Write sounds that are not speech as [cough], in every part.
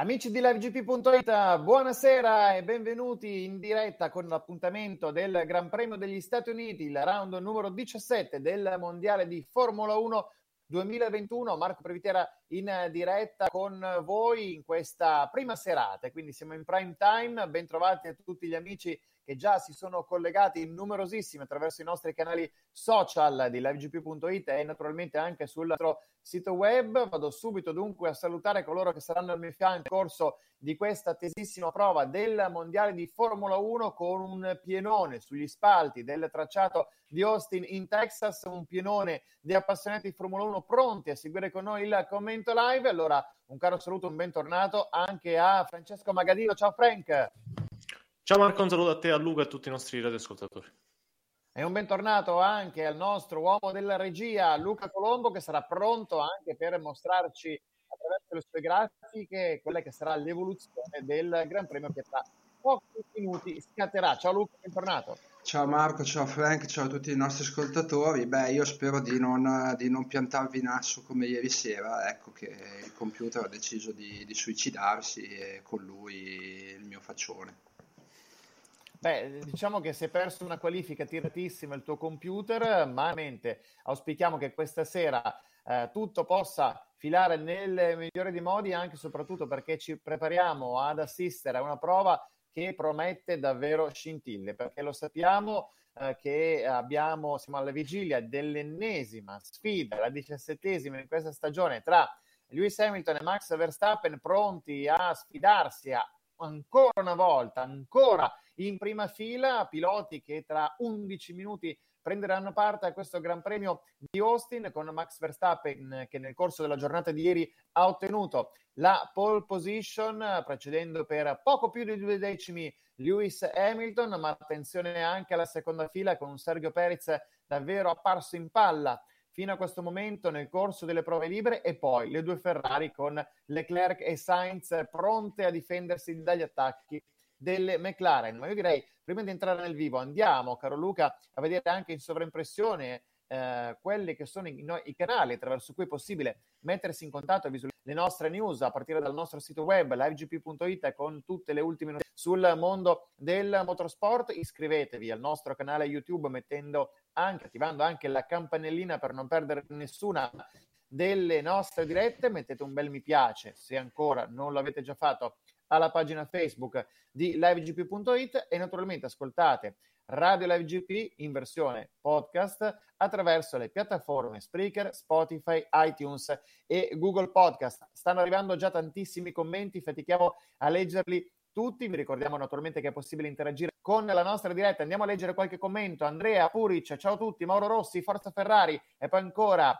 Amici di LiveGP.it, buonasera e benvenuti in diretta con l'appuntamento del Gran Premio degli Stati Uniti, il round numero 17 del Mondiale di Formula 1 2021. Marco Previtera in diretta con voi in questa prima serata, quindi siamo in prime time. Bentrovati a tutti gli amici che già si sono collegati numerosissimi attraverso i nostri canali social di livegp.it e naturalmente anche sul nostro sito web. Vado subito dunque a salutare coloro che saranno al mio fianco nel corso di questa tesissima prova del Mondiale di Formula 1 con un pienone sugli spalti del tracciato di Austin in Texas, un pienone di appassionati di Formula 1 pronti a seguire con noi il commento live. Allora un caro saluto, un bentornato anche a Francesco Magadino. Ciao Frank! Ciao Marco, un saluto a te, a Luca e a tutti i nostri radioascoltatori. E un bentornato anche al nostro uomo della regia, Luca Colombo, che sarà pronto anche per mostrarci attraverso le sue grafiche quella che sarà l'evoluzione del Gran Premio che tra pochi minuti scatterà. Ciao Luca, bentornato. Ciao Marco, ciao Frank, ciao a tutti i nostri ascoltatori. Beh, io spero di non, di non piantarvi in asso come ieri sera, ecco che il computer ha deciso di, di suicidarsi e con lui il mio faccione. Beh, diciamo che si è perso una qualifica tiratissima il tuo computer, ma mente auspichiamo che questa sera eh, tutto possa filare nel migliore dei modi, anche e soprattutto perché ci prepariamo ad assistere a una prova che promette davvero scintille, perché lo sappiamo eh, che abbiamo, siamo alla vigilia dell'ennesima sfida, la diciassettesima in questa stagione tra Lewis Hamilton e Max Verstappen pronti a sfidarsi a, ancora una volta, ancora in prima fila, piloti che tra 11 minuti prenderanno parte a questo Gran Premio di Austin con Max Verstappen che nel corso della giornata di ieri ha ottenuto la pole position precedendo per poco più di due decimi Lewis Hamilton, ma attenzione anche alla seconda fila con Sergio Perez davvero apparso in palla fino a questo momento nel corso delle prove libere e poi le due Ferrari con Leclerc e Sainz pronte a difendersi dagli attacchi delle McLaren. Ma io direi, prima di entrare nel vivo, andiamo, caro Luca, a vedere anche in sovraimpressione eh, quelli che sono i, no, i, canali attraverso cui è possibile mettersi in contatto e visualizzare le nostre news a partire dal nostro sito web livegp.it con tutte le ultime notizie sul mondo del motorsport. Iscrivetevi al nostro canale YouTube mettendo anche, attivando anche la campanellina per non perdere nessuna delle nostre dirette. Mettete un bel mi piace se ancora non l'avete già fatto alla pagina Facebook di livegp.it e naturalmente ascoltate Radio Live GP in versione podcast attraverso le piattaforme Spreaker, Spotify, iTunes e Google Podcast. Stanno arrivando già tantissimi commenti, fatichiamo a leggerli tutti. Vi ricordiamo naturalmente che è possibile interagire con la nostra diretta. Andiamo a leggere qualche commento. Andrea Puric, ciao a tutti. Mauro Rossi, Forza Ferrari. E poi ancora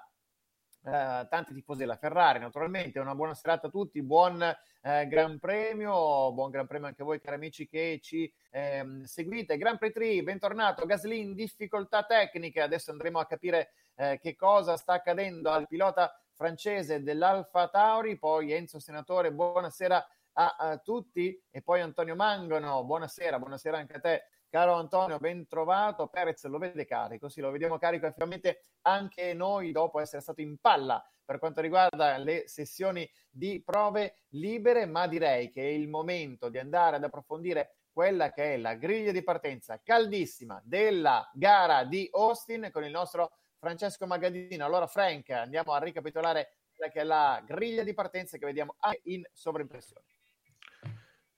eh, tanti tifosi della Ferrari, naturalmente. Una buona serata a tutti. Buon eh, Gran Premio. Buon Gran Premio anche a voi, cari amici che ci eh, seguite. Gran Prix 3, bentornato. Gasly in difficoltà tecniche. Adesso andremo a capire eh, che cosa sta accadendo al pilota francese dell'Alfa Tauri. Poi Enzo Senatore, buonasera a, a tutti e poi Antonio Mangano, buonasera, buonasera anche a te. Caro Antonio, ben trovato. Perez lo vede carico, sì, lo vediamo carico effettivamente anche noi dopo essere stato in palla per quanto riguarda le sessioni di prove libere, ma direi che è il momento di andare ad approfondire quella che è la griglia di partenza caldissima della gara di Austin con il nostro Francesco Magadino. Allora, Frank, andiamo a ricapitolare quella che è la griglia di partenza che vediamo in sovraimpressione.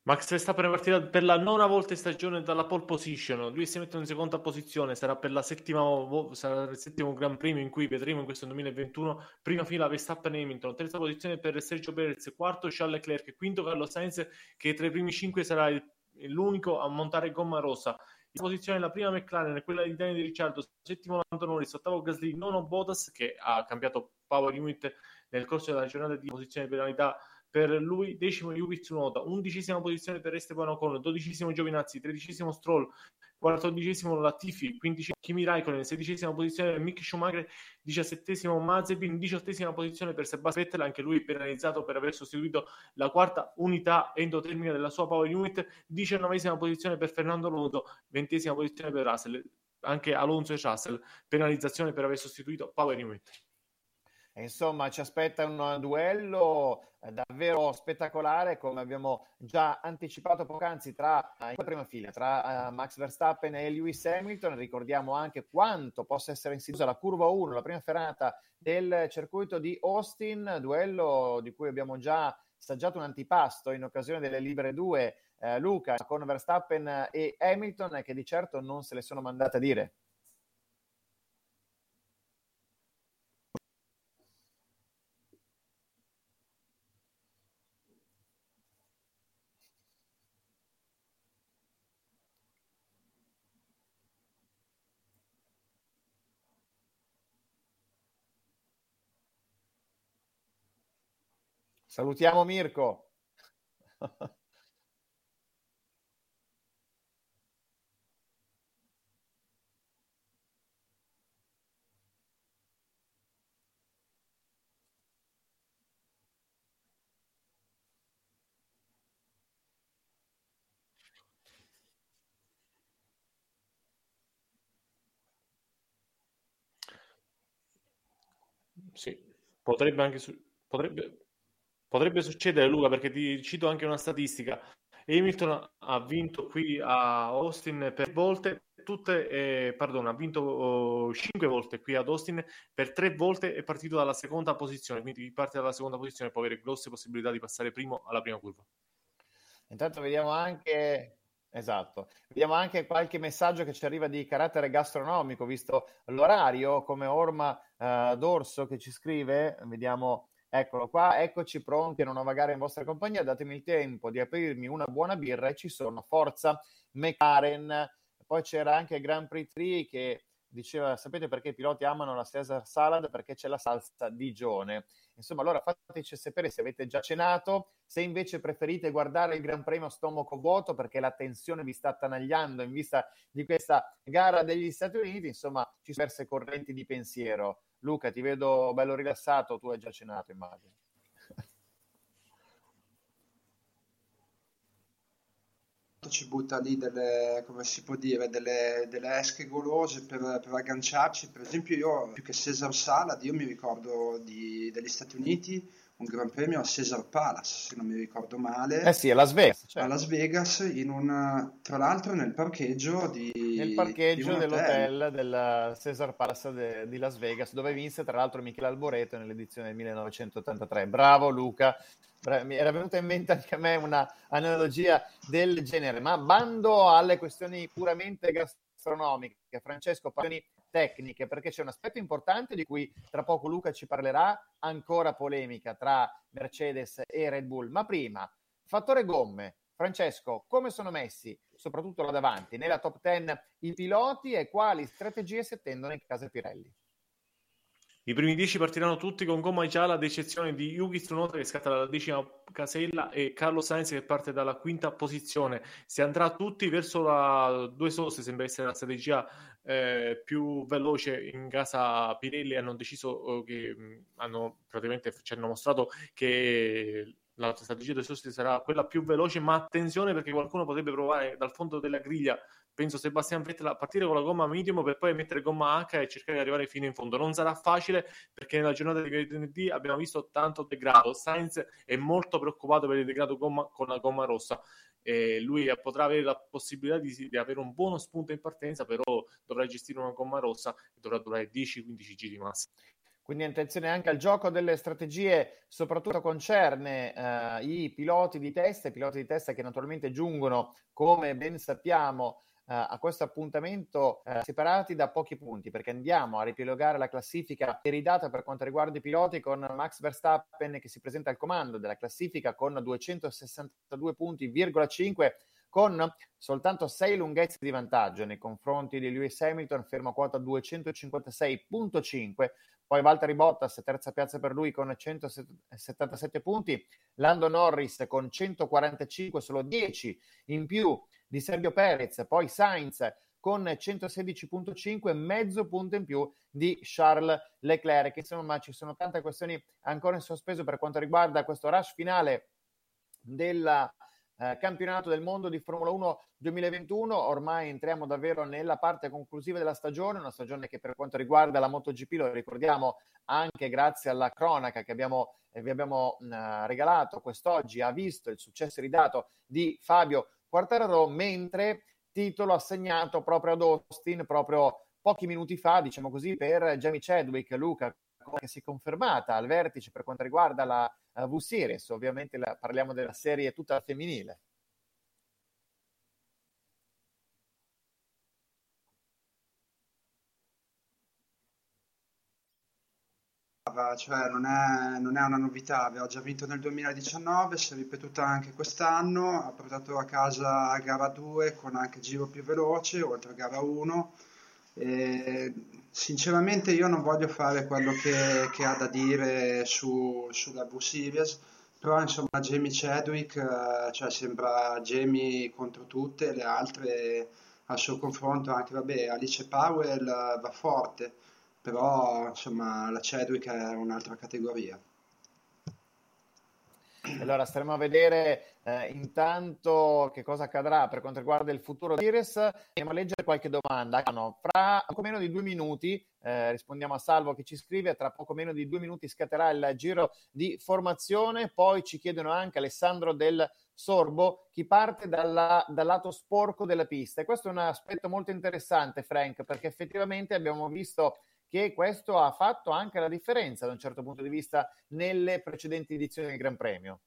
Max Verstappen è partita per la nona volta in stagione dalla pole position, lui si mette in seconda posizione, sarà per la settima, sarà il settimo Gran Premio in cui vedremo in questo 2021, prima fila Verstappen e Hamilton, terza posizione per Sergio Perez, quarto Charles Leclerc, quinto Carlos Sainz che tra i primi cinque sarà il, l'unico a montare gomma rossa, in posizione la prima McLaren, quella di Daniel Ricciardo, settimo Lando Norris, ottavo Gasly, nono Bottas che ha cambiato power unit nel corso della giornata di posizione di penalità per lui decimo Yuki Tsunoda, undicesima posizione per Esteban Ocon, dodicesimo Giovinazzi, tredicesimo Stroll, quattordicesimo Latifi, quindicesimo Kimi Raikkonen, sedicesima posizione per Mick Schumacher, diciassettesimo Mazepin, diciottesima posizione per Sebastian Vettel, anche lui penalizzato per aver sostituito la quarta unità endotermica della sua power unit, diciannovesima posizione per Fernando Alonso, ventesima posizione per Russell, anche Alonso e Russell, penalizzazione per aver sostituito power unit. Insomma, ci aspetta un duello eh, davvero spettacolare, come abbiamo già anticipato poc'anzi, tra eh, in prima fila tra uh, Max Verstappen e Lewis Hamilton. Ricordiamo anche quanto possa essere insidiosa la curva 1, la prima fermata del circuito di Austin, duello di cui abbiamo già assaggiato un antipasto in occasione delle Libere 2, eh, Luca, con Verstappen e Hamilton, che di certo non se le sono mandate a dire. Salutiamo Mirko. Sì, potrebbe anche su- potrebbe, Potrebbe succedere, Luca, perché ti cito anche una statistica. Hamilton ha vinto qui a Austin per volte, tutte, eh, pardon, ha vinto oh, volte qui ad Austin, per tre volte è partito dalla seconda posizione, quindi chi parte dalla seconda posizione può avere grosse possibilità di passare primo alla prima curva. Intanto vediamo anche Esatto, vediamo anche qualche messaggio che ci arriva di carattere gastronomico, visto l'orario, come Orma uh, D'Orso che ci scrive, vediamo Eccolo qua, eccoci pronti a una nuova gara in vostra compagnia, datemi il tempo di aprirmi una buona birra e ci sono, forza McLaren. Poi c'era anche Grand Prix 3 che diceva, sapete perché i piloti amano la Caesar Salad? Perché c'è la salsa Digione. Insomma, allora fateci sapere se avete già cenato, se invece preferite guardare il Gran Premio a stomaco vuoto perché la tensione vi sta attanagliando in vista di questa gara degli Stati Uniti, insomma, ci sono diverse correnti di pensiero. Luca, ti vedo bello rilassato, tu hai già cenato, immagino. ci butta lì delle, come si può dire, delle, delle esche golose per, per, agganciarci. Per esempio io, più che Cesar Salad, io mi ricordo di, degli Stati Uniti un gran premio a Cesar Palace, se non mi ricordo male. Eh sì, a Las Vegas. Certo. A Las Vegas, in un, tra l'altro nel parcheggio di Nel parcheggio dell'hotel del Cesar Palace de, di Las Vegas, dove vinse tra l'altro Michele Alboreto nell'edizione del 1983. Bravo Luca, mi era venuta in mente anche a me una analogia del genere, ma bando alle questioni puramente gastronomiche astronomiche. Francesco, passioni tecniche, perché c'è un aspetto importante di cui tra poco Luca ci parlerà, ancora polemica tra Mercedes e Red Bull. Ma prima, fattore gomme. Francesco, come sono messi, soprattutto là davanti, nella top 10 i piloti e quali strategie si attendono in casa Pirelli? I primi dieci partiranno tutti con gomma gialla, ad eccezione di Yuki Tsunoda che scatta dalla decima casella e Carlo Sainz che parte dalla quinta posizione. Si andrà tutti verso la due soste, sembra essere la strategia eh, più veloce in casa Pirelli. Hanno deciso eh, che mh, hanno praticamente ci hanno mostrato che la strategia dei sosti sarà quella più veloce, ma attenzione perché qualcuno potrebbe provare dal fondo della griglia penso Sebastian Vettel a partire con la gomma medium per poi mettere gomma H e cercare di arrivare fino in fondo. Non sarà facile perché nella giornata di venerdì abbiamo visto tanto degrado. Sainz è molto preoccupato per il degrado gomma, con la gomma rossa. E lui potrà avere la possibilità di, di, avere un buono spunto in partenza, però dovrà gestire una gomma rossa e dovrà durare 10-15 giri massimo. Quindi attenzione anche al gioco delle strategie, soprattutto concerne eh, i piloti di testa, i piloti di testa che naturalmente giungono, come ben sappiamo, a questo appuntamento uh, separati da pochi punti, perché andiamo a riepilogare la classifica eridata per quanto riguarda i piloti con Max Verstappen che si presenta al comando della classifica con 262 punti,5 con soltanto 6 lunghezze di vantaggio nei confronti di Lewis Hamilton, fermo quota 256.5, poi Valtteri Bottas, terza piazza per lui con 177 punti, Lando Norris con 145, solo 10 in più di Sergio Perez, poi Sainz con 116.5, mezzo punto in più di Charles Leclerc. Insomma, ci sono tante questioni ancora in sospeso per quanto riguarda questo rush finale del eh, campionato del mondo di Formula 1 2021. Ormai entriamo davvero nella parte conclusiva della stagione, una stagione che per quanto riguarda la MotoGP, lo ricordiamo anche grazie alla cronaca che abbiamo, eh, vi abbiamo mh, regalato quest'oggi, ha visto il successo ridato di Fabio Quartararo, mentre titolo assegnato proprio ad Austin, proprio pochi minuti fa, diciamo così, per Jamie Chadwick, Luca, che si è confermata al vertice per quanto riguarda la uh, V-Series, ovviamente la, parliamo della serie tutta femminile. cioè non è, non è, una novità, aveva già vinto nel 2019, si è ripetuta anche quest'anno, ha portato a casa gara 2 con anche giro più veloce, oltre a gara 1. E, sinceramente io non voglio fare quello che, che ha da dire su, sulla V Series, però insomma Jamie Chadwick eh, cioè, sembra Jamie contro tutte le altre al suo confronto, anche vabbè Alice Powell va forte però insomma la Chadwick è un'altra categoria. Allora staremo a vedere eh, intanto che cosa accadrà per quanto riguarda il futuro di Iris. Andiamo a leggere qualche domanda. Fra poco meno di due minuti eh, rispondiamo a Salvo che ci scrive. Tra poco meno di due minuti scatterà il giro di formazione. Poi ci chiedono anche Alessandro del Sorbo chi parte dalla, dal lato sporco della pista. E questo è un aspetto molto interessante, Frank, perché effettivamente abbiamo visto che questo ha fatto anche la differenza da un certo punto di vista nelle precedenti edizioni del Gran Premio.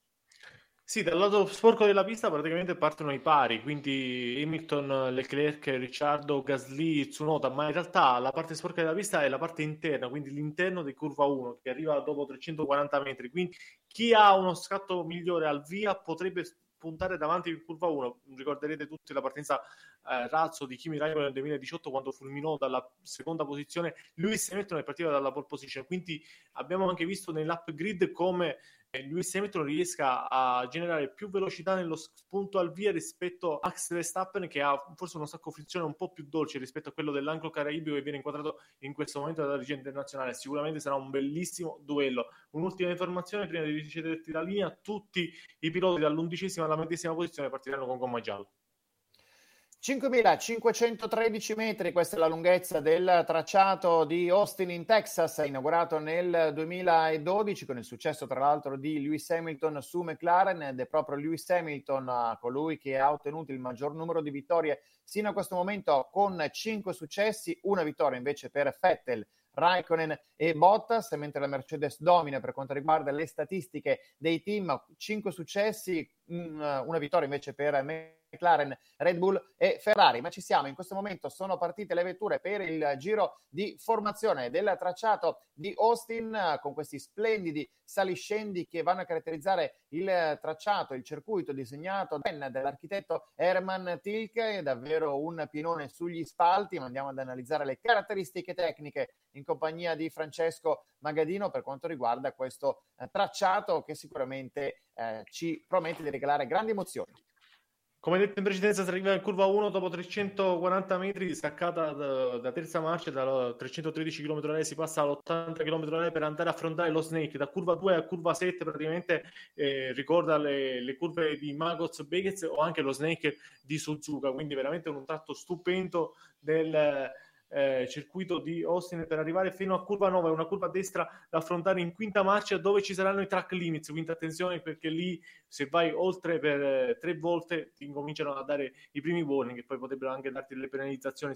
Sì, dal lato sporco della pista praticamente partono i pari, quindi Hamilton, Leclerc, Ricciardo, Gasly, Tsunoda, ma in realtà la parte sporca della pista è la parte interna, quindi l'interno di curva 1 che arriva dopo 340 metri, quindi chi ha uno scatto migliore al via potrebbe puntare davanti in curva 1. Ricorderete tutti la partenza eh, razzo di Kimi Raikkonen nel 2018 quando fulminò dalla seconda posizione Lewis Hamilton è partito dalla pole position. Quindi abbiamo anche visto nell'upgrid come Lewis Hamilton riesca a generare più velocità nello spunto al via rispetto a Max Verstappen che ha forse uno stacco frizione un po' più dolce rispetto a quello dell'anglo caraibico che viene inquadrato in questo momento dalla regia internazionale. Sicuramente sarà un bellissimo duello. Un'ultima informazione prima di ricederti la linea. Tutti i piloti dall'undicesima alla medesima posizione partiranno con gomma gialla 5.513 metri, questa è la lunghezza del tracciato di Austin in Texas, inaugurato nel 2012 con il successo tra l'altro di Lewis Hamilton su McLaren ed è proprio Lewis Hamilton uh, colui che ha ottenuto il maggior numero di vittorie sino a questo momento con 5 successi, una vittoria invece per Vettel, Raikkonen e Bottas, mentre la Mercedes domina per quanto riguarda le statistiche dei team, 5 successi, una vittoria invece per Red Bull e Ferrari. Ma ci siamo, in questo momento sono partite le vetture per il giro di formazione del tracciato di Austin con questi splendidi saliscendi che vanno a caratterizzare il tracciato, il circuito disegnato dall'architetto Herman Tilke, davvero un pienone sugli spalti, ma andiamo ad analizzare le caratteristiche tecniche in compagnia di Francesco Magadino per quanto riguarda questo eh, tracciato che sicuramente eh, ci promette di regalare grandi emozioni. Come detto in precedenza, si arriva in curva 1 dopo 340 metri, staccata da, da terza marcia, da 313 km/h si passa all'80 km/h per andare a affrontare lo Snake. Da curva 2 a curva 7 praticamente eh, ricorda le, le, curve di Magos Begez o anche lo Snake di Suzuka, quindi veramente un tratto stupendo del eh, circuito di Austin per arrivare fino a curva 9, una curva a destra da affrontare in quinta marcia dove ci saranno i track limits, quindi attenzione perché lì se vai oltre per eh, tre volte ti incominciano a dare i primi warning e poi potrebbero anche darti delle penalizzazioni.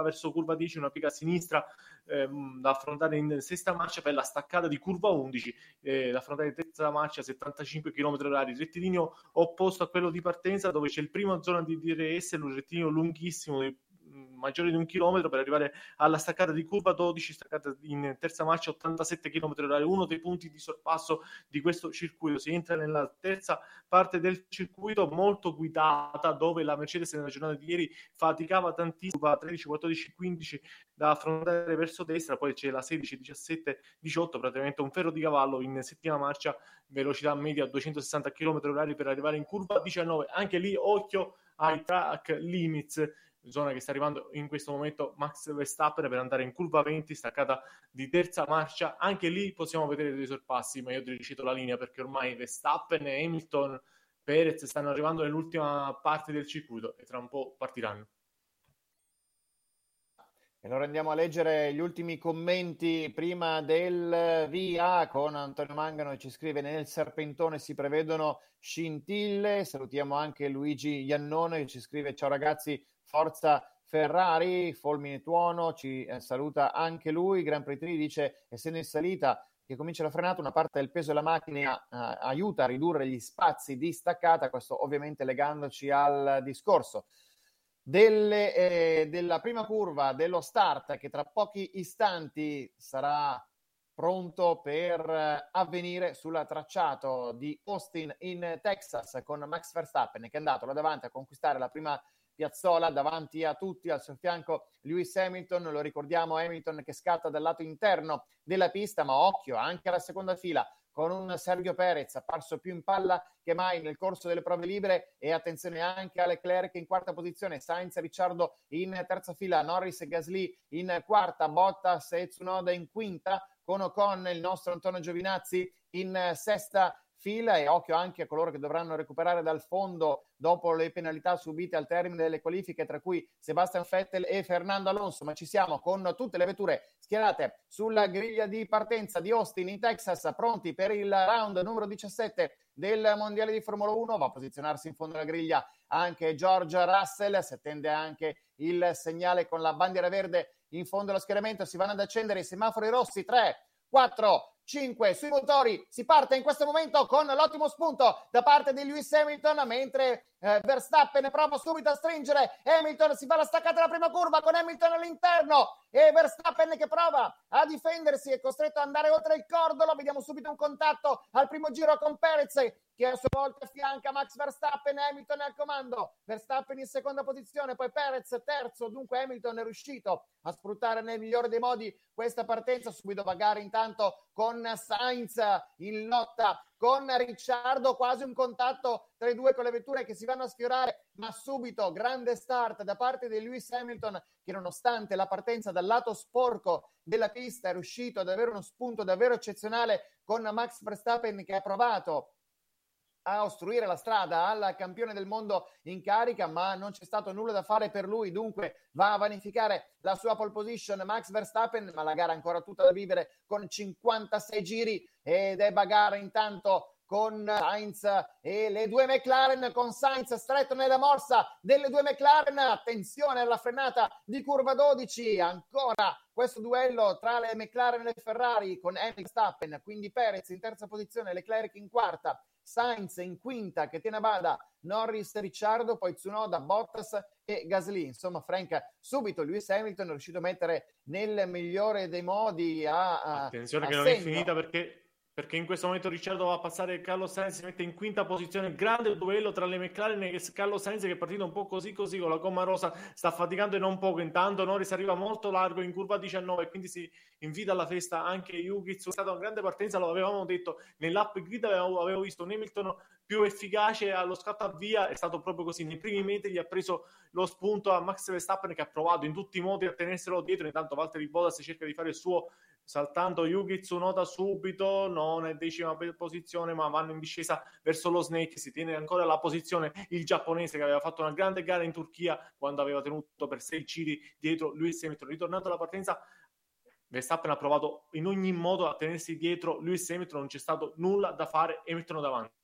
verso curva 10, una piega a sinistra ehm, da affrontare in sesta marcia per la staccata di curva 11, eh, da affrontare in terza marcia 75 km h rettilineo opposto a quello di partenza dove c'è il primo zona di DRS, un rettilineo lunghissimo maggiore di un chilometro per arrivare alla staccata di curva 12, staccata in terza marcia 87 km h uno dei punti di sorpasso di questo circuito. Si entra nella terza parte del circuito molto guidata dove la Mercedes nella giornata di ieri faticava tantissimo, 13, 14, 15 da affrontare verso destra, poi c'è la 16, 17, 18, praticamente un ferro di cavallo in settima marcia, velocità media 260 km h per arrivare in curva 19. Anche lì occhio ai track limits zona che sta arrivando in questo momento Max Verstappen per andare in curva 20, staccata di terza marcia. Anche lì possiamo vedere dei sorpassi, ma io dirigito la linea perché ormai Verstappen e Hamilton, Perez stanno arrivando nell'ultima parte del circuito e tra un po' partiranno. E allora andiamo a leggere gli ultimi commenti prima del via con Antonio Mangano ci scrive nel serpentone si prevedono scintille. Salutiamo anche Luigi Iannone che ci scrive ciao ragazzi, Forza Ferrari, Folmine Tuono ci eh, saluta anche lui, Gran Pretri dice essendo in salita che comincia la frenata, una parte del peso della macchina eh, aiuta a ridurre gli spazi di staccata, questo ovviamente legandoci al discorso delle, eh, della prima curva dello start che tra pochi istanti sarà pronto per eh, avvenire sul tracciato di Austin in Texas con Max Verstappen che è andato là davanti a conquistare la prima piazzola davanti a tutti, al suo fianco Lewis Hamilton, lo ricordiamo Hamilton che scatta dal lato interno della pista, ma occhio anche alla seconda fila con un Sergio Perez apparso più in palla che mai nel corso delle prove libere. E attenzione anche a Leclerc in quarta posizione, Sainz e Ricciardo in terza fila, Norris e Gasly in quarta, Bottas e Tsunoda in quinta, con Ocon il nostro Antonio Giovinazzi in sesta fila e occhio anche a coloro che dovranno recuperare dal fondo dopo le penalità subite al termine delle qualifiche, tra cui Sebastian Vettel e Fernando Alonso. Ma ci siamo con tutte le vetture schierate sulla griglia di partenza di Austin in Texas, pronti per il round numero 17 del Mondiale di Formula 1. Va a posizionarsi in fondo alla griglia anche George Russell, si attende anche il segnale con la bandiera verde in fondo allo schieramento. Si vanno ad accendere i semafori rossi. 3, 4, 5 sui motori. Si parte in questo momento con l'ottimo spunto da parte di Lewis Hamilton, mentre eh, Verstappen prova subito a stringere. Hamilton si fa la staccata alla prima curva con Hamilton all'interno e Verstappen che prova a difendersi è costretto ad andare oltre il cordolo. Vediamo subito un contatto al primo giro con Perez che a sua volta affianca Max Verstappen Hamilton al comando. Verstappen in seconda posizione, poi Perez terzo. Dunque Hamilton è riuscito a sfruttare nel migliore dei modi questa partenza. Subito Bagari intanto con Sainz in lotta con Ricciardo, quasi un contatto tra i due con le vetture che si vanno a sfiorare, ma subito grande start da parte di Lewis Hamilton che nonostante la partenza dal lato sporco della pista è riuscito ad avere uno spunto davvero eccezionale con Max Verstappen che ha provato a ostruire la strada al campione del mondo in carica, ma non c'è stato nulla da fare per lui, dunque va a vanificare la sua pole position Max Verstappen, ma la gara ancora tutta da vivere con 56 giri ed è bagara intanto con Sainz e le due McLaren con Sainz stretto nella morsa delle due McLaren. Attenzione alla frenata di curva 12 ancora questo duello tra le McLaren e le Ferrari con Hamilton Verstappen quindi Perez in terza posizione Leclerc in quarta Sainz in quinta che tiene a bada Norris, Ricciardo, poi Tsunoda, Bottas e Gasly. Insomma, Frank, subito Lewis Hamilton è riuscito a mettere nel migliore dei modi a... a Attenzione a che non è finita perché perché in questo momento Ricciardo va a passare Carlos Sainz si mette in quinta posizione. Grande duello tra le McLaren e Carlos Sainz che è partito un po' così così con la gomma rosa sta faticando e non poco. Intanto Norris arriva molto largo in curva 19 e quindi si invita alla festa anche Yuki è stata una grande partenza lo avevamo detto nell'app grid avevo, avevo visto un Hamilton più efficace allo scatto a via. È stato proprio così. Nei primi metri gli ha preso lo spunto a Max Verstappen che ha provato in tutti i modi a tenerselo dietro. Intanto Valtteri Bottas cerca di fare il suo saltando Yuki Tsunoda subito, non è decima posizione, ma vanno in discesa verso lo Snake. Si tiene ancora la posizione il giapponese che aveva fatto una grande gara in Turchia quando aveva tenuto per sei giri dietro Lewis Hamilton. Ritornato alla partenza, Verstappen ha provato in ogni modo a tenersi dietro Lewis Hamilton, non c'è stato nulla da fare, Hamilton davanti.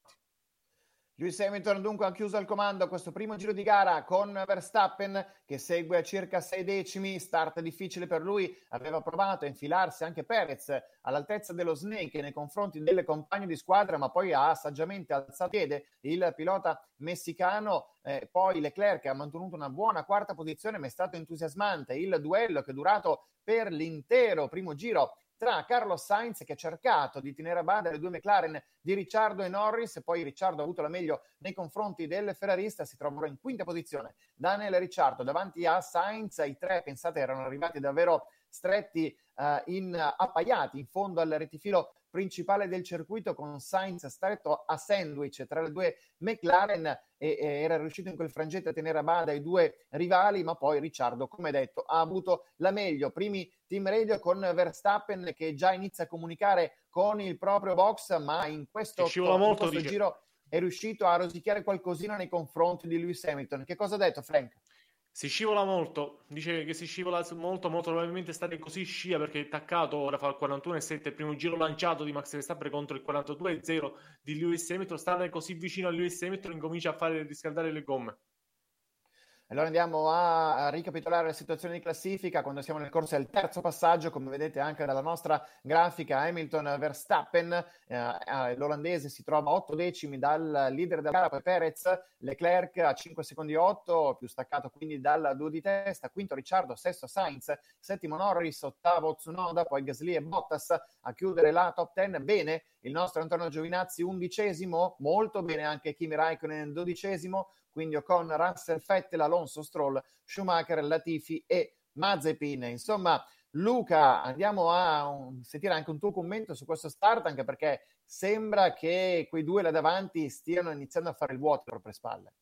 Lewis Hamilton dunque ha chiuso il comando questo primo giro di gara con Verstappen che segue a circa sei decimi, start difficile per lui, aveva provato a infilarsi anche Perez all'altezza dello Snake nei confronti delle compagne di squadra ma poi ha saggiamente alzato piede il pilota messicano, eh, poi Leclerc ha mantenuto una buona quarta posizione ma è stato entusiasmante il duello che è durato per l'intero primo giro tra Carlos Sainz che ha cercato di tenere a bada le due McLaren di Ricciardo e Norris, poi Ricciardo ha avuto la meglio nei confronti del ferrarista, si trovano in quinta posizione. Daniel Ricciardo davanti a Sainz, i tre pensate erano arrivati davvero stretti uh, in, appaiati in fondo al retifilo principale del circuito con Sainz stretto a sandwich tra le due McLaren e, e era riuscito in quel frangente a tenere a bada i due rivali, ma poi Ricciardo, come detto, ha avuto la meglio. Primi team radio con Verstappen che già inizia a comunicare con il proprio box, ma in questo, to- molto, in questo giro è riuscito a rosicchiare qualcosina nei confronti di Lewis Hamilton. Che cosa ha detto Frank? Si scivola molto, dice che si scivola molto, molto probabilmente state così scia perché è attaccato, ora fa il 41,7 il primo giro lanciato di Max Verstappen contro il 42,0 di Lewis Hamilton, stare così vicino a Lewis Hamilton incomincia a fare riscaldare le gomme. Allora andiamo a, ricapitolare la situazione di classifica quando siamo nel corso del terzo passaggio, come vedete anche dalla nostra grafica Hamilton Verstappen, eh, l'olandese si trova a 8 decimi dal leader della gara, poi Perez, Leclerc a 5 secondi 8, più staccato quindi dal duo di testa, quinto Ricciardo, sesto Sainz, settimo Norris, ottavo Tsunoda, poi Gasly e Bottas a chiudere la top 10, bene il nostro Antonio Giovinazzi undicesimo, molto bene anche Kimi Raikkonen dodicesimo, quindi Ocon, Russell, Fettel, Alonso, Stroll, Schumacher, Latifi e Mazepin. Insomma, Luca, andiamo a sentire anche un tuo commento su questo start, anche perché sembra che quei due là davanti stiano iniziando a fare il vuoto alle proprie spalle.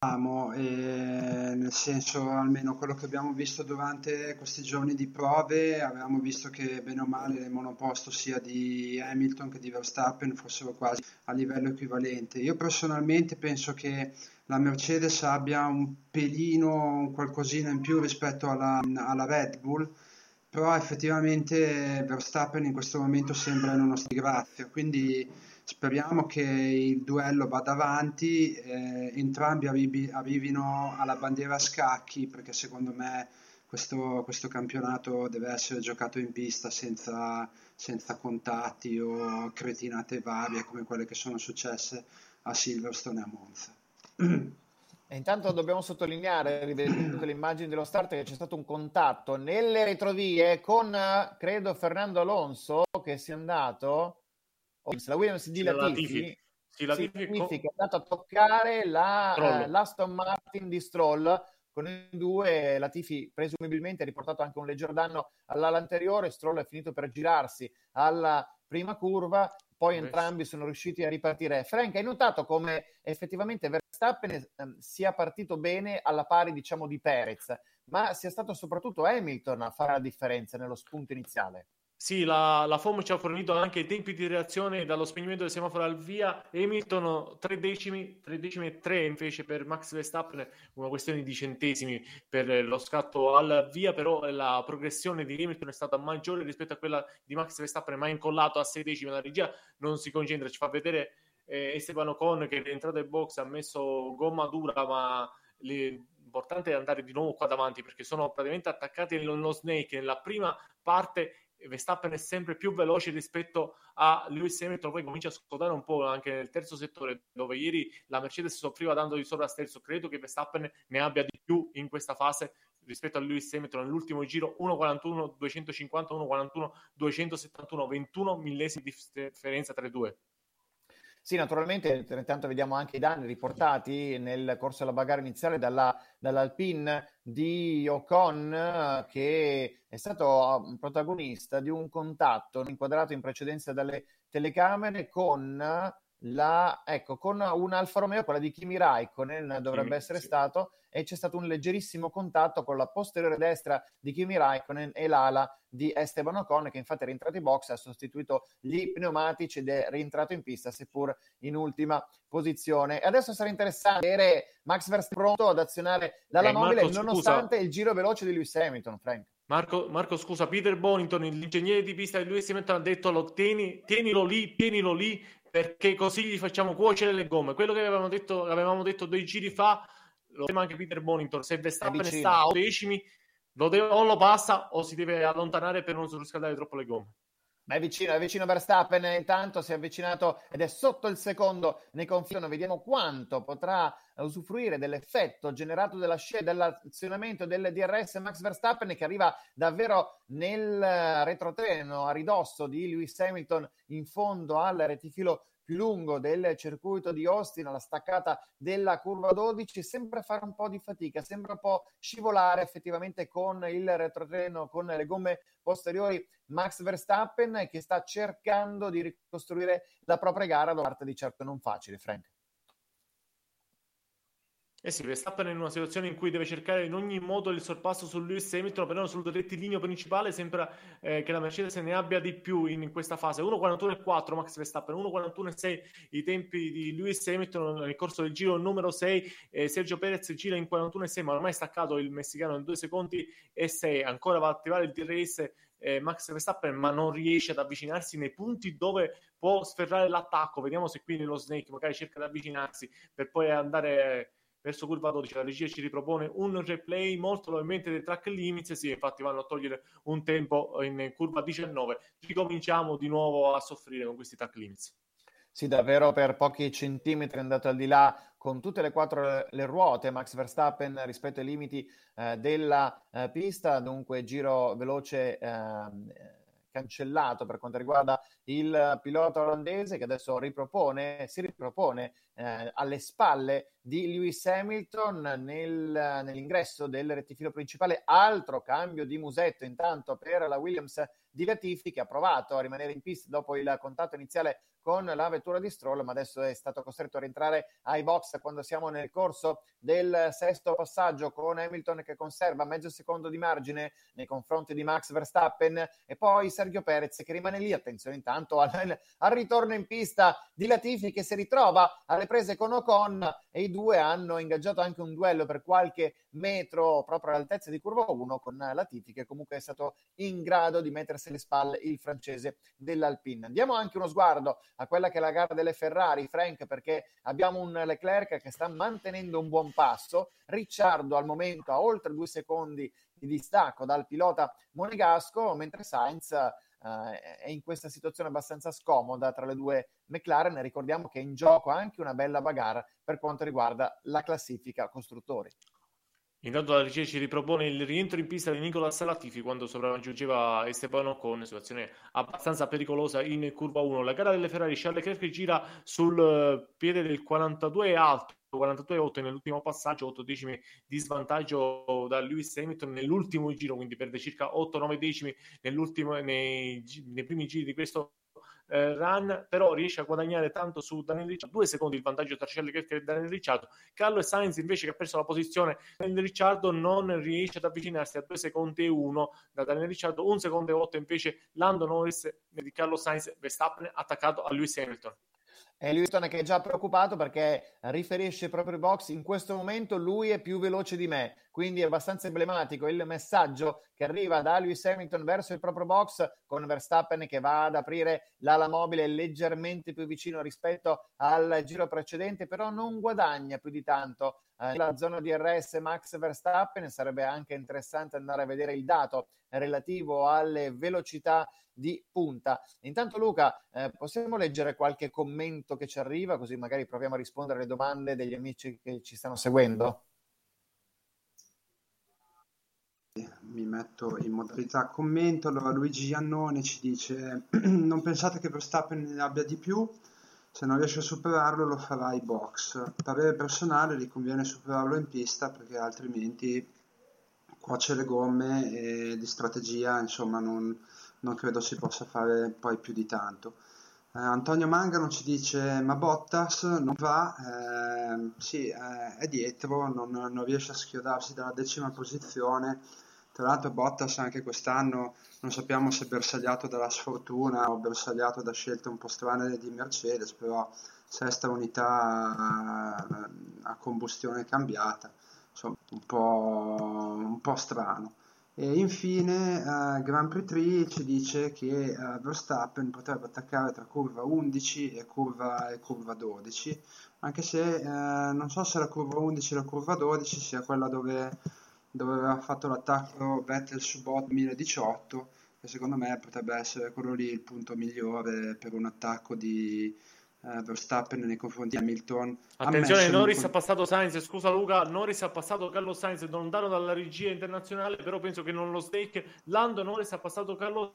Eh, nel senso, almeno quello che abbiamo visto durante questi giorni di prove, avevamo visto che bene o male il monoposto sia di Hamilton che di Verstappen fossero quasi a livello equivalente. Io personalmente penso che la Mercedes abbia un pelino, un qualcosina in più rispetto alla, alla Red Bull, però effettivamente Verstappen in questo momento sembra in uno grazia, quindi Speriamo che il duello vada avanti, eh, entrambi arrivi, arrivino alla bandiera a scacchi, perché secondo me questo, questo campionato deve essere giocato in pista senza, senza contatti o cretinate varie come quelle che sono successe a Silverstone e a Monza. E intanto dobbiamo sottolineare, rivedendo le immagini dello start, che c'è stato un contatto nelle retrovie con, credo, Fernando Alonso che sia andato, la Williams di Latifi, sì, Latifi significa è andato a toccare la, uh, l'Aston Martin di Stroll con i due Latifi presumibilmente ha riportato anche un leggero danno all'ala anteriore Stroll è finito per girarsi alla prima curva poi entrambi sono riusciti a ripartire. Frank, hai notato come effettivamente Verstappen eh, sia partito bene alla pari, diciamo, di Perez, ma sia stato soprattutto Hamilton a fare la differenza nello spunto iniziale? Sì, la, la FOM ci ha fornito anche i tempi di reazione dallo spegnimento del semaforo al via. Hamilton 3 decimi, 3 decimi e 3 invece per Max Verstappen, una questione di centesimi per lo scatto al via, però la progressione di Hamilton è stata maggiore rispetto a quella di Max Verstappen, ma è incollato a 6 decimi. La regia non si concentra, ci fa vedere eh, Esteban Ocon che è entrato in box, ha messo gomma dura, ma l'importante è andare di nuovo qua davanti perché sono praticamente attaccati nello snake nella prima parte Verstappen è sempre più veloce rispetto a Lewis Hamilton, poi comincia a scotare un po' anche nel terzo settore, dove ieri la Mercedes soffriva dando di sopra sterzo. Credo che Verstappen ne abbia di più in questa fase rispetto a Lewis Hamilton. Nell'ultimo giro 1.41 250 1.41 271 21 millesimi di differenza tra i due sì, naturalmente, intanto vediamo anche i danni riportati nel corso della bagarre iniziale dalla, dall'Alpine di Ocon, che è stato protagonista di un contatto inquadrato in precedenza dalle telecamere con la, ecco, con un Alfa Romeo, quella di Kimi Raikkonen dovrebbe essere sì. stato, e c'è stato un leggerissimo contatto con la posteriore destra di Kimi Raikkonen e l'ala di Esteban Ocon, che infatti è rientrato in box, ha sostituito gli pneumatici ed è rientrato in pista, seppur in ultima posizione. E adesso sarà interessante vedere Max Verstappen pronto ad azionare dalla eh, mobile, Marco, nonostante scusa. il giro veloce di Lewis Hamilton, Frank. Marco, Marco, scusa, Peter Bonington, l'ingegnere di pista di Lewis Hamilton ha detto tieni, tienilo lì, tienilo lì, perché così gli facciamo cuocere le gomme. Quello che avevamo detto, avevamo detto due giri fa, lo diceva anche Peter Bonington, se Verstappen sta a decimi, lo deve, o lo passa o si deve allontanare per non surriscaldare troppo le gomme. Ma è vicino, è vicino Verstappen, intanto si è avvicinato ed è sotto il secondo nei confini. Vediamo quanto potrà usufruire dell'effetto generato dalla scia- dall'azionamento del DRS Max Verstappen che arriva davvero nel retrotreno a ridosso di Lewis Hamilton in fondo al retifilo più lungo del circuito di Austin alla staccata della curva 12 sembra fare un po' di fatica, sembra un po' scivolare effettivamente con il retrotreno, con le gomme posteriori Max Verstappen che sta cercando di ricostruire la propria gara da parte di certo non facile, Frank. Eh sì, Verstappen è in una situazione in cui deve cercare in ogni modo il sorpasso su Lewis Hamilton, però sul rettilineo principale sembra eh, che la Mercedes ne abbia di più in, in questa fase. 1.41.4 Max Verstappen, 1.41.6 i tempi di Lewis Hamilton nel corso del giro numero 6, eh, Sergio Perez gira in 41.6, ma ormai è staccato il messicano in 2 secondi e 6, ancora va a attivare il DRS eh, Max Verstappen, ma non riesce ad avvicinarsi nei punti dove può sferrare l'attacco. Vediamo se qui nello Snake magari cerca di avvicinarsi per poi andare verso curva 12 la regia ci ripropone un replay molto probabilmente dei track limits sì infatti vanno a togliere un tempo in curva 19 ricominciamo di nuovo a soffrire con questi track limits. Sì, davvero per pochi centimetri è andato al di là con tutte le quattro le ruote Max Verstappen rispetto ai limiti eh, della eh, pista, dunque giro veloce eh, cancellato per quanto riguarda il pilota olandese che adesso ripropone, si ripropone eh, alle spalle di Lewis Hamilton nel, nell'ingresso del rettifilo principale. Altro cambio di musetto intanto per la Williams di Latifi che ha provato a rimanere in pista dopo il contatto iniziale con la vettura di Stroll, ma adesso è stato costretto a rientrare ai box quando siamo nel corso del sesto passaggio con Hamilton che conserva mezzo secondo di margine nei confronti di Max Verstappen e poi Sergio Perez che rimane lì, attenzione intanto intanto al, [laughs] al, ritorno in pista di Latifi che si ritrova alle prese con Ocon e i due hanno ingaggiato anche un duello per qualche metro proprio all'altezza di curva 1 con Latifi che comunque è stato in grado di mettersi alle spalle il francese dell'Alpine. Diamo anche uno sguardo a quella che è la gara delle Ferrari, Frank, perché abbiamo un Leclerc che sta mantenendo un buon passo, Ricciardo al momento a oltre due secondi di distacco dal pilota monegasco, mentre Sainz eh, è in questa situazione abbastanza scomoda tra le due McLaren. Ricordiamo che è in gioco anche una bella bagarre per quanto riguarda la classifica costruttori. Intanto la regia ci ripropone il rientro in pista di Nicolas Latifi quando sopraggiungeva Esteban Ocon, situazione abbastanza pericolosa in curva 1. La gara delle Ferrari, Charles Leclerc gira sul eh, piede del 42 alto 42,8 nell'ultimo passaggio, 8 decimi di svantaggio da Lewis Hamilton nell'ultimo giro, quindi perde circa 8-9 decimi nei, nei primi giri di questo eh, run, però riesce a guadagnare tanto su Daniel Ricciardo, due secondi il vantaggio tra Leclerc e Daniel Ricciardo. Carlo Sainz invece che ha perso la posizione, Daniel Ricciardo non riesce ad avvicinarsi a due secondi e uno da Daniel Ricciardo, un secondo e otto invece Lando Norris di Carlo Sainz, Verstappen attaccato a Lewis Hamilton. E Lewington che è già preoccupato perché riferisce proprio ai box in questo momento lui è più veloce di me, quindi è abbastanza emblematico il messaggio che arriva da Lewis Hamilton verso il proprio box con Verstappen che va ad aprire l'ala mobile leggermente più vicino rispetto al giro precedente, però non guadagna più di tanto nella zona di RS Max Verstappen, sarebbe anche interessante andare a vedere il dato relativo alle velocità di punta. Intanto Luca, eh, possiamo leggere qualche commento che ci arriva così magari proviamo a rispondere alle domande degli amici che ci stanno seguendo? Mi metto in modalità commento. Allora Luigi Giannone ci dice [clears throat] non pensate che Verstappen ne abbia di più? Se non riesce a superarlo lo farà ai box. Parere personale gli conviene superarlo in pista perché altrimenti cuoce le gomme e di strategia insomma non, non credo si possa fare poi più di tanto. Eh, Antonio Mangano ci dice ma Bottas non va, eh, sì eh, è dietro, non, non, riesce a schiodarsi dalla decima posizione, tra l'altro Bottas anche quest'anno non sappiamo se bersagliato dalla sfortuna o bersagliato da scelte un po' strane di Mercedes, però sesta unità a, a combustione cambiata, insomma un po', un po strano. E infine uh, Grand Prix 3 ci dice che uh, Verstappen potrebbe attaccare tra curva 11 e curva, e curva 12, anche se uh, non so se la curva 11 e la curva 12 sia quella dove, dove aveva fatto l'attacco Vettel su Bot 2018, che secondo me potrebbe essere quello lì il punto migliore per un attacco di, uh, Verstappen nei confronti di Hamilton. Attenzione, Norris ha passato Sainz, scusa Luca, Norris ha passato Carlo Sainz lontano dalla regia internazionale, però penso che non lo stake. Lando Norris ha passato Carlo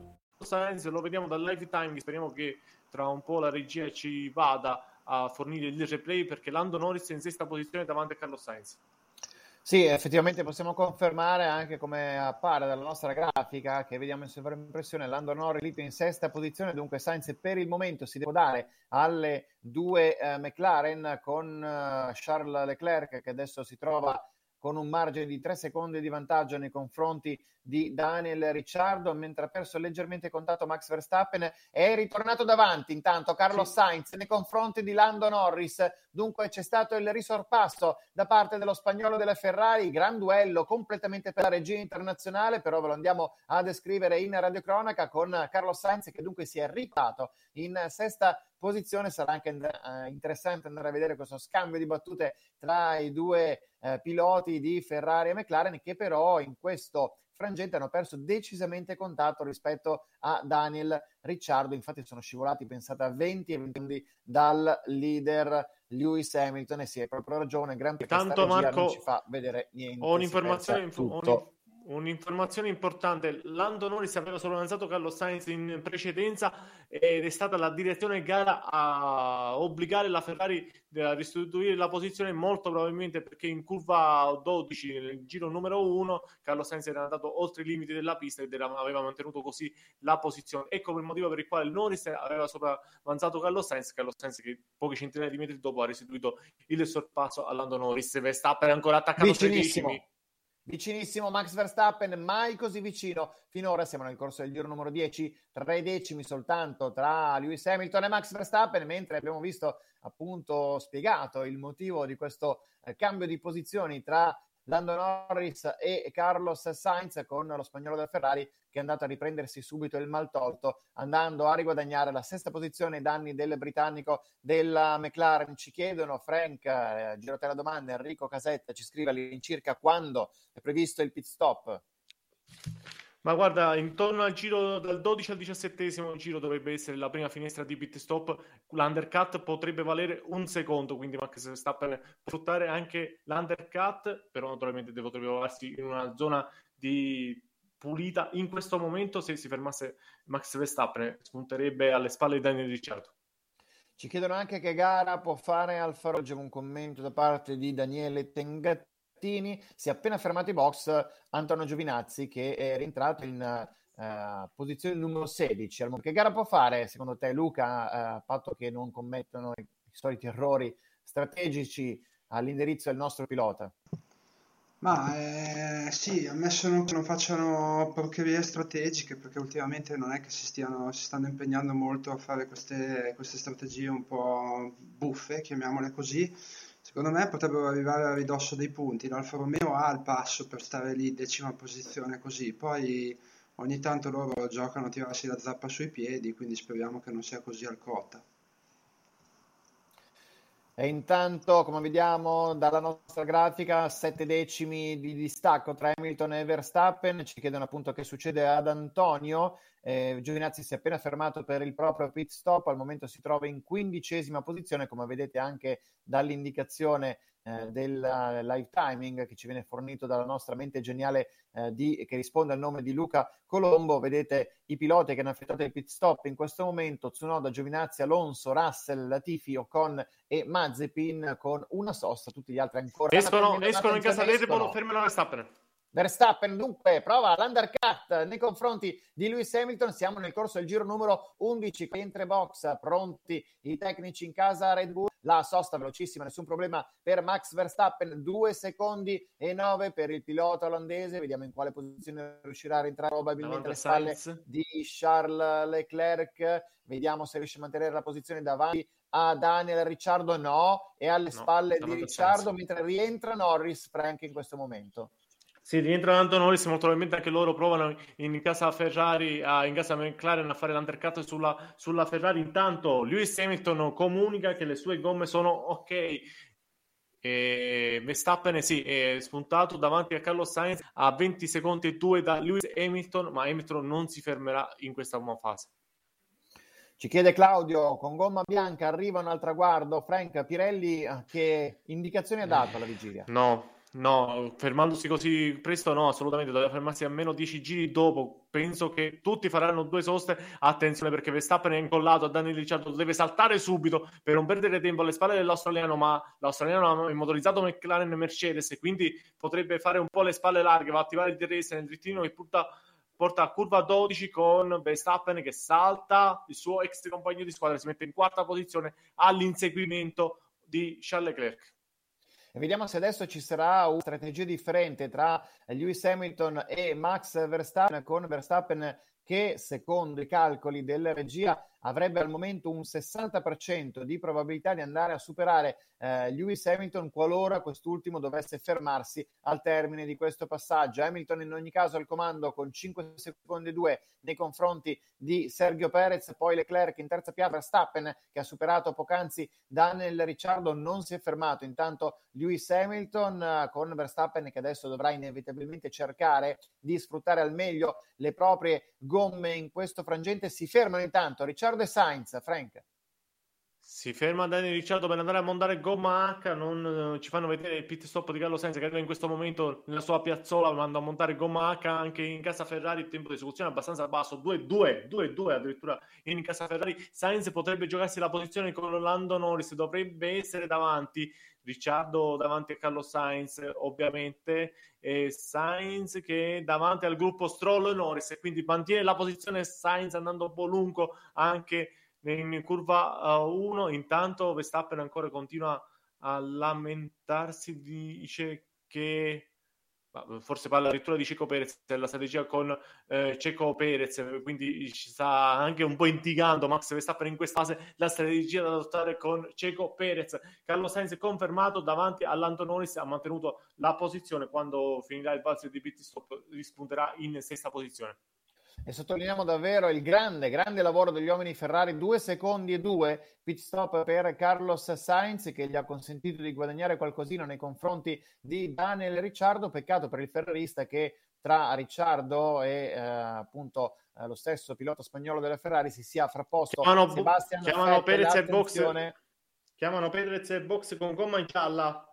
Sainz lo vediamo dal lifetime, speriamo che tra un po' la regia ci vada a fornire il replay perché Lando Norris è in sesta posizione davanti a Carlos Sainz. Sì, effettivamente possiamo confermare anche come appare dalla nostra grafica che vediamo in sovraimpressione Lando Norris in sesta posizione, dunque Sainz per il momento si deve dare alle due eh, McLaren con eh, Charles Leclerc che adesso si trova con un margine di 3 secondi di vantaggio nei confronti di Daniel Ricciardo, mentre ha perso leggermente contatto Max Verstappen, è ritornato davanti intanto Carlos sì. Sainz nei confronti di Lando Norris, dunque c'è stato il risorpasso da parte dello spagnolo della Ferrari, gran duello completamente per la regia internazionale, però ve lo andiamo a descrivere in radiocronaca con Carlos Sainz che dunque si è ripato in sesta posizione. Sarà anche uh, interessante andare a vedere questo scambio di battute tra i due uh, piloti di Ferrari e McLaren che però in questo frangente hanno perso decisamente contatto rispetto a Daniel Ricciardo. Infatti sono scivolati, pensate, a 20 e 20 dal leader Lewis Hamilton. E sì, hai proprio ragione, Gran Tanto Marco, non ci fa vedere niente. Ho un'informazione, tutto. Un'informazione importante, Lando Norris aveva solo lanciato Carlos Sainz in precedenza ed è stata la direzione gara a obbligare la Ferrari a restituire la posizione molto probabilmente perché in curva 12 nel giro numero 1 Carlos Sainz era andato oltre i limiti della pista ed era, aveva mantenuto così la posizione. Ecco il motivo per il quale Norris aveva sopravanzato Carlos Sainz. Carlos Sainz che pochi centinaia di metri dopo ha restituito il sorpasso a Lando Norris. Verstappen ancora attaccato vicinissimo Vicinissimo Max Verstappen, mai così vicino. Finora siamo nel corso del giro numero 10, tre decimi soltanto tra Lewis Hamilton e Max Verstappen, mentre abbiamo visto appunto spiegato il motivo di questo eh, cambio di posizioni tra Lando Norris e Carlos Sainz con lo spagnolo del Ferrari che è andato a riprendersi subito il mal tolto, andando a riguadagnare la sesta posizione ai danni del britannico della McLaren. Ci chiedono, Frank, eh, giro te la domanda, Enrico Casetta ci scrive all'incirca quando è previsto il pit stop. Ma guarda, intorno al giro dal 12 al 17 giro dovrebbe essere la prima finestra di pit stop. L'undercut potrebbe valere un secondo, quindi Max Verstappen può sfruttare anche l'undercut, però naturalmente potrebbe trovarsi in una zona di pulita in questo momento se si fermasse Max Verstappen spunterebbe alle spalle di Daniel Ricciardo. Ci chiedono anche che gara può fare Alfa Romeo. Un commento da parte di Daniele Tengattini. Si è appena fermato i box. Antonio Giovinazzi che è rientrato in uh, posizione numero 16 che gara può fare secondo te Luca? Uh, patto che non commettano i soliti errori strategici all'indirizzo del nostro pilota ma eh, sì, ammesso che non facciano porcherie strategiche, perché ultimamente non è che si, stiano, si stanno impegnando molto a fare queste, queste strategie un po' buffe, chiamiamole così. Secondo me potrebbero arrivare a ridosso dei punti. L'Alfa Romeo ha il passo per stare lì, decima posizione così. Poi ogni tanto loro giocano a tirarsi la zappa sui piedi, quindi speriamo che non sia così al cota. E intanto, come vediamo dalla nostra grafica, sette decimi di distacco tra Hamilton e Verstappen. Ci chiedono appunto che succede ad Antonio. Eh, Giovinazzi si è appena fermato per il proprio pit stop, al momento si trova in quindicesima posizione, come vedete anche dall'indicazione eh, del live timing che ci viene fornito dalla nostra mente geniale eh, di, che risponde al nome di Luca Colombo. Vedete i piloti che hanno effettuato il pit stop in questo momento: Tsunoda, Giovinazzi, Alonso, Russell, Latifi, Ocon e Mazepin con una sosta. Tutti gli altri ancora escono, escono in casa Red Bull, fermano Verstappen. Verstappen dunque prova l'undercut nei confronti di Lewis Hamilton. Siamo nel corso del giro numero 11, mentre box pronti i tecnici in casa Red Bull. La sosta velocissima, nessun problema per Max Verstappen, 2 secondi e 9 per il pilota olandese. Vediamo in quale posizione riuscirà a rientrare probabilmente alle spalle di Charles Leclerc. Vediamo se riesce a mantenere la posizione davanti a Daniel Ricciardo. No, e alle no, spalle di Ricciardo, mentre rientra Norris Frank in questo momento. Sì, rientra Lando Norris, molto probabilmente anche loro provano in casa Ferrari, a, in casa McLaren a fare l'undercut sulla, sulla Ferrari. Intanto Lewis Hamilton comunica che le sue gomme sono ok. E Verstappen sì, è spuntato davanti a Carlos Sainz a 20 secondi e 2 da Lewis Hamilton, ma Hamilton non si fermerà in questa fase. Ci chiede Claudio, con gomma bianca arrivano al traguardo. Frank Pirelli, che indicazioni ha dato alla vigilia? No, No, fermandosi così presto no, assolutamente, doveva fermarsi almeno 10 giri dopo. Penso che tutti faranno due soste. Attenzione perché Verstappen è incollato a Daniel Ricciardo, deve saltare subito per non perdere tempo alle spalle dell'australiano, ma l'australiano ha motorizzato McLaren e Mercedes e quindi potrebbe fare un po' le spalle larghe, va a attivare il DRS nel drittino che porta, porta a curva 12 con Verstappen che salta, il suo ex compagno di squadra si mette in quarta posizione all'inseguimento di Charles Leclerc. Vediamo se adesso ci sarà una strategia differente tra Lewis Hamilton e Max Verstappen, con Verstappen che secondo i calcoli della regia avrebbe al momento un 60% di probabilità di andare a superare eh, Lewis Hamilton qualora quest'ultimo dovesse fermarsi al termine di questo passaggio. Hamilton in ogni caso al comando con 5 secondi e 2 nei confronti di Sergio Perez, poi Leclerc in terza piazza, Verstappen che ha superato poc'anzi Daniel Ricciardo non si è fermato, intanto Lewis Hamilton eh, con Verstappen che adesso dovrà inevitabilmente cercare di sfruttare al meglio le proprie gomme in questo frangente si fermano intanto Ricciardo e Sainz, Frank. Si ferma Daniel Ricciardo per andare a montare gomma H, non ci fanno vedere il pit stop di Carlo Sainz che arriva in questo momento nella sua piazzola, manda a montare gomma H anche in casa Ferrari, il tempo di esecuzione è abbastanza basso, 2-2, 2-2 addirittura in casa Ferrari. Sainz potrebbe giocarsi la posizione con Lando Norris, dovrebbe essere davanti, Ricciardo davanti a Carlo Sainz ovviamente, e Sainz che davanti al gruppo Stroll e Norris, e quindi mantiene la posizione Sainz andando un po' lungo anche in curva 1. Uh, intanto Verstappen ancora continua a lamentarsi, dice che forse parla addirittura di Ceco Perez la strategia con eh, Ceco Perez quindi ci sta anche un po' intigando Max Verstappen in questa fase la strategia da adottare con Ceco Perez. Carlo Sainz è confermato davanti all'Antononis ha mantenuto la posizione quando finirà il balzo di pit stop rispunterà in sesta posizione e sottolineiamo davvero il grande, grande lavoro degli uomini Ferrari, due secondi e due pit stop per Carlos Sainz che gli ha consentito di guadagnare qualcosina nei confronti di Daniel Ricciardo, peccato per il ferrarista che tra Ricciardo e eh, appunto eh, lo stesso pilota spagnolo della Ferrari si sia frapposto chiamano, Sebastian chiamano Perez e box chiamano Perez e box con gomma gialla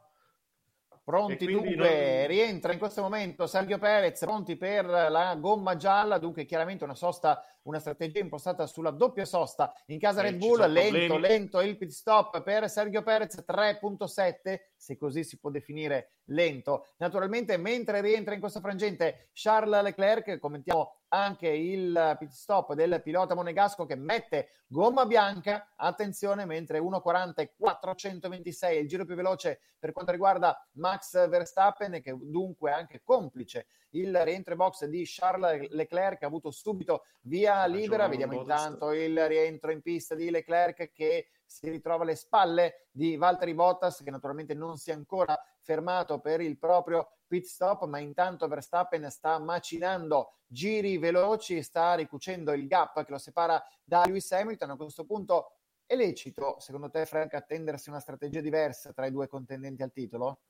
Pronti dunque, non... rientra in questo momento Sergio Perez, pronti per la gomma gialla, dunque chiaramente una sosta, una strategia impostata sulla doppia sosta in casa eh, Red Bull, lento, problemi. lento il pit stop per Sergio Perez 3.7, se così si può definire lento. Naturalmente mentre rientra in questo frangente Charles Leclerc, commentiamo anche il pit stop del pilota monegasco che mette gomma bianca, attenzione, mentre 1.40 e 426 il giro più veloce per quanto riguarda Max Verstappen che dunque anche complice il rientro box di Charles Leclerc ha avuto subito via libera, vediamo intanto il rientro in pista di Leclerc che si ritrova alle spalle di Valtteri Bottas che naturalmente non si è ancora fermato per il proprio pit stop, ma intanto Verstappen sta macinando giri veloci, sta ricucendo il gap che lo separa da Lewis Hamilton. A questo punto è lecito, secondo te, Frank, attendersi una strategia diversa tra i due contendenti al titolo?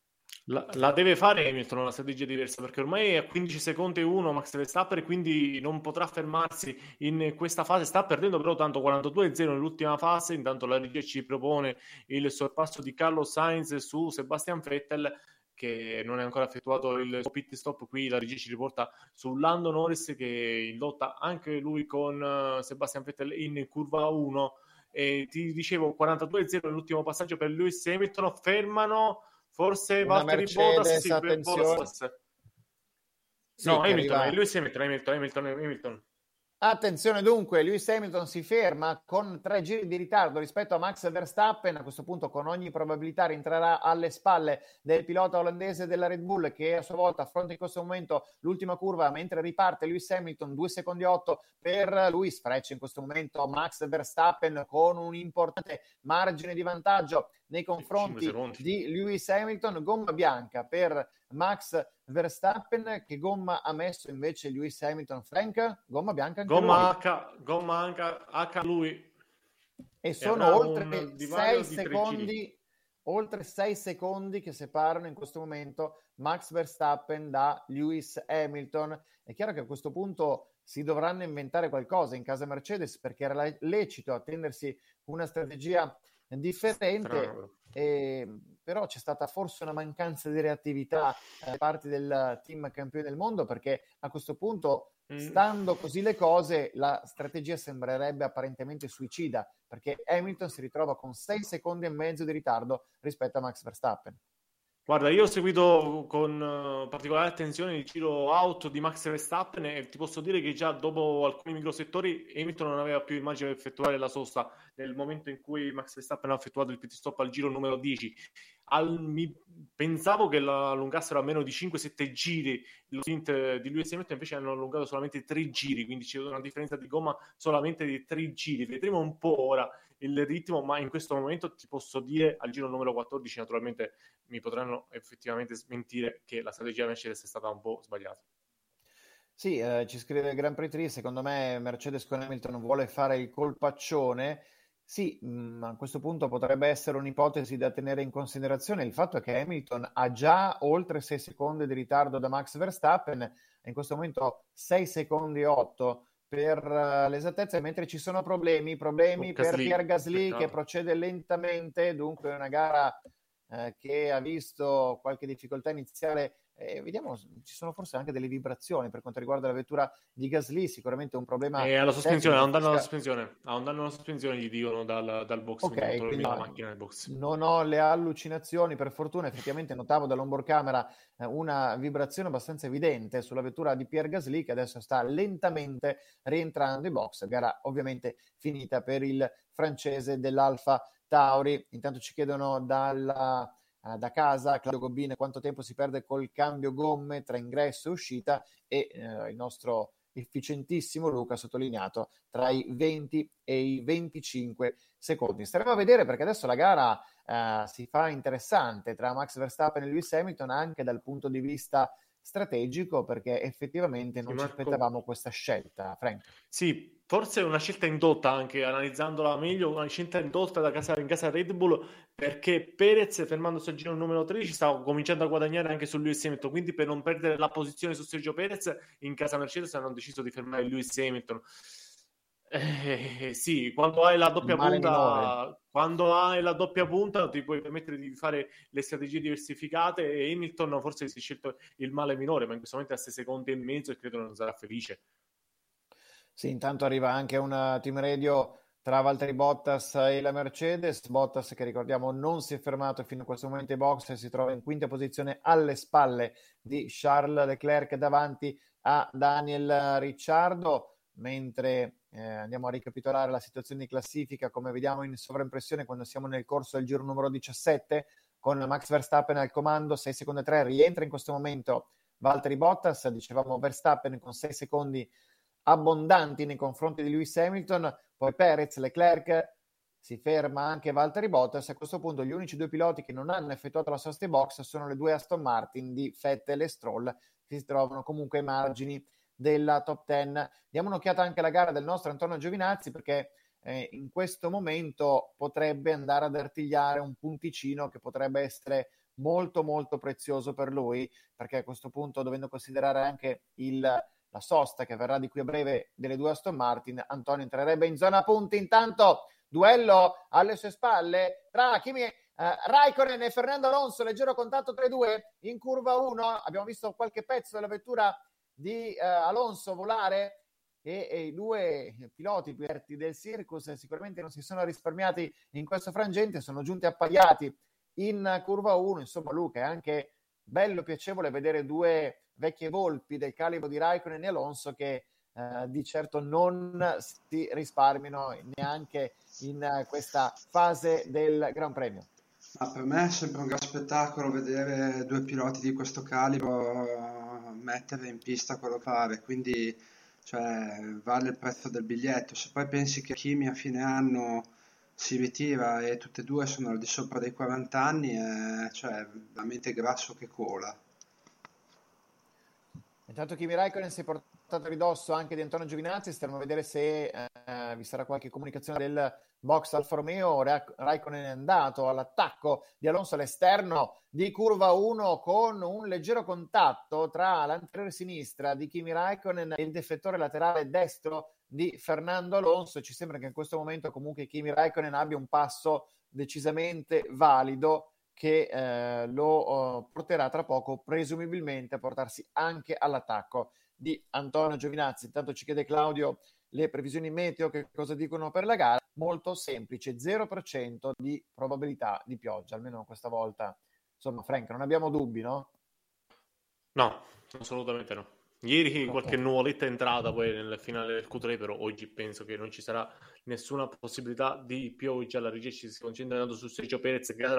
La, la, deve fare Hamilton una strategia diversa perché ormai è a 15 secondi e 1 Max Verstappen quindi non potrà fermarsi in questa fase. Sta perdendo però tanto 42-0 nell'ultima fase. Intanto la regia ci propone il sorpasso di Carlos Sainz su Sebastian Vettel che non è ancora effettuato il pit stop. Qui la regia ci riporta su Lando Norris che in lotta anche lui con uh, Sebastian Vettel in curva 1 e ti dicevo 42-0 nell'ultimo passaggio per Lewis Hamilton. Fermano forse Valtteri Bottas sì, Bottas sì, no Hamilton, arriva... Lewis Hamilton, Hamilton, Hamilton, Hamilton. Attenzione dunque, Lewis Hamilton si ferma con tre giri di ritardo rispetto a Max Verstappen, a questo punto con ogni probabilità rientrerà alle spalle del pilota olandese della Red Bull che a sua volta affronta in questo momento l'ultima curva mentre riparte Lewis Hamilton 2 secondi 8 per lui, sfreccia in questo momento Max Verstappen con un importante margine di vantaggio nei confronti di Lewis Hamilton, gomma bianca per Max Verstappen. Che gomma ha messo invece Lewis Hamilton? Frank? Gomma bianca anche gomma lui. H, gomma H, H lui. E sono oltre 6 secondi oltre 6 secondi che separano in questo momento Max Verstappen da Lewis Hamilton. È chiaro che a questo punto si dovranno inventare qualcosa in casa Mercedes perché era lecito attendersi una strategia differente, eh, però c'è stata forse una mancanza di reattività da parte del team campione del mondo perché a questo punto, mm. stando così le cose, la strategia sembrerebbe apparentemente suicida perché Hamilton si ritrova con 6 secondi e mezzo di ritardo rispetto a Max Verstappen. Guarda, io ho seguito con uh, particolare attenzione il giro out di Max Verstappen e ti posso dire che già dopo alcuni microsettori Hamilton non aveva più immagine per effettuare la sosta nel momento in cui Max Verstappen ha effettuato il pit stop al giro numero 10. Al, mi, pensavo che la allungassero a meno di 5-7 giri lo stint di Lewis Hamilton, invece hanno allungato solamente 3 giri, quindi c'è una differenza di gomma solamente di 3 giri. Vedremo un po' ora il ritmo, ma in questo momento ti posso dire al giro numero 14, naturalmente mi potranno effettivamente smentire che la strategia Mercedes è stata un po' sbagliata. Sì, eh, ci scrive Grand Prix 3, secondo me Mercedes con Hamilton vuole fare il colpaccione. Sì, mh, mm, a questo punto potrebbe essere un'ipotesi da tenere in considerazione il fatto che Hamilton ha già oltre 6 secondi di ritardo da Max Verstappen, in questo momento 6 secondi e 8 per uh, l'esattezza, mentre ci sono problemi, problemi per Pierre Gasly che procede lentamente, dunque una gara eh, che ha visto qualche difficoltà iniziale. Eh, vediamo, ci sono forse anche delle vibrazioni per quanto riguarda la vettura di Gasly, sicuramente un problema. E alla sospensione, ha un danno alla sospensione, ha un danno alla sospensione, gli dicono dal, dal box. Ok, quindi la macchina box. Non ho le allucinazioni, per fortuna, effettivamente notavo dall'onboard camera eh, una vibrazione abbastanza evidente sulla vettura di Pierre Gasly che adesso sta lentamente rientrando in box. Gara ovviamente finita per il francese dell'Alfa Tauri. Intanto ci chiedono dalla, da casa Claudio Gobbine quanto tempo si perde col cambio gomme tra ingresso e uscita e uh, il nostro efficientissimo Luca ha sottolineato tra i 20 e i 25 secondi. Staremo a vedere perché adesso la gara uh, si fa interessante tra Max Verstappen e Lewis Hamilton anche dal punto di vista strategico perché effettivamente non sì, ci aspettavamo questa scelta, Frank. Sì, forse una scelta indotta anche analizzandola meglio, una scelta indotta da casa, in casa Red Bull perché Perez fermandosi al giro numero 13 stava cominciando a guadagnare anche su Lewis Hamilton, quindi per non perdere la posizione su Sergio Perez in casa Mercedes hanno deciso di fermare Lewis Hamilton. Eh, sì, quando hai la doppia punta, quando hai la doppia punta ti puoi permettere di fare le strategie diversificate e Hamilton forse si è scelto il male minore, ma in questo momento a 6 secondi e mezzo e credo non sarà felice. Sì, intanto arriva anche un team radio tra Valtteri Bottas e la Mercedes. Bottas, che ricordiamo non si è fermato fino a questo momento ai box e si trova in quinta posizione alle spalle di Charles Leclerc davanti a Daniel Ricciardo mentre eh, andiamo a ricapitolare la situazione di classifica, come vediamo in sovraimpressione quando siamo nel corso del giro numero 17, con Max Verstappen al comando, 6 secondi e 3, rientra in questo momento Valtteri Bottas, dicevamo Verstappen con 6 secondi abbondanti nei confronti di Lewis Hamilton, poi Perez, Leclerc, si ferma anche Valtteri Bottas. A questo punto gli unici due piloti che non hanno effettuato la sosta box sono le due Aston Martin di Vettel e Stroll, che si trovano comunque ai margini della top 10. Diamo un'occhiata anche alla gara del nostro Antonio Giovinazzi perché eh, in questo momento potrebbe andare ad artigliare un punticino che potrebbe essere molto molto prezioso per lui perché a questo punto dovendo considerare anche il, la sosta che verrà di qui a breve delle due Aston Martin Antonio entrerebbe in zona punti intanto duello alle sue spalle tra Kimi eh, Raikkonen e Fernando Alonso leggero contatto 3-2 in curva 1 abbiamo visto qualche pezzo della vettura di eh, Alonso volare e, e, i due piloti più del Circus sicuramente non si sono risparmiati in questo frangente, sono giunti appaiati in curva 1. Insomma, Luca, è anche bello piacevole vedere due vecchie volpi del calibro di Raikkonen e Alonso che eh, di certo non si risparmiano neanche in questa fase del Gran Premio. Ma per me è sempre un gran spettacolo vedere due piloti di questo calibro mettere in pista quello pare, quindi cioè, vale il prezzo del biglietto. Se poi pensi che Kimi a fine anno si ritira e tutte e due sono al di sopra dei 40 anni, è cioè, veramente grasso che cola. Intanto Kimi Raikkonen si è portato a ridosso anche di Antonio Giovinazzi, stiamo a vedere se eh, vi sarà qualche comunicazione del box Alfa Romeo, Raikkonen è andato all'attacco di Alonso all'esterno di curva 1 con un leggero contatto tra l'anteriore sinistra di Kimi Raikkonen e il defettore laterale destro di Fernando Alonso. Ci sembra che in questo momento comunque Kimi Raikkonen abbia un passo decisamente valido che eh, lo uh, porterà tra poco presumibilmente a portarsi anche all'attacco di Antonio Giovinazzi. Intanto ci chiede Claudio le previsioni meteo che cosa dicono per la gara molto semplice 0% di probabilità di pioggia almeno questa volta insomma, Frank, non abbiamo dubbi, no? No, assolutamente no. Ieri qualche nuvoletta è entrata poi nel finale del Q3, però oggi penso che non ci sarà nessuna possibilità di più. Oggi alla regia ci si concentra su Sergio Perez che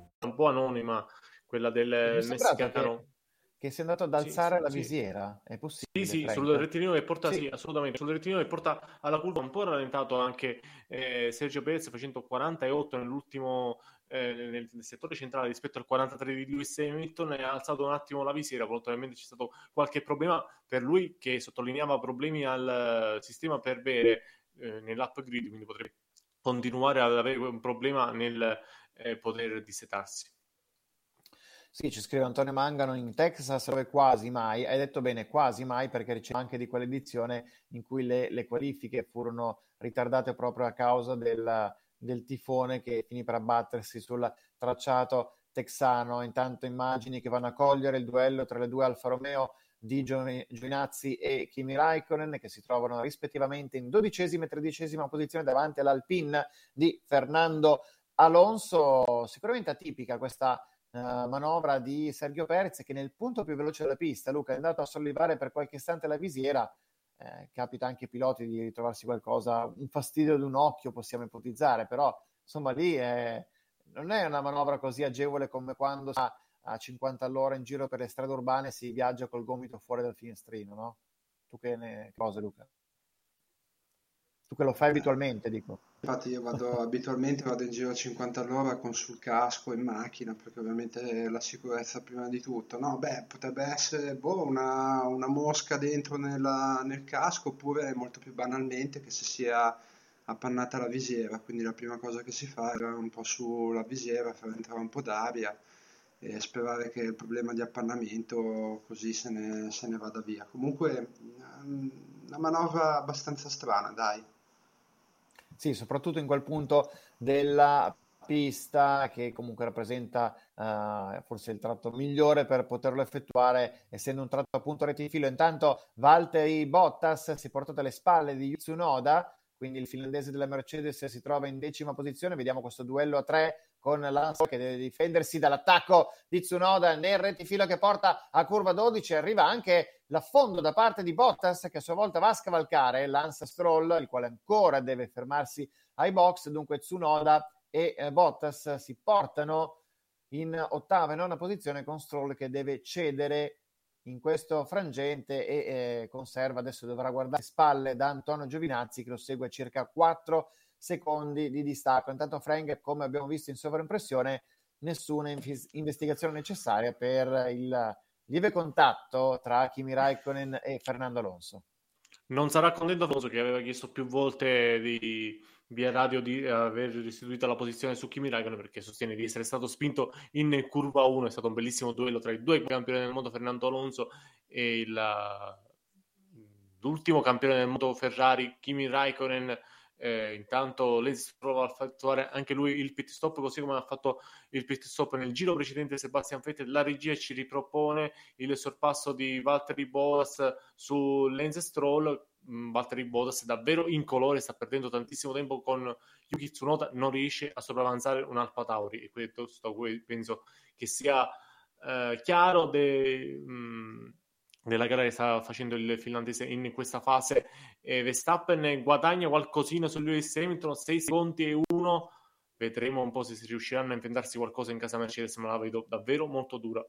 un po' anonima, quella del messicano. Che, che sei andato ad alzare sì, la visiera, è possibile? Sì, sì, sul rettilineo che porta, sì. sì. assolutamente, sul rettilineo che porta alla curva un po' rallentato anche eh, Sergio Perez facendo 48 nell'ultimo eh, nel, nel, settore centrale rispetto al 43 di Lewis Hamilton e ha alzato un attimo la visiera, probabilmente c'è stato qualche problema per lui che sottolineava problemi al uh, sistema per bere eh, nell'upgrade, quindi potrebbe continuare ad avere un problema nel eh, poter dissetarsi. Sì, ci scrive Antonio Mangano in Texas dove quasi mai, hai detto bene, quasi mai perché c'è anche di quell'edizione in cui le, le qualifiche furono ritardate proprio a causa del, del, tifone che finì per abbattersi sul tracciato texano. Intanto immagini che vanno a cogliere il duello tra le due Alfa Romeo di Giovinazzi e Kimi Raikkonen che si trovano rispettivamente in dodicesima e tredicesima posizione davanti all'Alpine di Fernando Alonso. Sicuramente atipica questa uh, manovra di Sergio Perez che nel punto più veloce della pista, Luca, è andato a sollevare per qualche istante la visiera. Eh, capita anche ai piloti di ritrovarsi qualcosa, un fastidio di un occhio possiamo ipotizzare, però insomma lì è, non è una manovra così agevole come quando sa a 50 all'ora in giro per le strade urbane si viaggia col gomito fuori dal finestrino, no? Tu che ne cose, Luca? Tu che lo fai abitualmente, dico. Infatti io vado [laughs] abitualmente vado in giro a 50 all'ora con sul casco in macchina, perché ovviamente la sicurezza prima di tutto. No, beh, potrebbe essere boh, una, una mosca dentro nella, nel casco, oppure molto più banalmente che si sia appannata la visiera, quindi la prima cosa che si fa è un po' sulla visiera, far entrare un po' d'aria e sperare che il problema di appannamento così se ne, se ne vada via. Comunque una manovra abbastanza strana, dai. Sì, soprattutto in quel punto della pista che comunque rappresenta uh, forse il tratto migliore per poterlo effettuare essendo un tratto appunto retifilo. Intanto Valtteri Bottas si porta dalle spalle di Tsunoda, quindi il finlandese della Mercedes si trova in decima posizione. Vediamo questo duello a tre con Lance che deve difendersi dall'attacco di Tsunoda nel rettifilo che porta a curva 12. Arriva anche l'affondo da parte di Bottas che a sua volta va a scavalcare Lance Stroll, il quale ancora deve fermarsi ai box. Dunque Tsunoda e eh, Bottas si portano in ottava e nona posizione con Stroll che deve cedere in questo frangente e eh, conserva adesso dovrà guardare spalle da Antonio Giovinazzi che lo segue a circa 4 secondi di distacco. Intanto Frank, come abbiamo visto in sovraimpressione, nessuna inf- investigazione necessaria per il lieve contatto tra Kimi Raikkonen e Fernando Alonso. Non sarà contento Alonso che aveva chiesto più volte di, via radio di aver restituito la posizione su Kimi Raikkonen perché sostiene di essere stato spinto in curva 1. È stato un bellissimo duello tra i due campioni del mondo, Fernando Alonso e il, l'ultimo campione del mondo Ferrari, Kimi Raikkonen eh, intanto Lenz prova a fare anche lui il pit stop, così come ha fatto il pit stop nel giro precedente Sebastian Vettel. La regia ci ripropone il sorpasso di Valtteri Bottas su Lenz Stroll. Mm, Valtteri Bottas è davvero in colore, sta perdendo tantissimo tempo con Yuki Tsunoda, non riesce a sopravanzare un Alfa Tauri e questo penso che sia eh, chiaro. De, mh, mm, della gara che sta facendo il finlandese in questa fase. Eh, Verstappen guadagna qualcosina su Lewis Hamilton, 6 secondi e 1 vedremo un po' se si riusciranno a inventarsi qualcosa in casa Mercedes, ma la vedo davvero molto dura.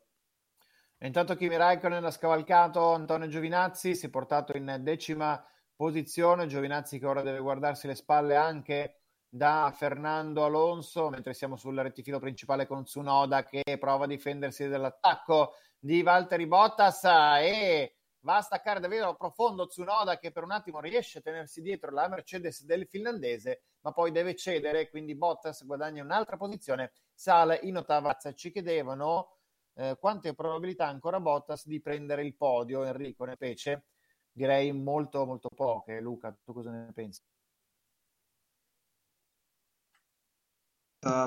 Intanto Kimi Raikkonen ha scavalcato Antonio Giovinazzi, si è portato in decima posizione, Giovinazzi che ora deve guardarsi le spalle anche da Fernando Alonso, mentre siamo sul rettifilo principale con Tsunoda che prova a difendersi dall'attacco di Valtteri Bottas e va a staccare davvero profondo Tsunoda che per un attimo riesce a tenersi dietro la Mercedes del finlandese, ma poi deve cedere, quindi Bottas guadagna un'altra posizione, sale in ottava. Ci chiedevano eh, quante probabilità ancora Bottas di prendere il podio, Enrico ne fece? Direi molto molto poche. Luca, tu cosa ne pensi?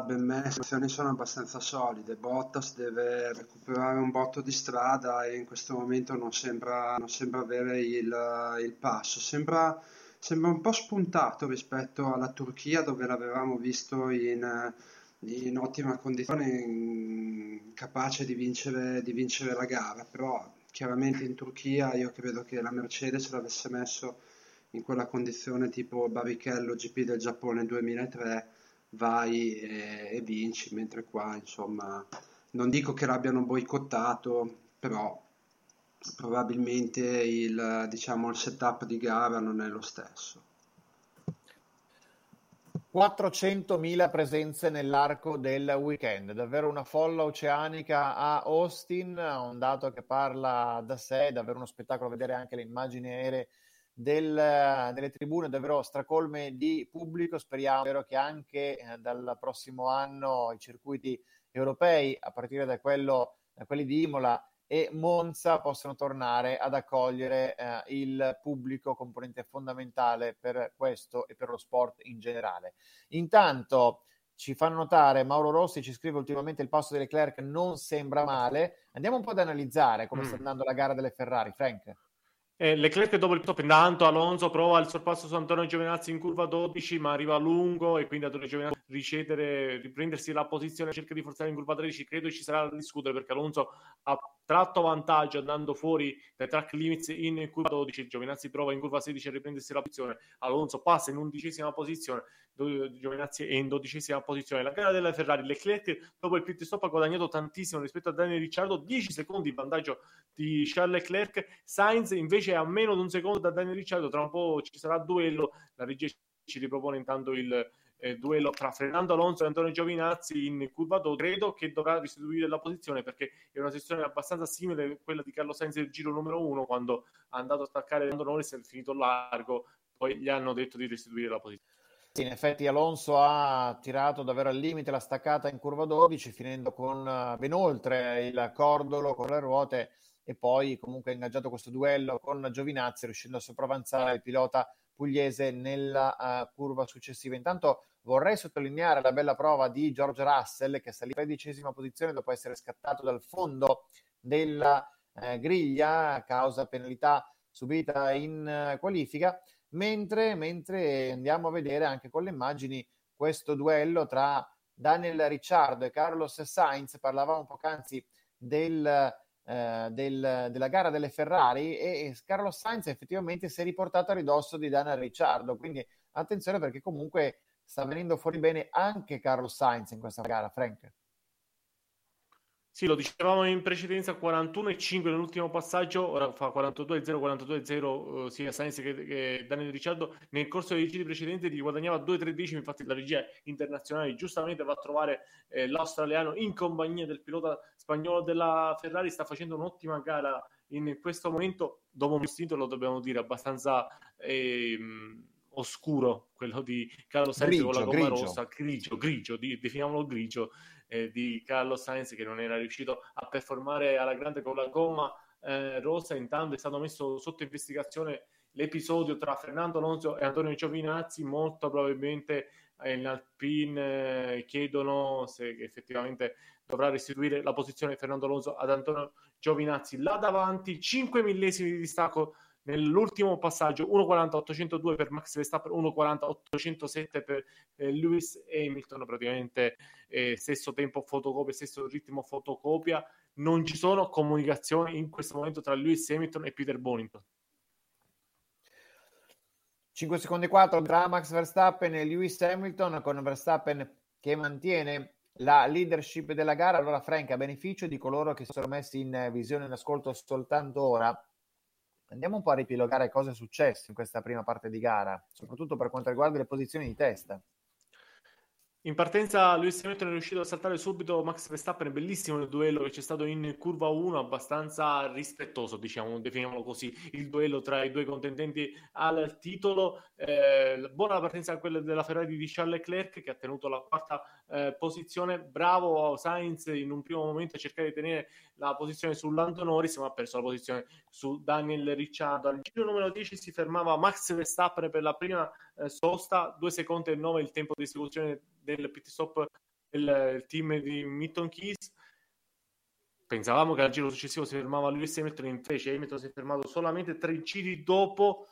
Ben me, le situazioni sono abbastanza solide. Bottas deve recuperare un botto di strada e in questo momento non sembra, non sembra avere il, il passo. Sembra, sembra, un po' spuntato rispetto alla Turchia dove l'avevamo visto in, in ottima condizione, capace di vincere, di vincere la gara. Però chiaramente in Turchia io credo che la Mercedes l'avesse messo in quella condizione tipo Barrichello GP del Giappone 2003 vai e, e vinci, mentre qua insomma non dico che l'abbiano boicottato, però probabilmente il, diciamo, il setup di gara non è lo stesso. 400.000 presenze nell'arco del weekend, davvero una folla oceanica a Austin, un dato che parla da sé, davvero uno spettacolo vedere anche le immagini aeree del, delle tribune davvero stracolme di pubblico. Speriamo che anche eh, dal prossimo anno i circuiti europei, a partire da, quello, da quelli di Imola e Monza, possano tornare ad accogliere eh, il pubblico, componente fondamentale per questo e per lo sport in generale. Intanto ci fanno notare Mauro Rossi ci scrive ultimamente il passo delle Leclerc non sembra male andiamo un po' ad analizzare come mm. sta andando la gara delle Ferrari Frank eh, Leclerc dopo il top intanto Alonso prova il sorpasso su Antonio Giovinazzi in curva 12 ma arriva lungo e quindi Antonio Giovinazzi ricedere, riprendersi la posizione cerca di forzare in curva 13 credo ci sarà da discutere perché Alonso ha tratto vantaggio andando fuori dai track limits in curva 12 Giovinazzi prova in curva 16 a riprendersi la posizione. Alonso passa in undicesima posizione Giovinazzi è in dodicesima posizione. La gara della Ferrari Leclerc dopo il pit stop ha guadagnato tantissimo rispetto a Daniel Ricciardo. 10 secondi in vantaggio di Charles Leclerc. Sainz invece è a meno di un secondo da Daniel Ricciardo. Tra un po' ci sarà duello. La regia ci ripropone intanto il eh, duello tra Fernando Alonso e Antonio Giovinazzi in curva 2 credo che dovrà restituire la posizione perché è una sessione abbastanza simile a quella di Carlo Sainz del giro numero 1 quando è andato a staccare Lando Norris è finito largo. Poi gli hanno detto di restituire la posizione in effetti Alonso ha tirato davvero al limite la staccata in curva 12 finendo con eh, ben oltre il cordolo con le ruote e poi comunque ha ingaggiato questo duello con Giovinazzi riuscendo a sopravanzare il pilota pugliese nella uh, curva successiva. Intanto vorrei sottolineare la bella prova di George Russell che salì in tredicesima posizione dopo essere scattato dal fondo della uh, griglia a causa penalità subita in uh, qualifica, mentre, mentre andiamo a vedere anche con le immagini questo duello tra Daniel Ricciardo e Carlos Sainz, parlavamo poc'anzi del eh, del, della gara delle Ferrari e, e Carlos Sainz effettivamente si è riportato a ridosso di Daniel Ricciardo, quindi attenzione perché comunque sta venendo fuori bene anche Carlos Sainz in questa gara, Frank. Sì, lo dicevamo in precedenza, 41 e 5 nell'ultimo passaggio, ora fa 42 0, 42 0 sia Sainz che, che Daniel Ricciardo. Nel corso dei giri precedenti gli guadagnava 2-3 decimi, infatti la regia internazionale giustamente va a trovare eh, l'australiano in compagnia del pilota spagnolo della Ferrari, sta facendo un'ottima gara in questo momento, dopo un istinto lo dobbiamo dire, abbastanza... Eh, oscuro quello di Carlo Sainz grigio, con la gomma grigio. rossa, grigio, grigio, definiamolo grigio, eh, di Carlos Sainz che non era riuscito a performare alla grande con la gomma eh, rossa. Intanto è stato messo sotto investigazione l'episodio tra Fernando Alonso e Antonio Giovinazzi. Molto probabilmente eh, in Alpine eh, chiedono se effettivamente dovrà restituire la posizione Fernando Alonso ad Antonio Giovinazzi là davanti. 5 millesimi di distacco nell'ultimo passaggio 1.4802 per Max Verstappen 1.4807 per eh, Lewis Hamilton praticamente eh, stesso tempo fotocopia stesso ritmo fotocopia non ci sono comunicazioni in questo momento tra Lewis Hamilton e Peter Bonington 5 secondi 4 tra Max Verstappen e Lewis Hamilton con Verstappen che mantiene la leadership della gara. Allora, Frank, a beneficio di coloro che si sono messi in visione e in ascolto soltanto ora, andiamo un po' a ripilogare cosa è successo in questa prima parte di gara, soprattutto per quanto riguarda le posizioni di testa. In partenza Lewis Hamilton è riuscito a saltare subito Max Verstappen, bellissimo il duello che c'è stato in curva 1, abbastanza rispettoso, diciamo, definiamolo così, il duello tra i due contendenti al titolo. Eh, buona la partenza quella della Ferrari di Charles Leclerc che ha tenuto la quarta eh, posizione, bravo Sainz in un primo momento a cercare di tenere la posizione su Lando Norris, ma ha perso la posizione su Daniel Ricciardo. Al giro numero 10 si fermava Max Verstappen per la prima eh, sosta, 2 secondi e 9 il tempo di esecuzione del pit stop del team di Milton Keys. Pensavamo che al giro successivo si fermava Lewis Hamilton, invece Hamilton si è fermato solamente tre giri dopo,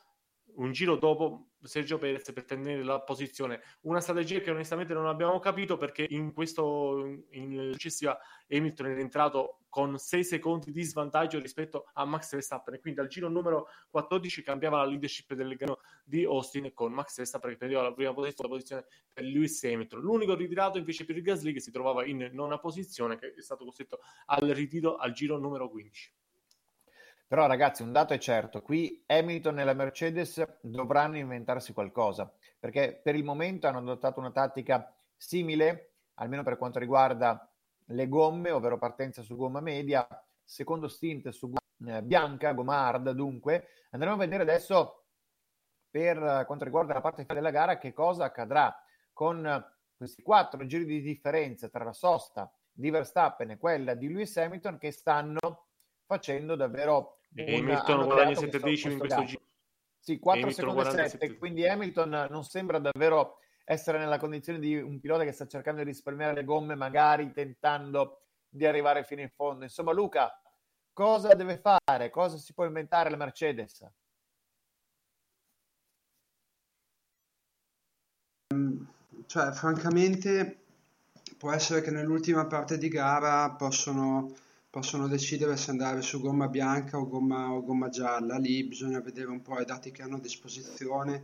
un giro dopo Sergio Perez per tenere la posizione. Una strategia che onestamente non abbiamo capito perché in questo in successiva Hamilton è entrato con 6 secondi di svantaggio rispetto a Max Verstappen quindi al giro numero 14 cambiava la leadership del grano di Austin con Max Verstappen che prendeva la prima posizione, la posizione per Lewis Hamilton. L'unico ritirato invece per il Gasly che si trovava in nona posizione che è stato costretto al ritiro al giro numero 15. Però ragazzi, un dato è certo, qui Hamilton e la Mercedes dovranno inventarsi qualcosa, perché per il momento hanno adottato una tattica simile, almeno per quanto riguarda le gomme, ovvero partenza su gomma media, secondo stint su gomma eh, bianca, gomma hard, dunque. Andremo a vedere adesso per quanto riguarda la parte della gara che cosa accadrà con questi quattro giri di differenza tra la sosta di Verstappen e quella di Lewis Hamilton che stanno facendo davvero Hamilton guadagna 7 decimi in questo giro. Sì, 4 secondi e 7, quindi Hamilton non sembra davvero essere nella condizione di un pilota che sta cercando di risparmiare le gomme, magari tentando di arrivare fino in fondo. Insomma, Luca, cosa deve fare? Cosa si può inventare la Mercedes? Cioè, francamente, può essere che nell'ultima parte di gara possono possono decidere se andare su gomma bianca o gomma, o gomma gialla. Lì bisogna vedere un po' i dati che hanno a disposizione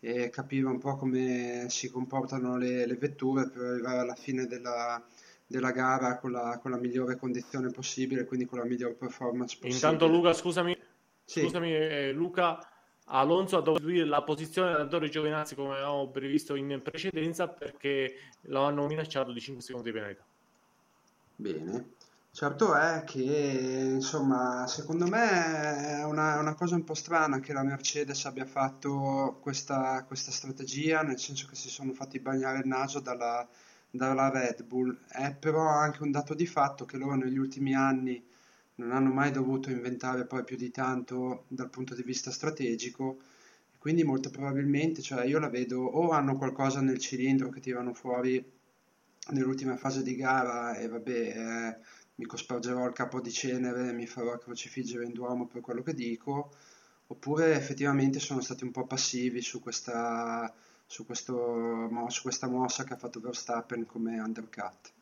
e capire un po' come si comportano le, le vetture per arrivare alla fine della, della gara con la, con la, migliore condizione possibile, quindi con la migliore performance possibile. Intanto Luca, scusami, sì. scusami eh, Luca, Alonso ha dovuto dire la posizione dell'allenatore Giovinazzi come avevamo previsto in precedenza perché lo hanno minacciato di 5 secondi di penalità. Bene. Certo è che, insomma, secondo me è una, una cosa un po' strana che la Mercedes abbia fatto questa, questa strategia, nel senso che si sono fatti bagnare il naso dalla, dalla Red Bull. È però anche un dato di fatto che loro negli ultimi anni non hanno mai dovuto inventare poi più di tanto dal punto di vista strategico. Quindi molto probabilmente, cioè io la vedo o hanno qualcosa nel cilindro che tirano fuori nell'ultima fase di gara e vabbè, eh, mi cospargerò il capo di cenere, mi farò crocifiggere in Duomo per quello che dico, oppure effettivamente sono stati un po' passivi su questa, su questo, su questa mossa che ha fatto Verstappen come undercut.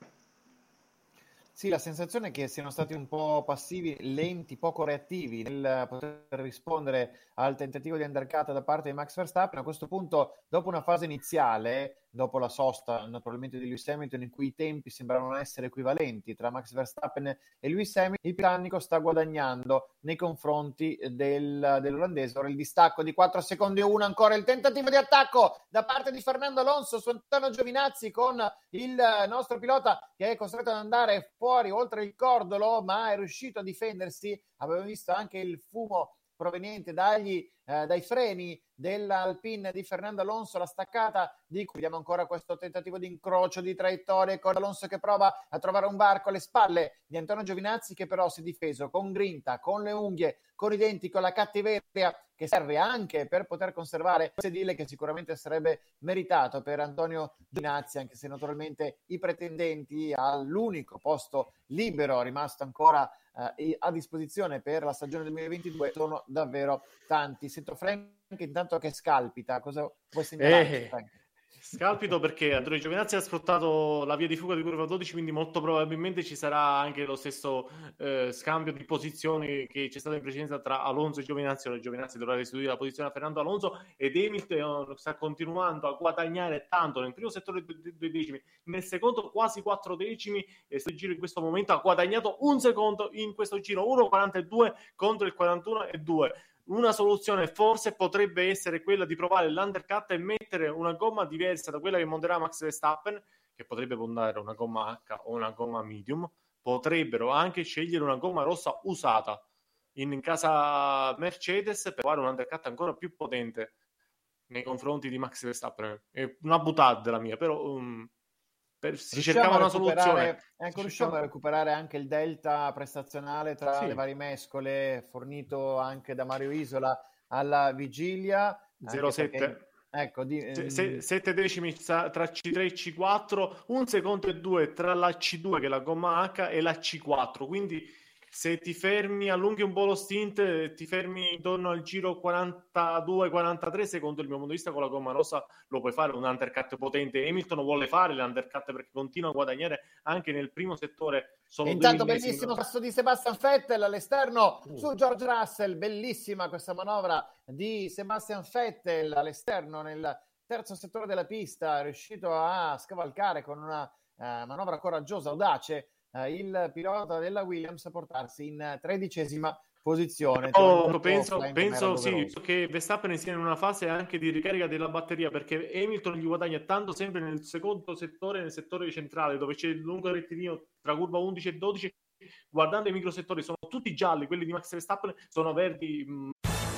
Sì, la sensazione è che siano stati un po' passivi, lenti, poco reattivi nel poter rispondere al tentativo di undercut da parte di Max Verstappen. A questo punto, dopo una fase iniziale, dopo la sosta naturalmente di Lewis Hamilton in cui i tempi sembravano essere equivalenti tra Max Verstappen e Lewis Hamilton, il britannico sta guadagnando nei confronti del, dell'olandese. Ora il distacco di 4 secondi e 1, ancora il tentativo di attacco da parte di Fernando Alonso su Antonio Giovinazzi con il nostro pilota che è costretto ad andare fuori oltre il cordolo ma è riuscito a difendersi. Abbiamo visto anche il fumo proveniente dagli, eh, dai freni dell'Alpine di Fernando Alonso, la staccata di cui vediamo ancora questo tentativo di incrocio di traiettorie con Alonso che prova a trovare un varco alle spalle di Antonio Giovinazzi che però si è difeso con grinta, con le unghie, con i denti, con la cattiveria che serve anche per poter conservare il sedile che sicuramente sarebbe meritato per Antonio Giovinazzi anche se naturalmente i pretendenti all'unico posto libero rimasto ancora eh, a disposizione per la stagione 2022 sono davvero tanti. Sento Frank intanto che scalpita, cosa vuoi segnalare? Eh, Scalpito perché Andrea Giovinazzi ha sfruttato la via di fuga di curva 12, quindi molto probabilmente ci sarà anche lo stesso eh, scambio di posizioni che c'è stato in precedenza tra Alonso e Giovinazzi. Ora Giovinazzi dovrà restituire la posizione a Fernando Alonso ed Hamilton sta continuando a guadagnare tanto nel primo settore due decimi, nel secondo quasi quattro decimi e questo giro in questo momento ha guadagnato un secondo in questo giro 1,42 contro il 41,2 una soluzione forse potrebbe essere quella di provare l'undercut e mettere una gomma diversa da quella che monterà Max Verstappen, che potrebbe montare una gomma H o una gomma medium, potrebbero anche scegliere una gomma rossa usata in casa Mercedes per fare un undercut ancora più potente nei confronti di Max Verstappen. È una buttata la mia, però um, per, si cercava una soluzione. Ecco, riusciamo a recuperare anche il delta prestazionale tra sì. le varie mescole fornito anche da Mario Isola alla vigilia. 07. Ecco, di, ehm... 7 decimi tra C3 e C4, un secondo e due tra la C2 che è la gomma H e la C4, quindi se ti fermi, allunghi un po' lo stint, ti fermi intorno al giro 42-43, secondo il mio punto di vista, con la gomma rossa lo puoi fare un undercut potente. Hamilton vuole fare l'undercut perché continua a guadagnare anche nel primo settore. Sono intanto bellissimo passo di Sebastian Vettel all'esterno uh. su George Russell, bellissima questa manovra di Sebastian Vettel all'esterno nel terzo settore della pista, è riuscito a scavalcare con una uh, manovra coraggiosa, audace eh, il pilota della Williams a portarsi in tredicesima posizione. Oh, penso, penso sì, che Verstappen sia in una fase anche di ricarica della batteria perché Hamilton gli guadagna tanto sempre nel secondo settore, nel settore centrale dove c'è il lungo rettilineo tra curva 11 e 12. Guardando i microsettori sono tutti gialli, quelli di Max Verstappen sono verdi.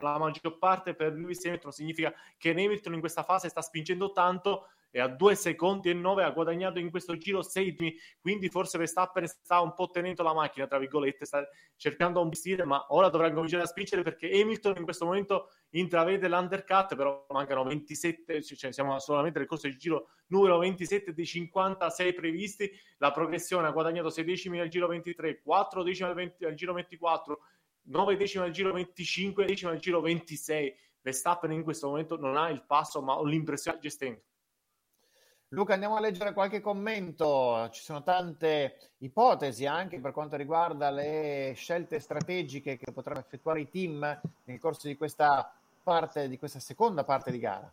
la maggior parte per Lewis Hamilton significa che Hamilton in questa fase sta spingendo tanto e a 2 secondi e 9 ha guadagnato in questo giro 6 quindi forse Verstappen sta un po' tenendo la macchina tra virgolette sta cercando un vestire ma ora dovrà cominciare a spingere perché Hamilton in questo momento intravede l'undercut però mancano 27 cioè siamo solamente nel corso del giro numero 27 dei 56 previsti. La progressione ha guadagnato 6 decimi al giro 23 4 decimi al, 20, al giro 24 9 decimi al giro 25, decimi al giro 26. Verstappen in questo momento non ha il passo, ma ho l'impressione gestendo. Luca, andiamo a leggere qualche commento. Ci sono tante ipotesi anche per quanto riguarda le scelte strategiche che potranno effettuare i team nel corso di questa parte, di questa seconda parte di gara.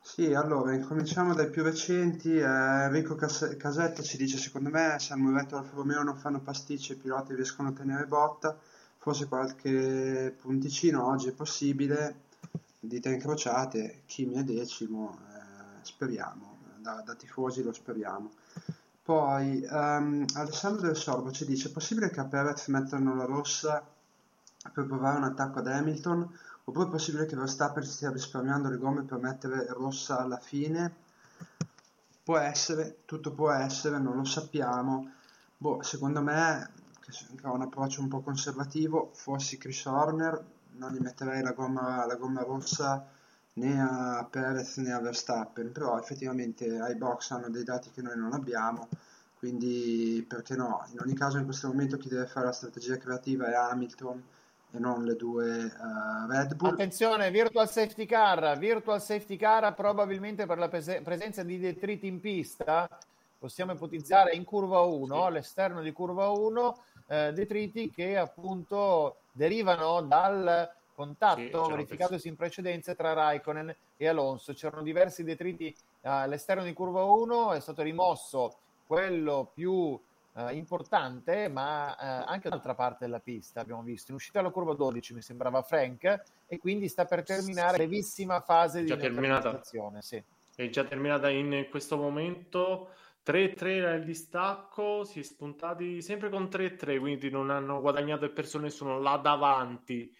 Sì, allora, incominciamo dai più recenti. Eh, Enrico Cas- Casetta ci dice: Secondo me, se al Muretto e Alfa Romeo non fanno pasticcio, i piloti riescono a tenere botta forse qualche punticino oggi è possibile, dita incrociate, Kimi è decimo, eh, speriamo, da, da, tifosi lo speriamo. Poi um, Alessandro Del Sorbo ci dice, è possibile che a Perez mettano la rossa per provare un attacco ad Hamilton? Oppure è possibile che Verstappen stia risparmiando le gomme per mettere rossa alla fine? Può essere, tutto può essere, non lo sappiamo. Boh, secondo me che ha un approccio un po' conservativo, fossi Chris Horner non gli metterei la gomma, la gomma rossa né a Perez né a Verstappen, però effettivamente ai box hanno dei dati che noi non abbiamo, quindi perché no? In ogni caso in questo momento chi deve fare la strategia creativa è Hamilton e non le due uh, Red Bull. Attenzione, virtual safety car, virtual safety car probabilmente per la pres- presenza di detriti in pista, possiamo ipotizzare in curva 1, sì. all'esterno di curva 1 eh, detriti che appunto derivano dal contatto sì, verificatosi in precedenza tra Raikkonen e Alonso. C'erano diversi detriti all'esterno di curva 1 è stato rimosso quello più eh, importante, ma eh, anche dall'altra parte della pista abbiamo visto. In uscita alla curva 12 mi sembrava Frank e quindi sta per terminare la brevissima fase già di terminata. Sì. È già terminata in questo momento. 3-3 era il distacco, si è spuntati sempre con 3-3, quindi non hanno guadagnato e perso nessuno là davanti.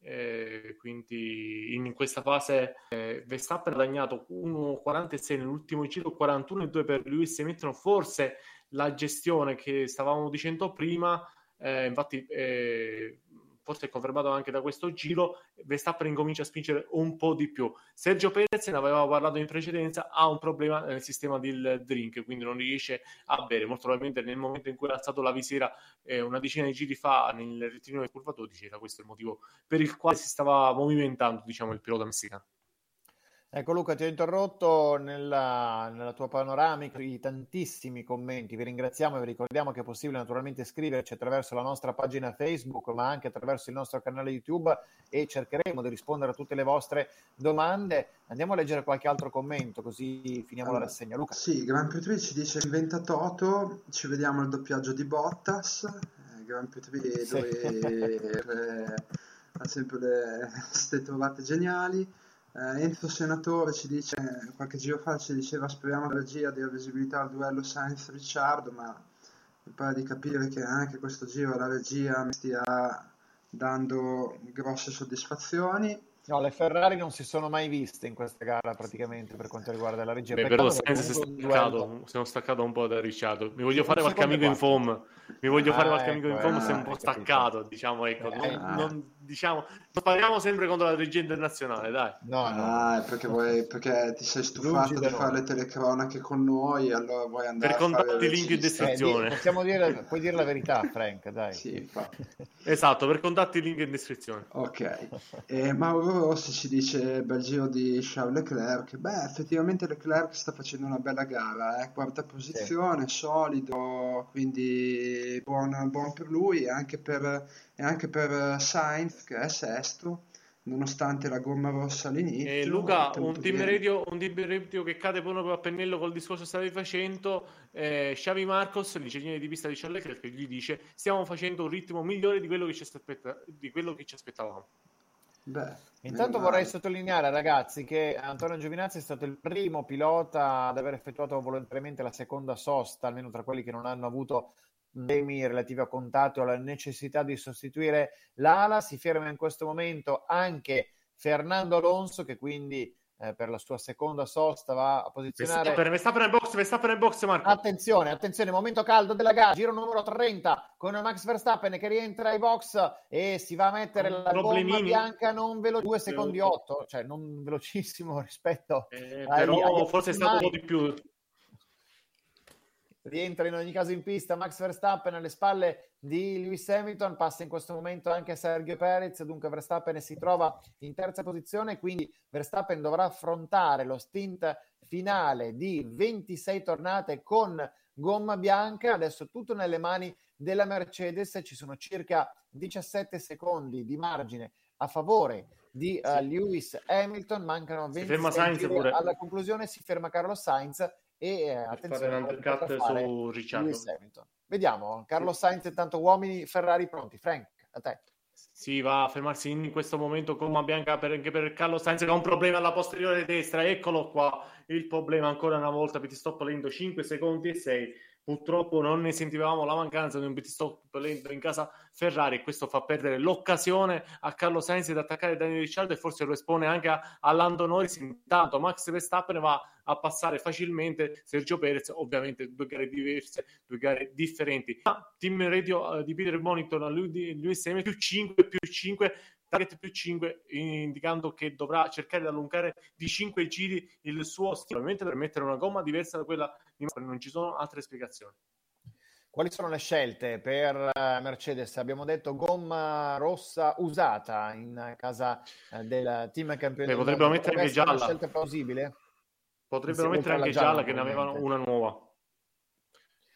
Eh, quindi in questa fase eh, Verstappen ha guadagnato 1,46 nell'ultimo giro, 41,2 per Lewis Hamilton. Forse la gestione che stavamo dicendo prima, eh, infatti eh, forse è confermato anche da questo giro, Verstappen incomincia a spingere un po' di più. Sergio Perez, ne avevamo parlato in precedenza, ha un problema nel sistema del drink, quindi non riesce a bere. Molto probabilmente nel momento in cui ha alzato la visiera eh, una decina di giri fa nel rettilineo di curva 12, era questo il motivo per il quale si stava movimentando diciamo, il pilota messicano. Ecco Luca, ti ho interrotto nella, nella, tua panoramica di tantissimi commenti, vi ringraziamo e vi ricordiamo che è possibile naturalmente scriverci attraverso la nostra pagina Facebook ma anche attraverso il nostro canale YouTube e cercheremo di rispondere a tutte le vostre domande. Andiamo a leggere qualche altro commento così finiamo allora, la rassegna. Luca. Sì, Gran Prix ci dice inventa Toto, ci vediamo il doppiaggio di Bottas, eh, Gran Prix dove eh, ha sempre le, [laughs] queste trovate geniali. Eh, Enzo Senatore ci dice, qualche giro fa ci diceva speriamo la regia dia visibilità al duello Sainz-Ricciardo, ma mi pare di capire che anche questo giro la regia mi stia dando grosse soddisfazioni. No, le Ferrari non si sono mai viste in questa gara praticamente per quanto riguarda la regia. Beh, però Sainz si è staccato, sono staccato un po' da Ricciardo. Mi voglio fare qualche amico in foam. Mi voglio ah, fare qualche ecco, amico in foam, eh, è un po' staccato, diciamo, ecco. Eh, non, non, diciamo, non parliamo sempre contro la regia internazionale, dai. No, no. Ah, perché, vuoi, perché ti sei stufato di fare le telecronache con noi, allora vuoi andare per a fare il link in descrizione. Eh, possiamo dire, puoi dire la verità, Frank, dai. Sì, [laughs] esatto, per contatti link in descrizione. Ok. E Mauro Rossi ci dice bel giro di Charles Leclerc. Beh, effettivamente Leclerc sta facendo una bella gara, eh? quarta posizione, sì. solido, quindi buon, buon per lui e anche per, e anche per Sainz che è sesto nonostante la gomma rossa all'inizio. Eh, Luca, un team, radio, un team, radio, che cade proprio a pennello col discorso che stavi facendo, eh, Xavi Marcos, l'ingegnere di pista di Charles Leclerc, gli dice stiamo facendo un ritmo migliore di quello che ci, aspetta, di quello che ci aspettavamo. Beh, Intanto vorrei sottolineare, ragazzi, che Antonio Giovinazzi è stato il primo pilota ad aver effettuato volontariamente la seconda sosta, almeno tra quelli che non hanno avuto temi relativi a contatto alla necessità di sostituire l'ala. Si ferma in questo momento anche Fernando Alonso, che quindi eh, per la sua seconda sosta va a posizionare Verstappen nel box, Verstappen nel box Marco. Attenzione, attenzione, momento caldo della gara, giro numero 30 con Max Verstappen che rientra ai box e si va a mettere la gomma bianca non veloce 2 secondi 8, cioè non velocissimo [laughs] rispetto eh, però ai forse è stato un po' di più rientra in ogni caso in pista Max Verstappen alle spalle di Lewis Hamilton, passa in questo momento anche Sergio Perez, dunque Verstappen si trova in terza posizione, quindi Verstappen dovrà affrontare lo stint finale di 26 tornate con gomma bianca, adesso tutto nelle mani della Mercedes, ci sono circa 17 secondi di margine a favore di uh, Lewis Hamilton, mancano 20 secondi alla conclusione, si ferma Carlos Sainz e eh, attenzione fare un undercut su Ricciardo. Vediamo, Carlo Sainz e tanto uomini, Ferrari pronti. Frank, a te. Si va a fermarsi in questo momento gomma bianca per, anche per Carlo Sainz che ha un problema alla posteriore destra. Eccolo qua, il problema ancora una volta, pit stop lento 5 secondi e 6 Purtroppo non ne sentivamo la mancanza di un pit stop lento in casa Ferrari e questo fa perdere l'occasione a Carlo Sainz di attaccare Daniel Ricciardo e forse lo espone anche a, a Lando Norris. Intanto Max Verstappen va a passare facilmente Sergio Perez, ovviamente due gare diverse, due gare differenti. Ma team radio uh, di Peter Bonington a lui, Lewis Hamilton più 5 più 5 target più 5, indicando che dovrà cercare di allungare di 5 giri il suo stile, ovviamente per mettere una gomma diversa da quella di non ci sono altre spiegazioni. Quali sono le scelte per eh, Mercedes? Abbiamo detto gomma rossa usata in casa eh, del team campione. potrebbero mettere anche gialla. Una scelta plausibile? Potrebbero mettere anche gialla, gialla che ne avevano una nuova.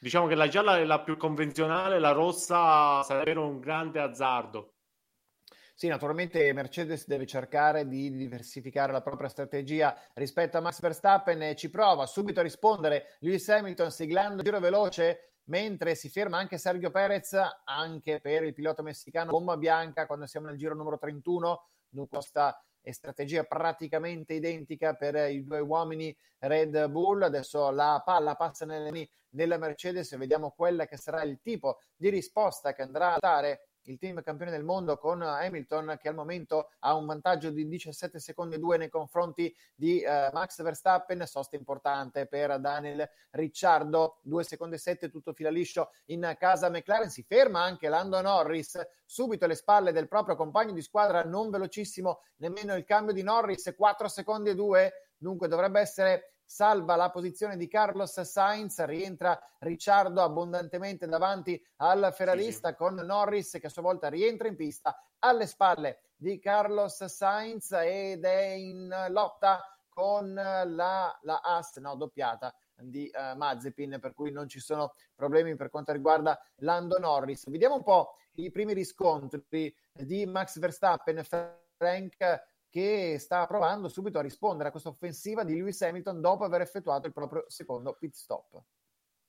Diciamo che la gialla è la più convenzionale, la rossa sarebbe un grande azzardo. Sì, naturalmente Mercedes deve cercare di diversificare la propria strategia rispetto a Max Verstappen e ci prova subito a rispondere Lewis Hamilton siglando giro veloce mentre si ferma anche Sergio Perez, anche per il pilota messicano, gomma bianca quando siamo nel giro numero 31, dunque questa è strategia praticamente identica per i due uomini Red Bull. Adesso la palla passa nelle mani della Mercedes e vediamo quella che sarà il tipo di risposta che andrà a dare il team campione del mondo con Hamilton che al momento ha un vantaggio di 17 secondi e 2 nei confronti di uh, Max Verstappen, sosta importante per Daniel Ricciardo, 2 secondi e 7 tutto fila liscio in casa McLaren, si ferma anche Lando Norris subito alle spalle del proprio compagno di squadra, non velocissimo nemmeno il cambio di Norris, 4 secondi e 2, dunque dovrebbe essere salva la posizione di Carlos Sainz, rientra Ricciardo abbondantemente davanti al ferrarista sì, sì. con Norris che a sua volta rientra in pista alle spalle di Carlos Sainz ed è in lotta con la, la As, no, doppiata di uh, Mazepin, per cui non ci sono problemi per quanto riguarda Lando Norris. Vediamo un po' i primi riscontri di Max Verstappen, Frank che sta provando subito a rispondere a questa offensiva di Lewis Hamilton dopo aver effettuato il proprio secondo pit stop.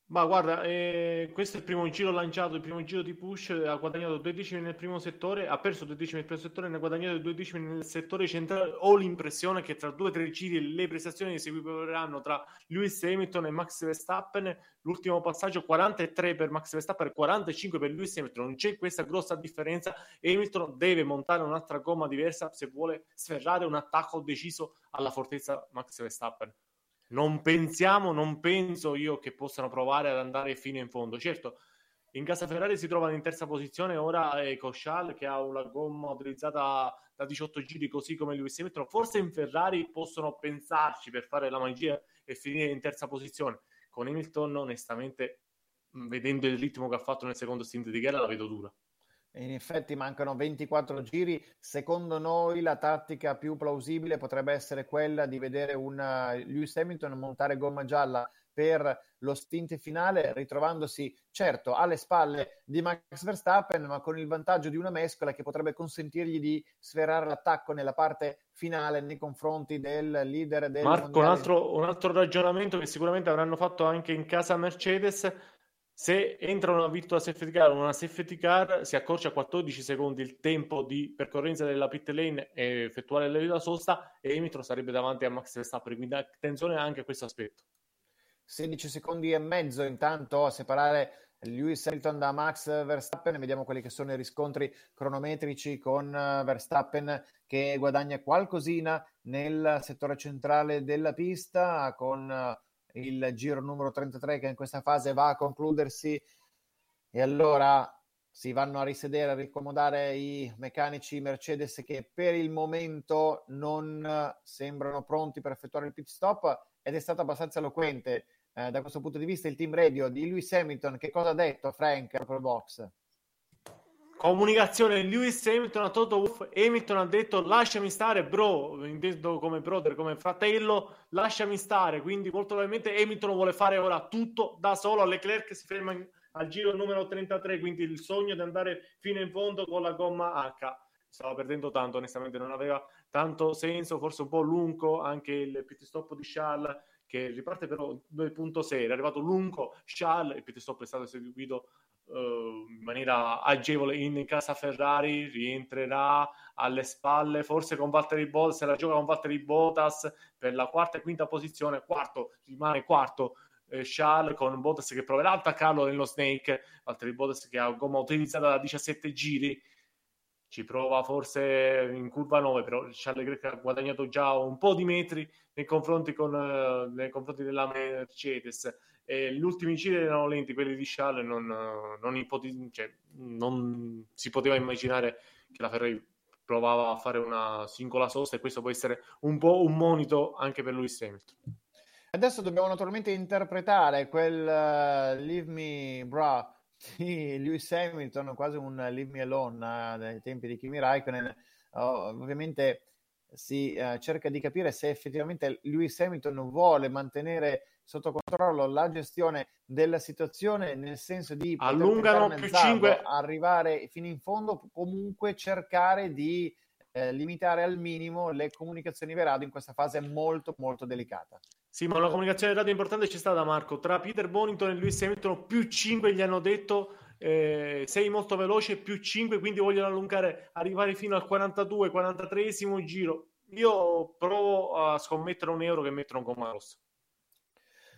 Ma guarda, eh, questo è il primo giro lanciato, il primo giro di push, ha guadagnato due decimi nel primo settore, ha perso due decimi nel primo settore, ne ha guadagnato due decimi nel settore centrale. Ho l'impressione che tra due o tre giri le prestazioni si equivoleranno tra Lewis Hamilton e Max Verstappen. L'ultimo passaggio 43 per Max Verstappen e 45 per Lewis Hamilton. Non c'è questa grossa differenza. Hamilton deve montare un'altra gomma diversa se vuole sferrare un attacco deciso alla fortezza Max Verstappen non pensiamo, non penso io che possano provare ad andare fino in fondo. Certo, in casa Ferrari si trovano in terza posizione ora è Cochal che ha una gomma utilizzata da 18 giri così come Lewis Hamilton. Forse in Ferrari possono pensarci per fare la magia e finire in terza posizione. Con Hamilton, onestamente, vedendo il ritmo che ha fatto nel secondo stint di gara, la vedo dura. In effetti mancano 24 giri. Secondo noi la tattica più plausibile potrebbe essere quella di vedere un uh, Lewis Hamilton montare gomma gialla per lo stint finale, ritrovandosi certo alle spalle di Max Verstappen, ma con il vantaggio di una mescola che potrebbe consentirgli di sferrare l'attacco nella parte finale nei confronti del leader del Marco, un altro, un altro ragionamento che sicuramente avranno fatto anche in casa Mercedes se entra una virtual safety car una safety car si accorcia a 14 secondi il tempo di percorrenza della pit lane e effettuare la sosta e Hamilton sarebbe davanti a Max Verstappen, quindi attenzione anche a questo aspetto. 16 secondi e mezzo intanto a separare Lewis Hamilton da Max Verstappen, vediamo quelli che sono i riscontri cronometrici con Verstappen che guadagna qualcosina nel settore centrale della pista con il giro numero 33 che in questa fase va a concludersi e allora si vanno a risedere, a ricomodare i meccanici Mercedes che per il momento non sembrano pronti per effettuare il pit stop ed è stato abbastanza eloquente eh, da questo punto di vista il team radio di Lewis Hamilton. Che cosa ha detto Frank per box? Comunicazione, Lewis Hamilton a Toto Wolff, Hamilton ha detto lasciami stare bro, inteso come brother, come fratello, lasciami stare, quindi molto probabilmente Hamilton vuole fare ora tutto da solo, Leclerc si ferma in, al giro numero 33, quindi il sogno di andare fino in fondo con la gomma H. Stava perdendo tanto, onestamente non aveva tanto senso, forse un po' lungo anche il pit stop di Charles che riparte però 2.6, è arrivato lungo Charles, il pit stop è stato eseguito in maniera agevole in casa Ferrari, rientrerà alle spalle, forse con Valtteri Bottas, se la gioca con Valtteri Bottas per la quarta e quinta posizione, quarto, rimane quarto eh, Charles con Bottas che proverà a attaccarlo nello Snake, Valtteri Bottas che ha gomma utilizzata da 17 giri, ci prova forse in curva 9, però Charles Leclerc ha guadagnato già un po' di metri nei confronti, con, uh, nei confronti della Mercedes e gli ultimi giri erano lenti, quelli di Charles non, non, ipoti- cioè, non si poteva immaginare che la Ferrari provava a fare una singola sosta e questo può essere un po' un monito anche per Lewis Hamilton. Adesso dobbiamo naturalmente interpretare quel uh, Leave Me Bra [laughs] di Lewis Hamilton, quasi un Leave Me Alone uh, dai tempi di Kimi Raikkonen. Oh, ovviamente si uh, cerca di capire se effettivamente Lewis Hamilton vuole mantenere sotto controllo la gestione della situazione nel senso di allungano più 5 arrivare fino in fondo comunque cercare di eh, limitare al minimo le comunicazioni verado in questa fase molto molto delicata sì, ma una comunicazione radio importante c'è stata, Marco. Tra Peter Bonington e Lewis Hamilton, più 5 gli hanno detto eh, sei molto veloce, più 5, quindi vogliono allungare, arrivare fino al 42-43 giro. Io provo a scommettere un euro che mettono gomma rossa.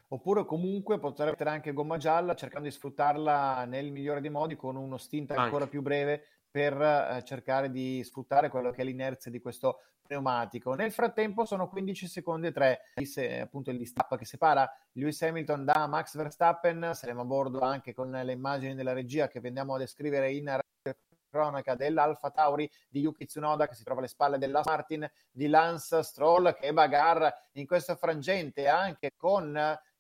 Oppure comunque poter mettere anche gomma gialla cercando di sfruttarla nel migliore dei modi con uno stint ancora anche. più breve per eh, cercare di sfruttare quello che è l'inerzia di questo pneumatico. Nel frattempo sono 15 secondi e 3, se, appunto il distappo che separa Lewis Hamilton da Max Verstappen, saremo a bordo anche con le immagini della regia che vendiamo a descrivere in cronaca dell'Alfa Tauri di Yuki Tsunoda che si trova alle spalle della Martin di Lance Stroll che bagarra in questo frangente anche con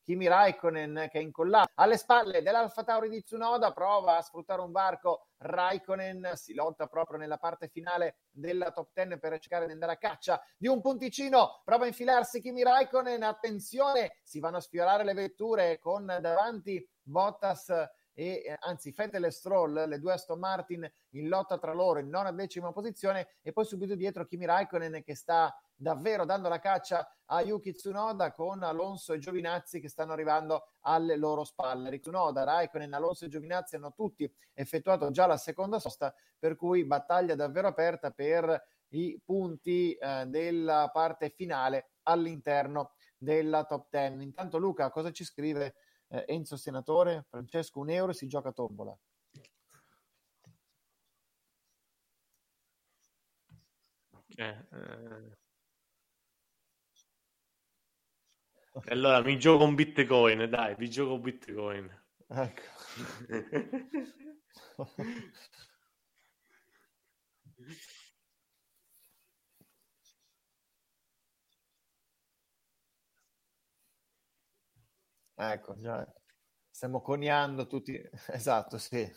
Kimi Raikkonen che è incollato alle spalle dell'Alfa Tauri di Tsunoda, prova a sfruttare un varco, Raikkonen si lotta proprio nella parte finale della top 10 per cercare di andare a caccia di un punticino, prova a infilarsi Kimi Raikkonen, attenzione, si vanno a sfiorare le vetture con davanti Bottas e eh, anzi Vettel e Stroll, le due Aston Martin in lotta tra loro in nona decima posizione e poi subito dietro Kimi Raikkonen che sta davvero dando la caccia a Yuki Tsunoda con Alonso e Giovinazzi che stanno arrivando alle loro spalle. Tsunoda, Raikkonen, Alonso e Giovinazzi hanno tutti effettuato già la seconda sosta, per cui battaglia davvero aperta per i punti eh, della parte finale all'interno della top 10. Intanto Luca, cosa ci scrive eh, Enzo Senatore? Francesco, un euro si gioca a tombola. Eh, eh. Allora mi gioco un bitcoin, dai, vi gioco un bitcoin. Ecco. [laughs] [laughs] ecco, già stiamo coniando tutti. [laughs] Esatto, sì.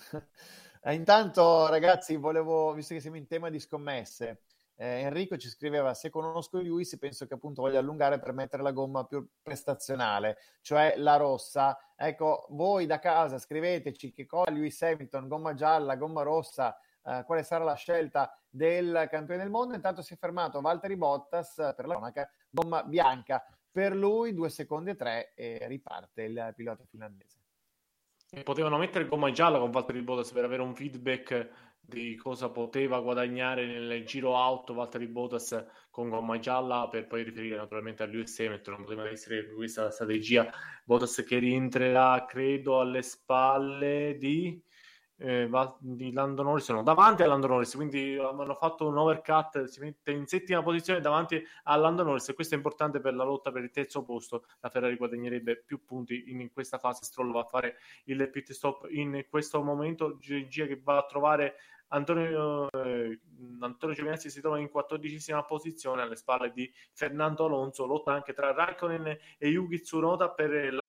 E intanto, ragazzi, volevo, visto che siamo in tema di scommesse, eh, Enrico ci scriveva: Se conosco Lewis, penso che appunto voglia allungare per mettere la gomma più prestazionale, cioè la rossa. Ecco, voi da casa scriveteci che cosa Lewis Hamilton, gomma gialla, gomma rossa. Uh, quale sarà la scelta del campione del mondo. Intanto si è fermato Valtteri Bottas per la cronaca, gomma bianca per lui, due secondi e tre, e riparte il pilota finlandese. Potevano mettere gomma gialla con Valtteri Bottas per avere un feedback di cosa poteva guadagnare nel giro auto Valtteri Bottas con gomma gialla per poi riferire naturalmente a Lewis non poteva essere questa strategia Bottas che rientrerà credo alle spalle di eh, di Lando Norris, no, davanti a Lando Norris, quindi hanno fatto un overcut, si mette in settima posizione davanti a Lando Norris e questo è importante per la lotta per il terzo posto, la Ferrari guadagnerebbe più punti in, in questa fase, Stroll va a fare il pit stop in questo momento, regia che va a trovare Antonio, eh, Antonio Giovinazzi si trova in quattordicesima posizione alle spalle di Fernando Alonso, lotta anche tra Raikkonen e Yuki Tsunoda per la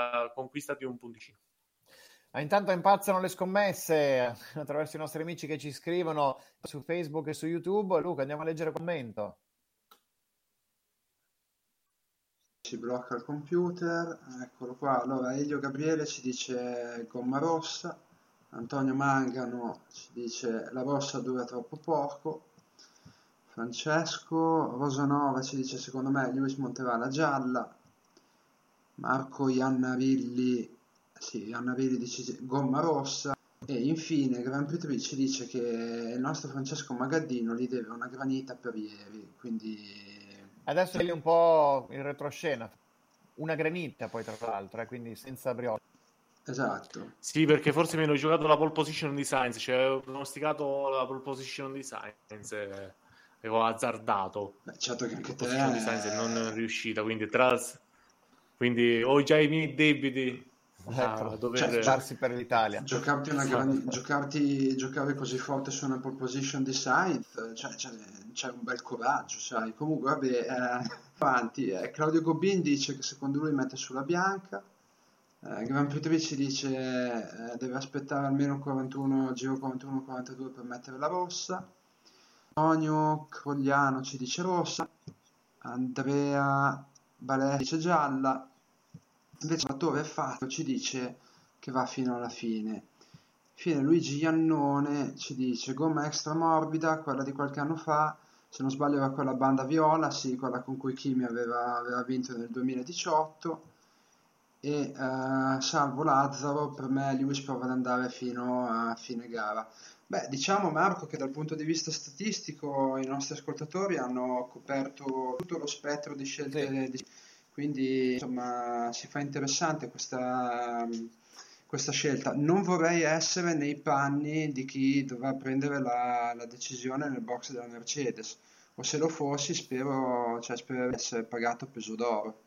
conquista di un punticino. Ah, intanto impazzano le scommesse [laughs] attraverso i nostri amici che ci scrivono su Facebook e su YouTube. Luca, andiamo a leggere il commento. Si blocca il computer, eccolo qua. Allora, Elio Gabriele ci dice gomma rossa, Antonio Mangano ci dice la rossa dura troppo poco, Francesco Rosanova ci dice secondo me Lewis monterà la gialla, Marco Iannarilli, sì, Iannarilli dice gomma rossa. E infine Gran Prix ci dice che il nostro Francesco Magaddino gli deve una granita per ieri, quindi... Adesso è un po' in retroscena, una granita poi tra l'altro, eh, quindi senza brioli. Esatto. Sì, perché forse mi hanno giocato la pole position di Sainz, cioè ho pronosticato la pole position di Sainz, avevo azzardato. Beh, certo che anche la te... position di Sainz non è riuscita, quindi tra... Quindi ho già i miei debiti Ecco, a dover... cioè, per l'Italia. Giocarti, una gran- giocarti- giocare così forte su una pole position di Sainz, cioè, c'è, c'è un bel coraggio, sai. Comunque, vabbè, eh, avanti. eh, Claudio Gobin dice che secondo lui mette sulla bianca. Eh, Gran Prix ci dice eh, deve aspettare almeno 41, giro 41-42 per mettere la rossa. Antonio Crogliano ci dice rossa. Andrea Balè dice gialla. Invece l'attore Fatto ci dice che va fino alla fine. Fine Luigi Iannone ci dice gomma extra morbida, quella di qualche anno fa, se non sbaglio era quella banda viola, sì, quella con cui Kimi aveva, aveva vinto nel 2018 e eh, salvo Lazzaro, per me Lewis prova ad andare fino a fine gara. Beh, diciamo Marco che dal punto di vista statistico i nostri ascoltatori hanno coperto tutto lo spettro di scelte, Sì. di- quindi insomma si fa interessante questa, questa scelta. Non vorrei essere nei panni di chi dovrà prendere la, la decisione nel box della Mercedes, o se lo fossi spero, cioè, spero di essere pagato peso d'oro.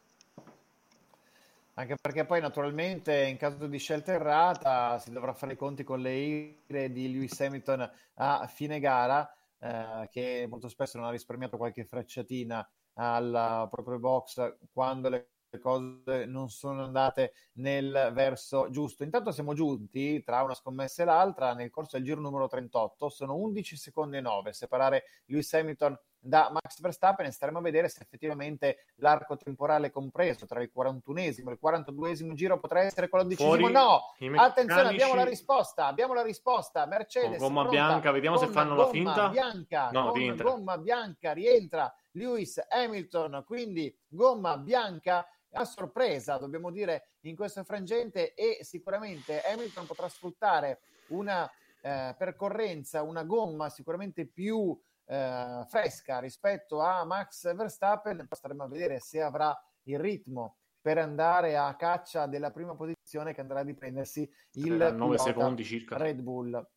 Anche perché poi naturalmente in caso di scelta errata si dovrà fare i conti con le ire di Lewis Hamilton a fine gara, eh, che molto spesso non ha risparmiato qualche frecciatina al proprio box quando le cose non sono andate nel verso giusto. Intanto siamo giunti tra una scommessa e l'altra nel corso del giro numero 38, sono 11 secondi e 9 a separare Lewis Hamilton da Max Verstappen e staremo a vedere se effettivamente l'arco temporale compreso tra il 41esimo e il 42esimo giro potrà essere quello decisivo. No, attenzione, abbiamo la risposta, abbiamo la risposta. Mercedes Con gomma pronta, bianca, vediamo se con fanno la finta. bianca, No, con rientra. gomma bianca rientra Lewis Hamilton, quindi gomma bianca a sorpresa, dobbiamo dire, in questo frangente e sicuramente Hamilton potrà sfruttare una eh, percorrenza, una gomma sicuramente più eh, fresca rispetto a Max Verstappen, staremo a vedere se avrà il ritmo per andare a caccia della prima posizione che andrà a riprendersi il Sarà 9 pilota secondi circa. Red Bull.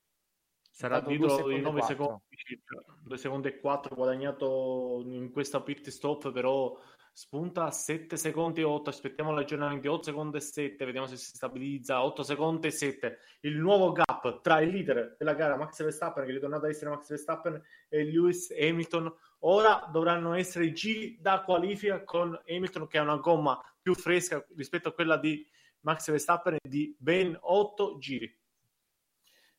Sarà dietro secondi i e 9 quattro. secondi circa, 2 secondi e 4 guadagnato in questa pit stop, però spunta a 7 secondi e 8, aspettiamo l'aggiornamento 8 secondi e 7, vediamo se si stabilizza 8 secondi e 7, il nuovo gap tra il leader della gara Max Verstappen che è ritornato ad essere Max Verstappen e Lewis Hamilton, ora dovranno essere giri da qualifica con Hamilton che ha una gomma più fresca rispetto a quella di Max Verstappen di ben 8 giri.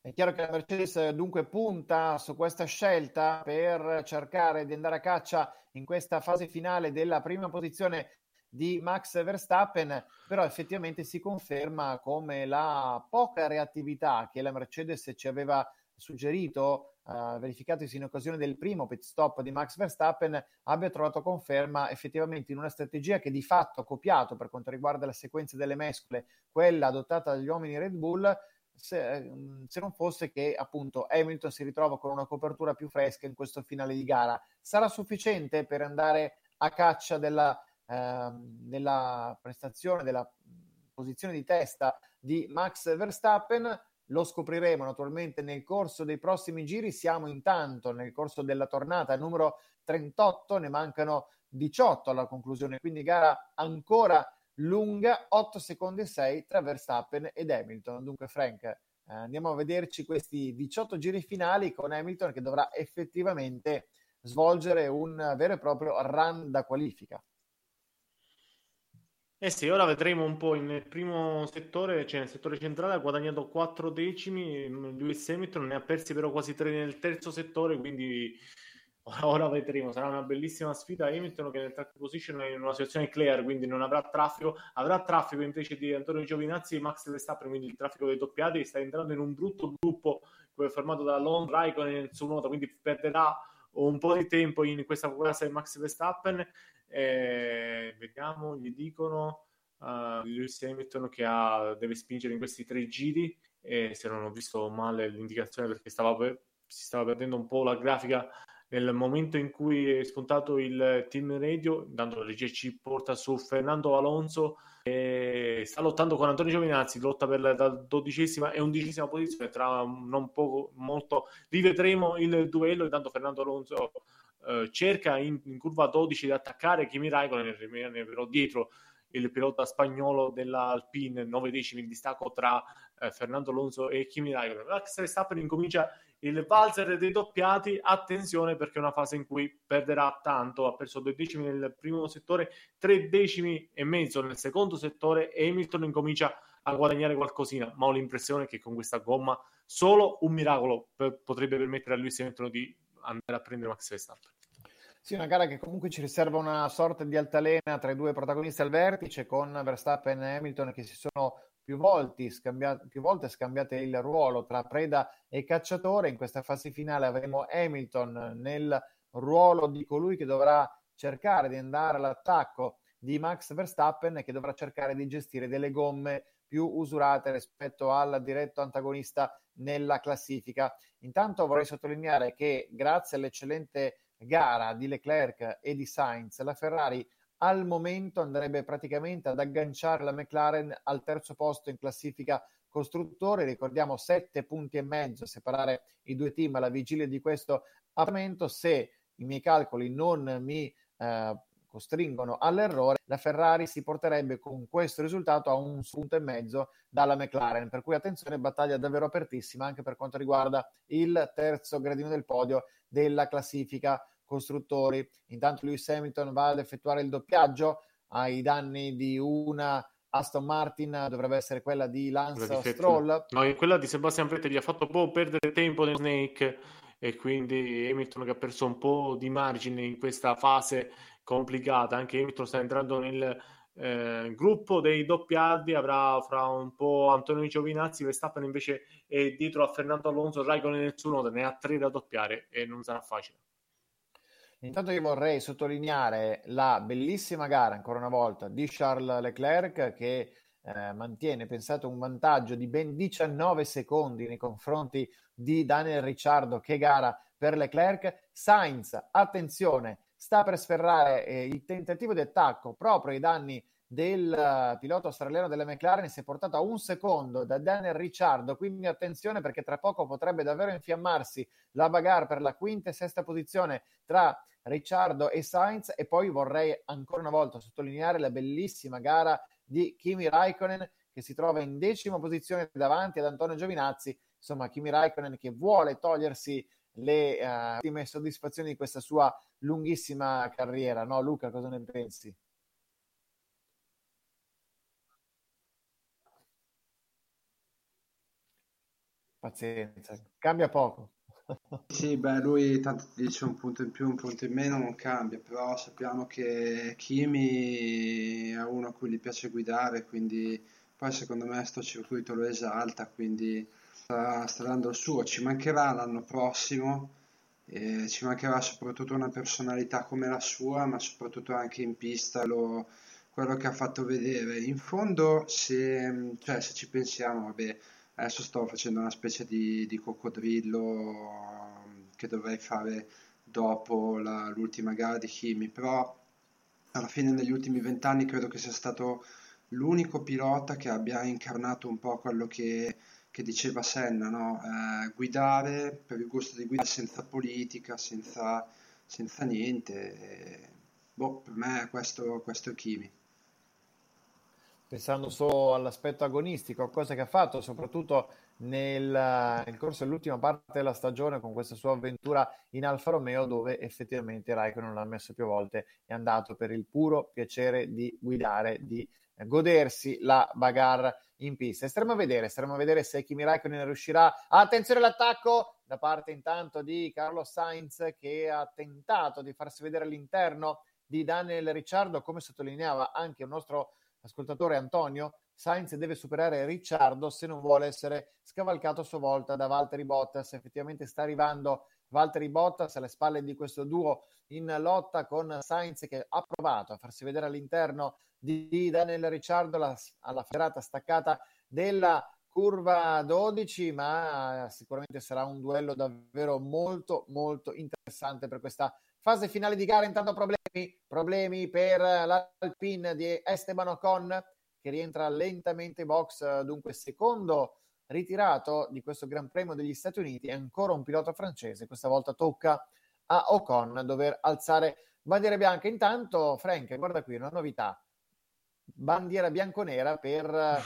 È chiaro che la Mercedes dunque punta su questa scelta per cercare di andare a caccia in questa fase finale della prima posizione di Max Verstappen, però effettivamente si conferma come la poca reattività che la Mercedes ci aveva suggerito, eh, verificatosi in occasione del primo pit stop di Max Verstappen, abbia trovato conferma effettivamente in una strategia che di fatto ha copiato per quanto riguarda la sequenza delle mescole, quella adottata dagli uomini Red Bull, se, se, non fosse che appunto Hamilton si ritrova con una copertura più fresca in questo finale di gara. Sarà sufficiente per andare a caccia della, eh, della prestazione, della posizione di testa di Max Verstappen? Lo scopriremo naturalmente nel corso dei prossimi giri. Siamo intanto nel corso della tornata numero 38, ne mancano 18 alla conclusione, quindi gara ancora lunga 8 secondi e 6 tra Verstappen ed Hamilton. Dunque, Frank, eh, andiamo a vederci questi 18 giri finali con Hamilton che dovrà effettivamente svolgere un vero e proprio run da qualifica. Eh sì, ora vedremo un po' nel primo settore, cioè nel settore centrale ha guadagnato 4 decimi, Lewis Hamilton ne ha persi però quasi 3 nel terzo settore, quindi ora vedremo, sarà una bellissima sfida. Hamilton che nel track position è in una situazione clear, quindi non avrà traffico, avrà traffico invece di Antonio Giovinazzi e Max Verstappen, quindi il traffico dei doppiati sta entrando in un brutto gruppo formato da Lon Raikkonen e Tsunoda, quindi perderà un po' di tempo in questa classe di Max Verstappen. Eh, vediamo, gli dicono uh, Lewis Hamilton che ha, deve spingere in questi tre giri e se non ho visto male l'indicazione perché stava per, si stava perdendo un po' la grafica nel momento in cui è spuntato il team radio, intanto la regia ci porta su Fernando Alonso e sta lottando con Antonio Giovinazzi, lotta per la dodicesima e undicesima posizione, tra non poco, molto rivedremo il duello, intanto Fernando Alonso eh, cerca in, in, curva 12 di attaccare Kimi Raikkonen, rimane però dietro il pilota spagnolo dell'Alpine, 9 decimi il distacco tra eh, Fernando Alonso e Kimi Raikkonen. Max Verstappen incomincia il valzer dei doppiati, attenzione perché è una fase in cui perderà tanto, ha perso due decimi nel primo settore, tre decimi e mezzo nel secondo settore e Hamilton incomincia a guadagnare qualcosina, ma ho l'impressione che con questa gomma solo un miracolo per, potrebbe permettere a lui Hamilton di andare a prendere Max Verstappen. Sì, una gara che comunque ci riserva una sorta di altalena tra i due protagonisti al vertice con Verstappen e Hamilton che si sono più, volte, più volte scambiate il ruolo tra preda e cacciatore. In questa fase finale avremo Hamilton nel ruolo di colui che dovrà cercare di andare all'attacco di Max Verstappen e che dovrà cercare di gestire delle gomme più usurate rispetto al diretto antagonista nella classifica. Intanto vorrei sottolineare che grazie all'eccellente gara di Leclerc e di Sainz, la Ferrari al momento andrebbe praticamente ad agganciare la McLaren al terzo posto in classifica costruttore. Ricordiamo sette punti e mezzo separare i due team alla vigilia di questo appuntamento. Se i miei calcoli non mi eh, costringono all'errore, la Ferrari si porterebbe con questo risultato a un punto e mezzo dalla McLaren. Per cui attenzione, battaglia davvero apertissima anche per quanto riguarda il terzo gradino del podio della classifica costruttori. Intanto Lewis Hamilton va ad effettuare il doppiaggio ai danni di una Aston Martin, dovrebbe essere quella di Lance quella di Stroll. No, quella di Sebastian Vettel gli ha fatto un po' perdere tempo nel Snake e quindi Hamilton che ha perso un po' di margine in questa fase complicata. Anche Hamilton sta entrando nel eh, gruppo dei doppiati, avrà fra un po' Antonio Giovinazzi, Verstappen invece è dietro a Fernando Alonso, Raikkonen nel suo nome, ne ha tre da doppiare e non sarà facile. Intanto io vorrei sottolineare la bellissima gara, ancora una volta, di Charles Leclerc che eh, mantiene, pensate, un vantaggio di ben 19 secondi nei confronti di Daniel Ricciardo. Che gara per Leclerc. Sainz, attenzione, sta per sferrare eh, il tentativo di attacco proprio ai danni del uh, pilota australiano della McLaren si è portato a un secondo da Daniel Ricciardo quindi attenzione perché tra poco potrebbe davvero infiammarsi la bagarre per la quinta e sesta posizione tra Ricciardo e Sainz e poi vorrei ancora una volta sottolineare la bellissima gara di Kimi Raikkonen che si trova in decima posizione davanti ad Antonio Giovinazzi insomma Kimi Raikkonen che vuole togliersi le uh, ultime soddisfazioni di questa sua lunghissima carriera no Luca cosa ne pensi? Pazienza, cambia poco. [laughs] Sì, beh, lui tanto dice un punto in più, un punto in meno, non cambia, però sappiamo che Kimi è uno a cui gli piace guidare, quindi poi secondo me sto circuito lo esalta, quindi sta, sta dando il suo. Ci mancherà l'anno prossimo, eh, ci mancherà soprattutto una personalità come la sua, ma soprattutto anche in pista lo, quello che ha fatto vedere. In fondo, se, cioè, se ci pensiamo, vabbè Adesso sto facendo una specie di, di coccodrillo um, che dovrei fare dopo la, l'ultima gara di Kimi, però alla fine negli ultimi vent'anni credo che sia stato l'unico pilota che abbia incarnato un po' quello che, che diceva Senna, no? eh, guidare per il gusto di guidare senza politica, senza, senza niente. E, boh, per me questo, questo è Kimi pensando solo all'aspetto agonistico, cosa che ha fatto soprattutto nel, nel, corso dell'ultima parte della stagione con questa sua avventura in Alfa Romeo dove effettivamente Raikkonen l'ha messo più volte è andato per il puro piacere di guidare, di godersi la bagarre in pista. Staremo a vedere, staremo a vedere se Kimi Raikkonen riuscirà. Attenzione all'attacco da parte intanto di Carlos Sainz che ha tentato di farsi vedere all'interno di Daniel Ricciardo, come sottolineava anche il nostro ascoltatore Antonio, Sainz deve superare Ricciardo se non vuole essere scavalcato a sua volta da Valtteri Bottas. Effettivamente sta arrivando Valtteri Bottas alle spalle di questo duo in lotta con Sainz che ha provato a farsi vedere all'interno di Daniel Ricciardo alla, ferrata staccata della curva 12, ma sicuramente sarà un duello davvero molto molto interessante per questa fase finale di gara. Intanto problemi, problemi per l'Alpine di Esteban Ocon che rientra lentamente in box, dunque secondo ritirato di questo Gran Premio degli Stati Uniti è ancora un pilota francese, questa volta tocca a Ocon dover alzare bandiera bianca. Intanto Frank, guarda qui, una novità, bandiera bianconera per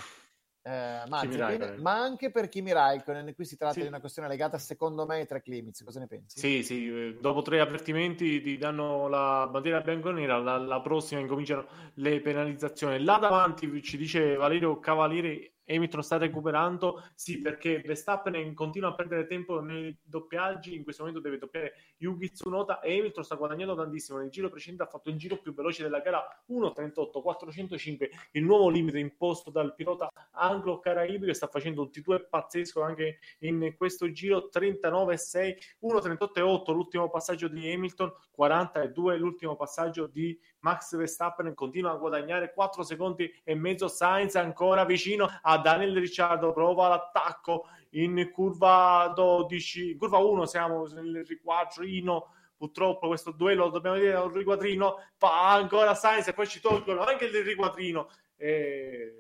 eh, Mazepin, ma anche per Kimi Raikkonen. Qui si tratta sì. di una questione legata, secondo me, ai tre limits. Cosa ne pensi? Sì, sì. Eh, dopo tre avvertimenti ti danno la bandiera bianconera. La, la prossima incominciano le penalizzazioni. Là davanti ci dice Valerio Cavalieri Hamilton sta recuperando, sì, perché Verstappen continua a perdere tempo nei doppiaggi, in questo momento deve doppiare Yuki Tsunoda e Hamilton sta guadagnando tantissimo, nel giro precedente ha fatto il giro più veloce della gara 1.38.405, il nuovo limite imposto dal pilota anglo-caraibi che sta facendo un T2 pazzesco anche in questo giro. 39.6, 1.38.8 l'ultimo passaggio di Hamilton, 42 l'ultimo passaggio di Max Verstappen. Continua a guadagnare 4 secondi e mezzo. Sainz ancora vicino a Daniel Ricciardo, prova l'attacco in curva 12, curva 1 siamo nel riquadrino. Purtroppo questo duello lo dobbiamo vedere un riquadrino, fa ancora Sainz e poi ci tolgono anche il riquadrino. E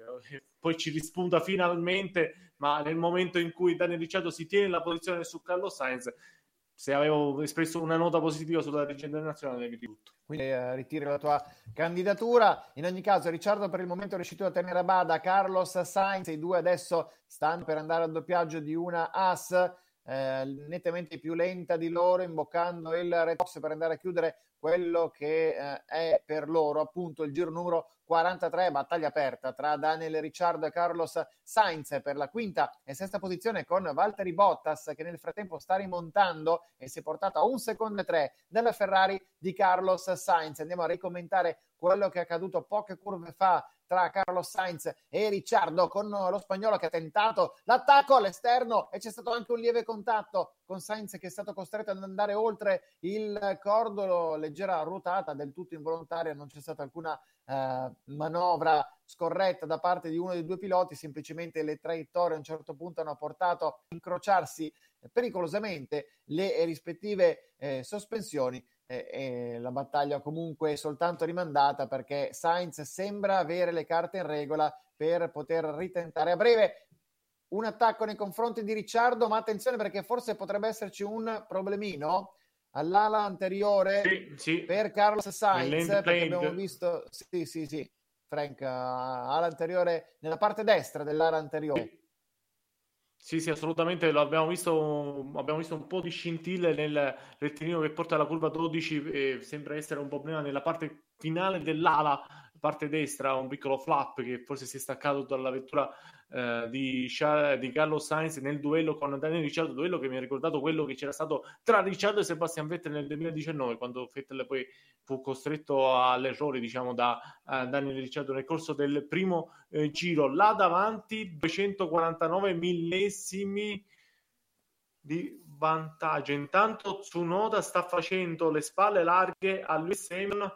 poi ci rispunta finalmente, ma nel momento in cui Daniel Ricciardo si tiene la posizione su Carlo Sainz, se avevo espresso una nota positiva sulla regia internazionale, mi tutto. Quindi eh, ritiri la tua candidatura. In ogni caso, Ricciardo per il momento è riuscito a tenere a bada Carlos Sainz. I due adesso stanno per andare al doppiaggio di una AS. Eh, nettamente più lenta di loro, imboccando il retox per andare a chiudere quello che eh, è per loro appunto il giro numero 43, battaglia aperta tra Daniel Ricciardo e Carlos Sainz per la quinta e sesta posizione con Valtteri Bottas che nel frattempo sta rimontando e si è portato a un secondo e tre dalla Ferrari di Carlos Sainz. Andiamo a ricommentare quello che è accaduto poche curve fa tra Carlos Sainz e Ricciardo con lo spagnolo che ha tentato l'attacco all'esterno e c'è stato anche un lieve contatto con Sainz che è stato costretto ad andare oltre il cordolo, leggera ruotata del tutto involontaria, non c'è stata alcuna eh, manovra scorretta da parte di uno dei due piloti, semplicemente le traiettorie a un certo punto hanno portato a incrociarsi pericolosamente le rispettive eh, sospensioni e, e la battaglia comunque è soltanto rimandata perché Sainz sembra avere le carte in regola per poter ritentare. A breve un attacco nei confronti di Ricciardo, ma attenzione perché forse potrebbe esserci un problemino. All'ala anteriore sì, sì. per Carlos Sainz perché abbiamo visto sì sì sì Frank ala anteriore nella parte destra dell'ala anteriore sì, sì, assolutamente. L'abbiamo visto, abbiamo visto un po' di scintille nel rettilineo che porta alla curva 12 e sembra essere un problema nella parte finale dell'ala, parte destra, un piccolo flap che forse si è staccato dalla vettura eh, di, di, Carlos Sainz nel duello con Daniel Ricciardo, duello che mi ha ricordato quello che c'era stato tra Ricciardo e Sebastian Vettel nel 2019, quando Vettel poi fu costretto all'errore, diciamo, da uh, Daniel Ricciardo nel corso del primo eh, giro. Là davanti 249 millesimi di vantaggio. Intanto Tsunoda sta facendo le spalle larghe a Lewis Hamilton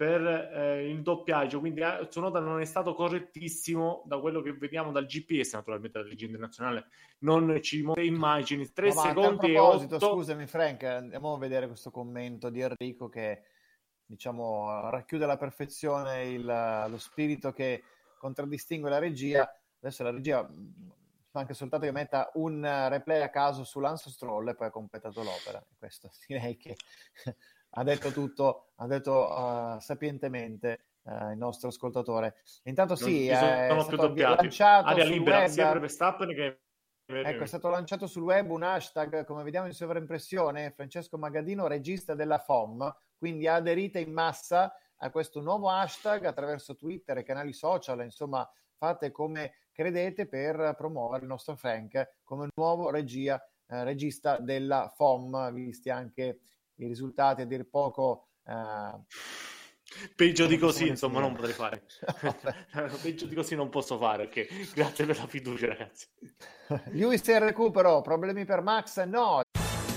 per eh, il doppiaggio, quindi eh, Tsunoda non è stato correttissimo da quello che vediamo dal GPS, naturalmente la legge internazionale non ci muove immagini, 3 no, secondi e 8. Scusami Frank, andiamo a vedere questo commento di Enrico che diciamo racchiude alla perfezione il, lo spirito che contraddistingue la regia. Adesso la regia fa anche soltanto che metta un replay a caso su Lance Stroll e poi ha completato l'opera. Questo [laughs] direi che ha detto tutto, ha detto uh, sapientemente uh, il nostro ascoltatore. Intanto sì, è stato lanciato Aria libera web, per Verstappen che Ecco, è stato lanciato sul web un hashtag, come vediamo in sovraimpressione, Francesco Magadino, regista della FOM, quindi aderite in massa a questo nuovo hashtag attraverso Twitter e canali social, insomma fate come credete per promuovere il nostro Frank come nuovo regia, eh, regista della FOM, visti anche i risultati a dir poco eh, Peggio di così, insomma, non potrei fare. [laughs] [laughs] Peggio di così non posso fare. Ok, grazie per la fiducia, ragazzi. Lewis e recupero, problemi per Max? No.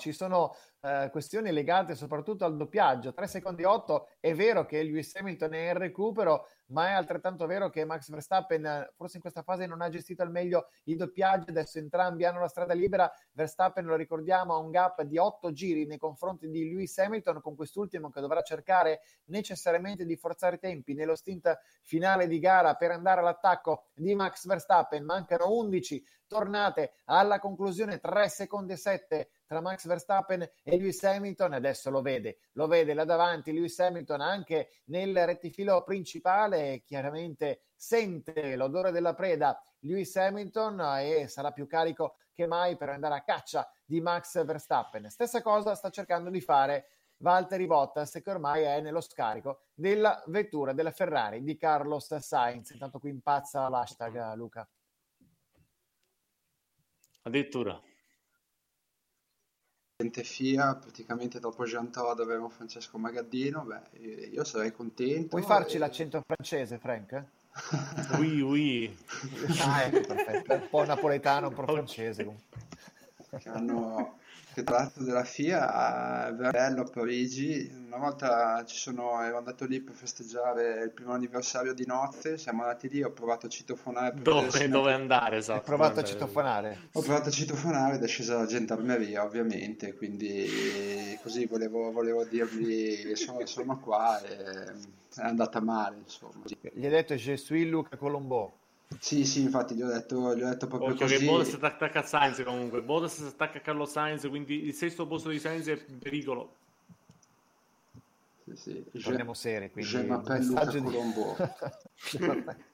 Ci sono eh, questioni legate soprattutto al doppiaggio. 3 secondi 8 è vero che Lewis Hamilton è in recupero, ma è altrettanto vero che Max Verstappen forse in questa fase non ha gestito al meglio il doppiaggio, adesso entrambi hanno la strada libera, Verstappen lo ricordiamo ha un gap di 8 giri nei confronti di Lewis Hamilton con quest'ultimo che dovrà cercare necessariamente di forzare i tempi nello stint finale di gara per andare all'attacco di Max Verstappen, mancano 11 tornate alla conclusione 3 secondi e 7 tra Max Verstappen e Lewis Hamilton. Adesso lo vede, lo vede là davanti Lewis Hamilton anche nel rettifilo principale chiaramente sente l'odore della preda Lewis Hamilton e sarà più carico che mai per andare a caccia di Max Verstappen. Stessa cosa sta cercando di fare Valtteri Bottas che ormai è nello scarico della vettura della Ferrari di Carlos Sainz. Intanto qui impazza l'hashtag Luca Addirittura. FIA, praticamente dopo Jean Todt avremo Francesco Magaddino, beh, io sarei contento. Puoi farci e... l'accento francese, Frank? [laughs] oui, oui. Ah, ecco, perfetto. Un po' napoletano, un po' francese. Che hanno, che tra l'altro della FIA a Verello a Parigi. Una volta ci sono, ero andato lì per festeggiare il primo anniversario di nozze siamo andati lì ho provato a citofonare dove, dove andare esatto ho provato a citofonare? Ho provato a citofonare ed è scesa la gendarmeria ovviamente quindi così volevo, volevo dirvi sono, sono qua e è andata male insomma. Gli hai detto je suis Luca Colombo sì, sì, infatti gli ho detto, gli ho detto proprio Occhio così. che Bottas attacca a Sainz comunque, Bottas si attacca a Carlo Sainz, quindi il sesto posto di Sainz è pericolo. Sì, sì. Torniamo seri, quindi Je m'appelle Luca di... Colombo. [laughs]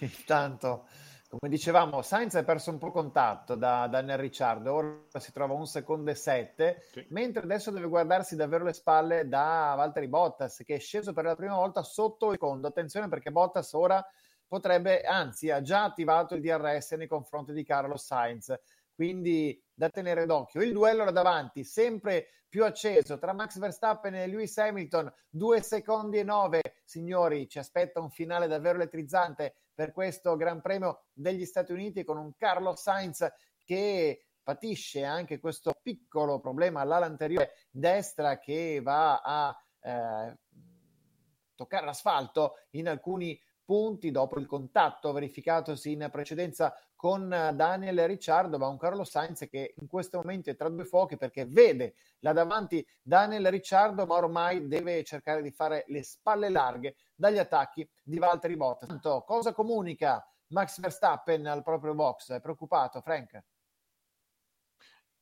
Intanto, come dicevamo, Sainz ha perso un po' contatto da Daniel Ricciardo, ora si trova un secondo e sette, sì. mentre adesso deve guardarsi davvero le spalle da Valtteri Bottas, che è sceso per la prima volta sotto il secondo. Attenzione perché Bottas ora potrebbe, anzi ha già attivato il DRS nei confronti di Carlos Sainz, quindi da tenere d'occhio. Il duello là davanti, sempre più acceso tra Max Verstappen e Lewis Hamilton, due secondi e nove. Signori, ci aspetta un finale davvero elettrizzante per questo Gran Premio degli Stati Uniti con un Carlos Sainz che patisce anche questo piccolo problema all'ala anteriore destra che va a eh, toccare l'asfalto in alcuni punti dopo il contatto verificatosi in precedenza con Daniel Ricciardo, ma un Carlo Sainz che in questo momento è tra due fuochi perché vede là davanti Daniel Ricciardo, ma ormai deve cercare di fare le spalle larghe dagli attacchi di Valtteri Bottas. Tanto, cosa comunica Max Verstappen al proprio box? È preoccupato, Frank?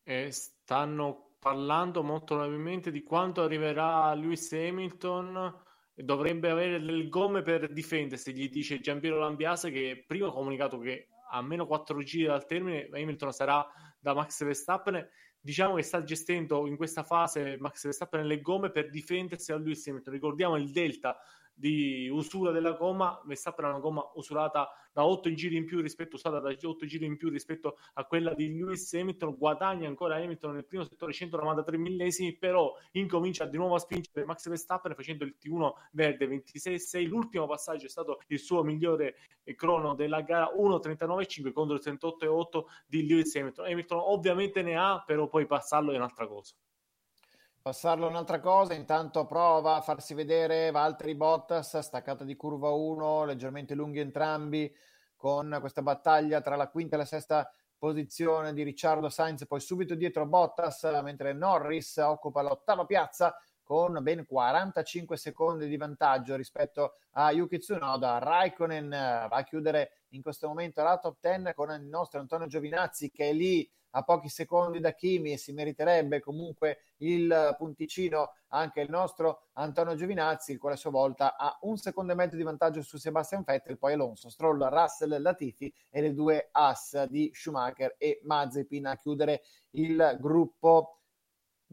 Eh, stanno parlando molto probabilmente di quanto arriverà Lewis Hamilton dovrebbe avere le gomme per difendersi, gli dice Giampiero Lambiase che prima ha comunicato che a meno 4 giri dal termine Hamilton sarà da Max Verstappen. Diciamo che sta gestendo in questa fase Max Verstappen le gomme per difendersi da Lewis Hamilton. Ricordiamo il delta di usura della gomma, Verstappen ha una gomma usurata da 8 giri in più rispetto usata da 8 giri in più rispetto a quella di Lewis Hamilton, guadagna ancora Hamilton nel primo settore 193 millesimi, però incomincia di nuovo a spingere Max Verstappen facendo il T1 verde 26-6, l'ultimo passaggio è stato il suo migliore crono della gara 1.39.5 contro il 38.8 di Lewis Hamilton. Hamilton ovviamente ne ha, però poi passarlo è un'altra cosa. Passarlo un'altra cosa, intanto prova a farsi vedere Valtteri Bottas, staccata di curva 1, leggermente lunghi entrambi, con questa battaglia tra la quinta e la sesta posizione di Ricciardo Sainz, poi subito dietro Bottas, mentre Norris occupa l'ottava piazza con ben 45 secondi di vantaggio rispetto a Yuki Tsunoda. Raikkonen va a chiudere in questo momento la top 10 con il nostro Antonio Giovinazzi che è lì a pochi secondi da Kimi e si meriterebbe comunque il punticino anche il nostro Antonio Giovinazzi, il quale a sua volta ha un secondo e mezzo di vantaggio su Sebastian Vettel, poi Alonso, Stroll, Russell, Latifi e le due as di Schumacher e Mazepin a chiudere il gruppo.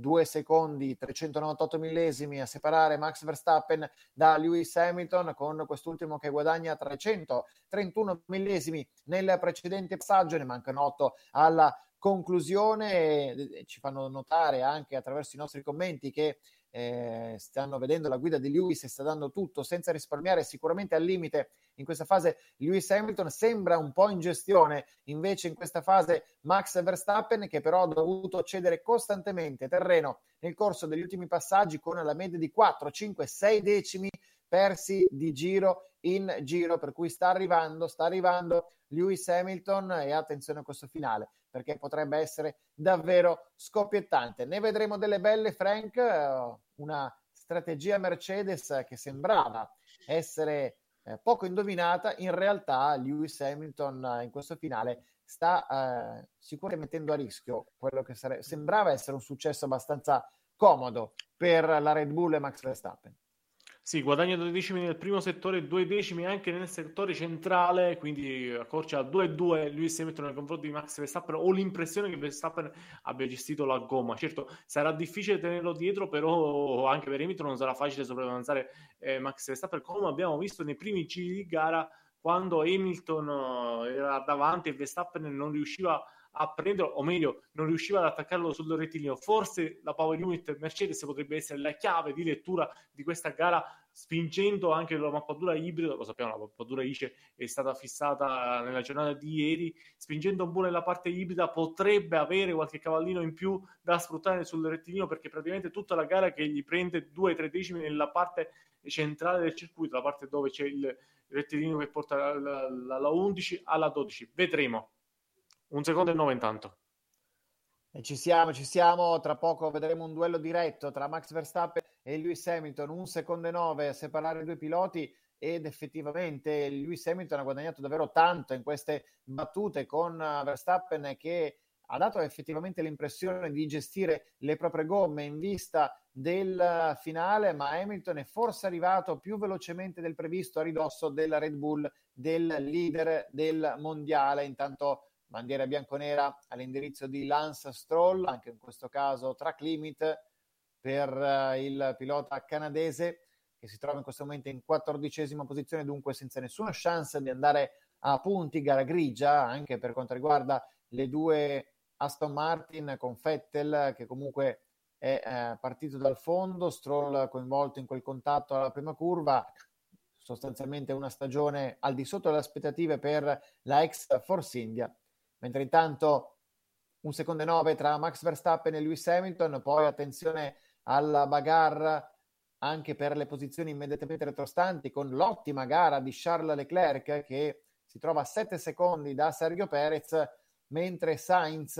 Due secondi, 398 millesimi a separare Max Verstappen da Lewis Hamilton, con quest'ultimo che guadagna 331 millesimi nel precedente passaggio, ne mancano 8 alla conclusione. Ci fanno notare anche attraverso i nostri commenti che eh, stanno vedendo la guida di Lewis e sta dando tutto senza risparmiare sicuramente al limite in questa fase Lewis Hamilton sembra un po' in gestione invece in questa fase Max Verstappen che però ha dovuto cedere costantemente terreno nel corso degli ultimi passaggi con la media di 4, 5, 6 decimi persi di giro in giro per cui sta arrivando sta arrivando Lewis Hamilton e attenzione a questo finale perché potrebbe essere davvero scoppiettante. Ne vedremo delle belle, Frank, eh, una strategia Mercedes che sembrava essere eh, poco indovinata, in realtà Lewis Hamilton eh, in questo finale sta eh, sicuramente mettendo a rischio quello che sare- sembrava essere un successo abbastanza comodo per la Red Bull e Max Verstappen. Sì, guadagna due decimi nel primo settore e due decimi anche nel settore centrale, quindi accorcia a 2-2 Lewis Hamilton nei confronti di Max Verstappen. Ho l'impressione che Verstappen abbia gestito la gomma. Certo, sarà difficile tenerlo dietro, però anche per Hamilton non sarà facile sopravanzare eh, Max Verstappen, come abbiamo visto nei primi giri di gara quando Hamilton eh, era davanti e Verstappen non riusciva a a prenderlo, o meglio, non riusciva ad attaccarlo sul rettilineo. Forse la Power Unit Mercedes potrebbe essere la chiave di lettura di questa gara, spingendo anche la mappatura ibrida. Lo sappiamo, la mappatura ICE è stata fissata nella giornata di ieri. Spingendo un po' nella parte ibrida, potrebbe avere qualche cavallino in più da sfruttare sul rettilineo, perché praticamente tutta la gara che gli prende 2-3 decimi nella parte centrale del circuito, la parte dove c'è il rettilineo che porta dalla 11 alla 12. Vedremo. Un secondo e nove intanto. E ci siamo, ci siamo. Tra poco vedremo un duello diretto tra Max Verstappen e Lewis Hamilton. Un secondo e nove a separare i due piloti. Ed effettivamente Lewis Hamilton ha guadagnato davvero tanto in queste battute con Verstappen che ha dato effettivamente l'impressione di gestire le proprie gomme in vista del finale, ma Hamilton è forse arrivato più velocemente del previsto a ridosso della Red Bull, del leader del mondiale. Intanto bandiera bianconera all'indirizzo di Lance Stroll, anche in questo caso track limit per uh, il pilota canadese che si trova in questo momento in quattordicesima posizione, dunque senza nessuna chance di andare a punti, gara grigia anche per quanto riguarda le due Aston Martin con Vettel che comunque è eh, partito dal fondo, Stroll coinvolto in quel contatto alla prima curva, sostanzialmente una stagione al di sotto delle aspettative per la ex Force India mentre intanto un secondo e nove tra Max Verstappen e Lewis Hamilton, poi attenzione alla bagarre anche per le posizioni immediatamente retrostanti con l'ottima gara di Charles Leclerc che si trova a 7 secondi da Sergio Perez, mentre Sainz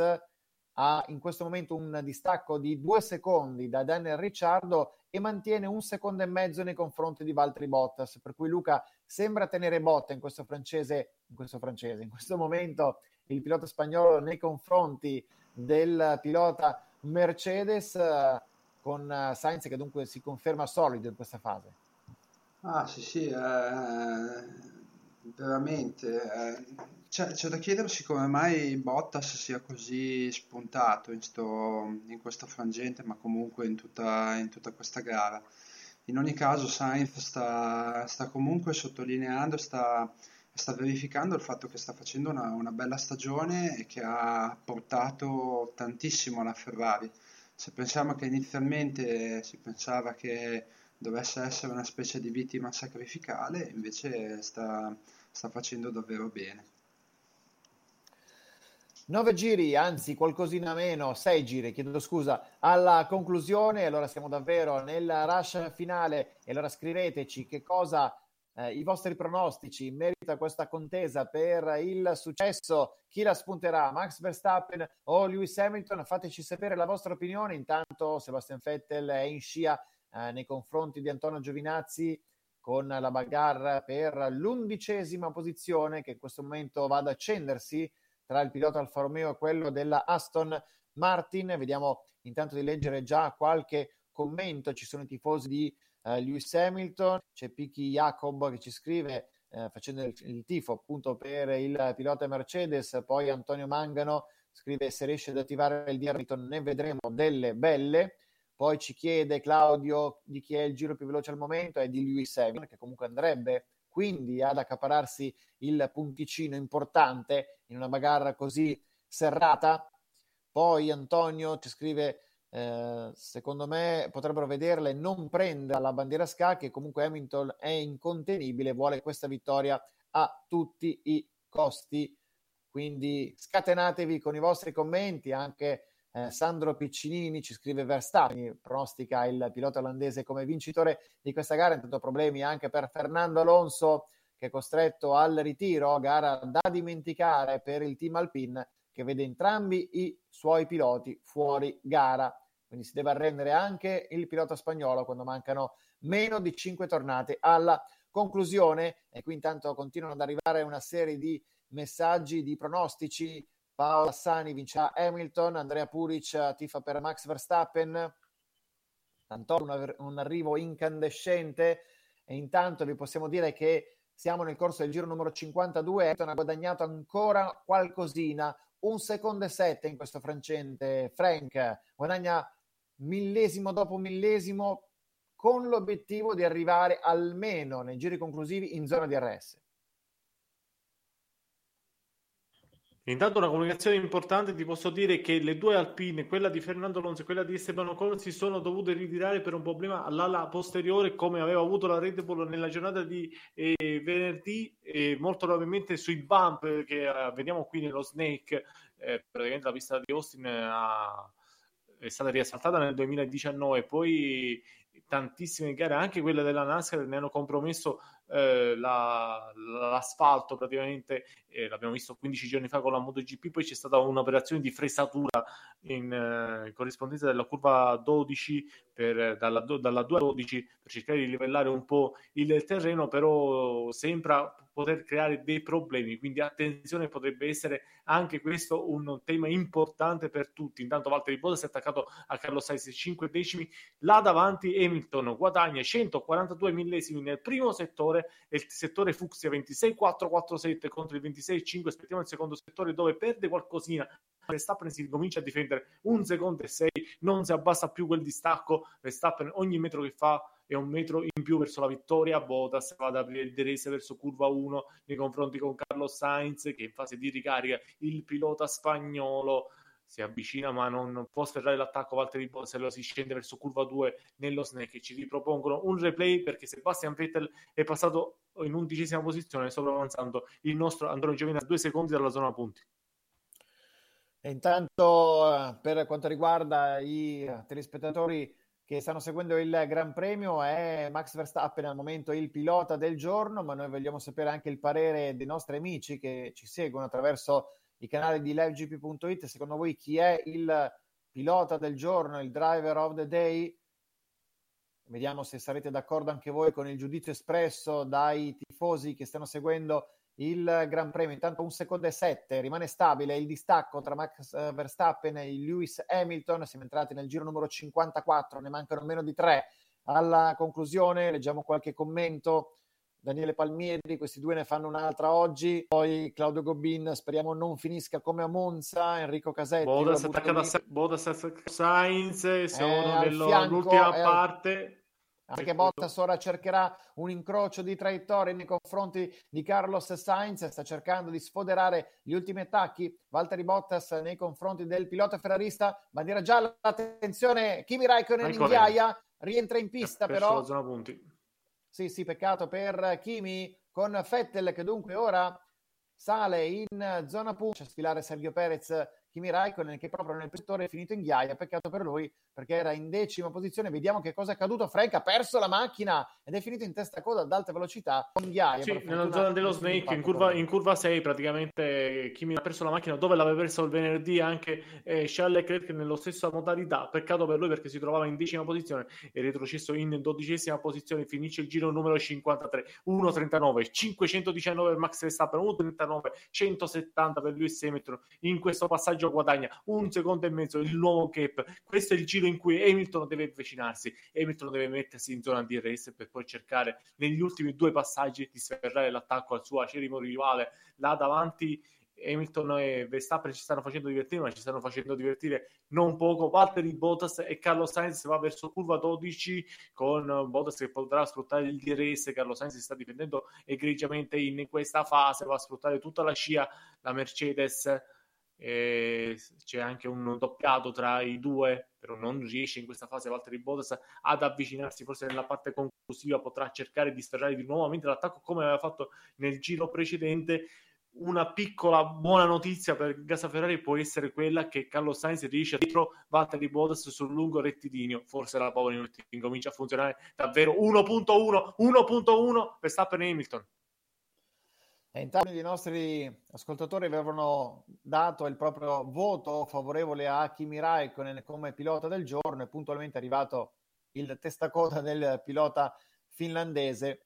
ha in questo momento un distacco di 2 secondi da Daniel Ricciardo e mantiene un secondo e mezzo nei confronti di Valtteri Bottas, per cui Luca sembra tenere botta in questo francese, in questo francese, in questo momento il pilota spagnolo nei confronti del pilota Mercedes con eh, Sainz che dunque si conferma solido in questa fase. Ah sì sì, eh, veramente. Eh, c'è, c'è, da chiedersi come mai Bottas sia così spuntato in, sto, in questo frangente, ma comunque in tutta, in tutta questa gara. In ogni caso Sainz sta, sta comunque sottolineando, sta sta verificando il fatto che sta facendo una, una bella stagione e che ha portato tantissimo alla Ferrari. Se pensiamo che inizialmente si pensava che dovesse essere una specie di vittima sacrificale, invece sta, sta facendo davvero bene. Nove giri, anzi qualcosina meno, sei giri, chiedo scusa, alla conclusione. Allora siamo davvero nel rush finale e allora scriveteci che cosa eh, i vostri pronostici in merito a questa contesa per il successo, chi la spunterà, Max Verstappen o Lewis Hamilton? Fateci sapere la vostra opinione. Intanto Sebastian Vettel è in scia eh, nei confronti di Antonio Giovinazzi con la bagarre per l'undicesima posizione che in questo momento va ad accendersi tra il pilota Alfa Romeo e quello della Aston Martin. Vediamo intanto di leggere già qualche commento. Ci sono i tifosi di uh, Lewis Hamilton, c'è Piki Jacob che ci scrive uh, facendo il, il, tifo appunto per il pilota Mercedes, poi Antonio Mangano scrive se riesce ad attivare il Hamilton ne vedremo delle belle. Poi ci chiede Claudio di chi è il giro più veloce al momento, è di Lewis Hamilton, che comunque andrebbe quindi ad accapararsi il punticino importante in una bagarra così serrata. Poi Antonio ci scrive eh, secondo me potrebbero vederla e non prendere la bandiera scacchi comunque Hamilton è incontenibile, vuole questa vittoria a tutti i costi. Quindi scatenatevi con i vostri commenti, anche eh, Sandro Piccinini ci scrive Verstappen, pronostica il pilota olandese come vincitore di questa gara, intanto problemi anche per Fernando Alonso che è costretto al ritiro, gara da dimenticare per il team Alpine che vede entrambi i suoi piloti fuori gara. Quindi si deve arrendere anche il pilota spagnolo quando mancano meno di cinque tornate alla conclusione. E qui intanto continuano ad arrivare una serie di messaggi, di pronostici. Paolo Assani vincerà Hamilton, Andrea Puric tifa per Max Verstappen, Antonio un, arrivo incandescente e intanto vi possiamo dire che siamo nel corso del giro numero 52, Hamilton ha guadagnato ancora qualcosina, un secondo e sette in questo frangente. Frank guadagna millesimo dopo millesimo con l'obiettivo di arrivare almeno nei giri conclusivi in zona di RS. Intanto una comunicazione importante, ti posso dire che le due Alpine, quella di Fernando Alonso e quella di Esteban Ocon, si sono dovute ritirare per un problema all'ala posteriore come aveva avuto la Red Bull nella giornata di eh, venerdì e molto probabilmente sui bump che eh, vediamo qui nello Snake, eh, praticamente la pista di Austin ha, è stata riasfaltata nel 2019, poi tantissime gare, anche quelle della NASCAR, ne hanno compromesso eh, la, l'asfalto praticamente, eh, l'abbiamo visto 15 giorni fa con la MotoGP, poi c'è stata un'operazione di fresatura in, eh, corrispondenza della curva 12 per, dalla, dalla 2 a 12 per cercare di livellare un po' il terreno, però sembra poter creare dei problemi, quindi attenzione, potrebbe essere anche questo un tema importante per tutti. Intanto Valtteri Bottas è attaccato a Carlo Sainz 5 decimi, là davanti Hamilton guadagna 142 millesimi nel primo settore il settore Fuxia 26-4-4-7 contro il 26-5. Aspettiamo il secondo settore dove perde qualcosina. Verstappen si comincia a difendere un secondo e sei, non si abbassa più quel distacco. Verstappen ogni metro che fa è un metro in più verso la vittoria. Bottas va ad aprire il Derese verso curva 1 nei confronti con Carlos Sainz che in fase di ricarica il pilota spagnolo si avvicina ma non può sferrare l'attacco Valtteri Bottas si scende verso curva 2 nello snake ci ripropongono un replay perché Sebastian Vettel è passato in undicesima posizione sopravanzando il nostro Antonio Giovinazzi due secondi dalla zona punti. E intanto eh, per quanto riguarda i telespettatori che stanno seguendo il Gran Premio è Max Verstappen al momento il pilota del giorno ma noi vogliamo sapere anche il parere dei nostri amici che ci seguono attraverso i canali di livegp.it, secondo voi chi è il pilota del giorno, il driver of the day? Vediamo se sarete d'accordo anche voi con il giudizio espresso dai tifosi che stanno seguendo il Gran Premio. Intanto un secondo e sette, rimane stabile il distacco tra Max eh, Verstappen e Lewis Hamilton. Siamo entrati nel giro numero 54, ne mancano meno di tre alla conclusione. Leggiamo qualche commento Daniele Palmieri, questi due ne fanno un'altra oggi, poi Claudio Gobin, speriamo non finisca come a Monza, Enrico Casetti. Bodas attacca da Bodas Sainz, sono nell'ultima parte. Anche Bottas ora cercherà un incrocio di traiettorie nei confronti di Carlos Sainz, sta cercando di sfoderare gli ultimi attacchi. Valtteri Bottas nei confronti del pilota ferrarista, bandiera gialla, attenzione, Kimi Raikkonen in ghiaia, rientra in pista però. Zona punti sì, sì, peccato per Kimi. Con Fettel che dunque ora sale in zona punta a sfilare Sergio Perez Kimi Raikkonen che proprio nel settore è finito in ghiaia, peccato per lui perché era in decima posizione, vediamo che cosa è accaduto, Frank ha perso la macchina ed è finito in testa coda ad alta velocità con ghiaia. Sì, nella zona dello Snake, in curva, in curva 6 praticamente Kimi ha perso la macchina. Dove l'aveva perso il venerdì anche eh, Charles Leclerc nella stessa modalità, peccato per lui perché si trovava in decima posizione e retrocesso in dodicesima posizione, finisce il giro numero 53, 1.39, 519 per Max Verstappen, 1.39, 170 per Lewis Hamilton. In questo passaggio Sergio guadagna un secondo e mezzo, il nuovo cap. Questo è il giro in cui Hamilton deve avvicinarsi, Hamilton deve mettersi in zona di DRS per poi cercare negli ultimi due passaggi di sferrare l'attacco al suo acerimo rivale. Là davanti Hamilton e Verstappen ci stanno facendo divertire, ma ci stanno facendo divertire non poco. Valtteri Bottas e Carlo Sainz va verso curva 12 con Bottas che potrà sfruttare il DRS. Carlo Sainz si sta difendendo egregiamente in questa fase, va a sfruttare tutta la scia. La Mercedes c'è anche un doppiato tra i due, però non riesce in questa fase Valtteri Bottas ad avvicinarsi, forse nella parte conclusiva potrà cercare di sferrare di nuovamente l'attacco come aveva fatto nel giro precedente. Una piccola buona notizia per Gasa Ferrari può essere quella che Carlo Sainz riesce dietro Valtteri Bottas sul lungo rettilineo, forse la Power incomincia a funzionare davvero 1.1, 1.1 per Stappen e Hamilton. E intanto i nostri ascoltatori avevano dato il proprio voto favorevole a Kimi Raikkonen come pilota del giorno e puntualmente è arrivato il testacoda del pilota finlandese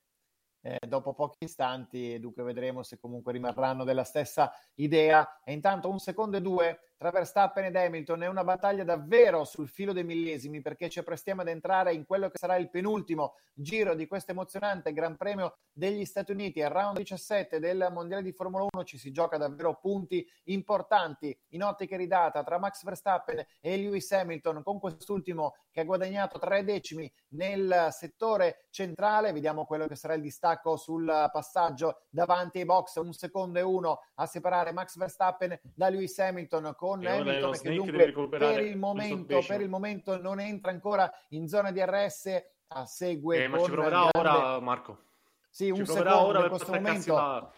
eh, dopo pochi istanti, dunque vedremo se comunque rimarranno della stessa idea. E intanto un secondo e due tra Verstappen ed Hamilton è una battaglia davvero sul filo dei millesimi perché ci apprestiamo ad entrare in quello che sarà il penultimo giro di questo emozionante Gran Premio degli Stati Uniti. Al round 17 del Mondiale di Formula 1 ci si gioca davvero punti importanti in ottica ridata tra Max Verstappen e Lewis Hamilton con quest'ultimo che ha guadagnato tre decimi nel settore centrale. Vediamo quello che sarà il distacco sul passaggio davanti ai box, un secondo e uno a separare Max Verstappen da Lewis Hamilton con e Hamilton che dunque per il, momento, per il momento non entra ancora in zona di RS a segue eh, ma ci proverà grande... ora Marco. Sì, un secondo ora in questo momento. la...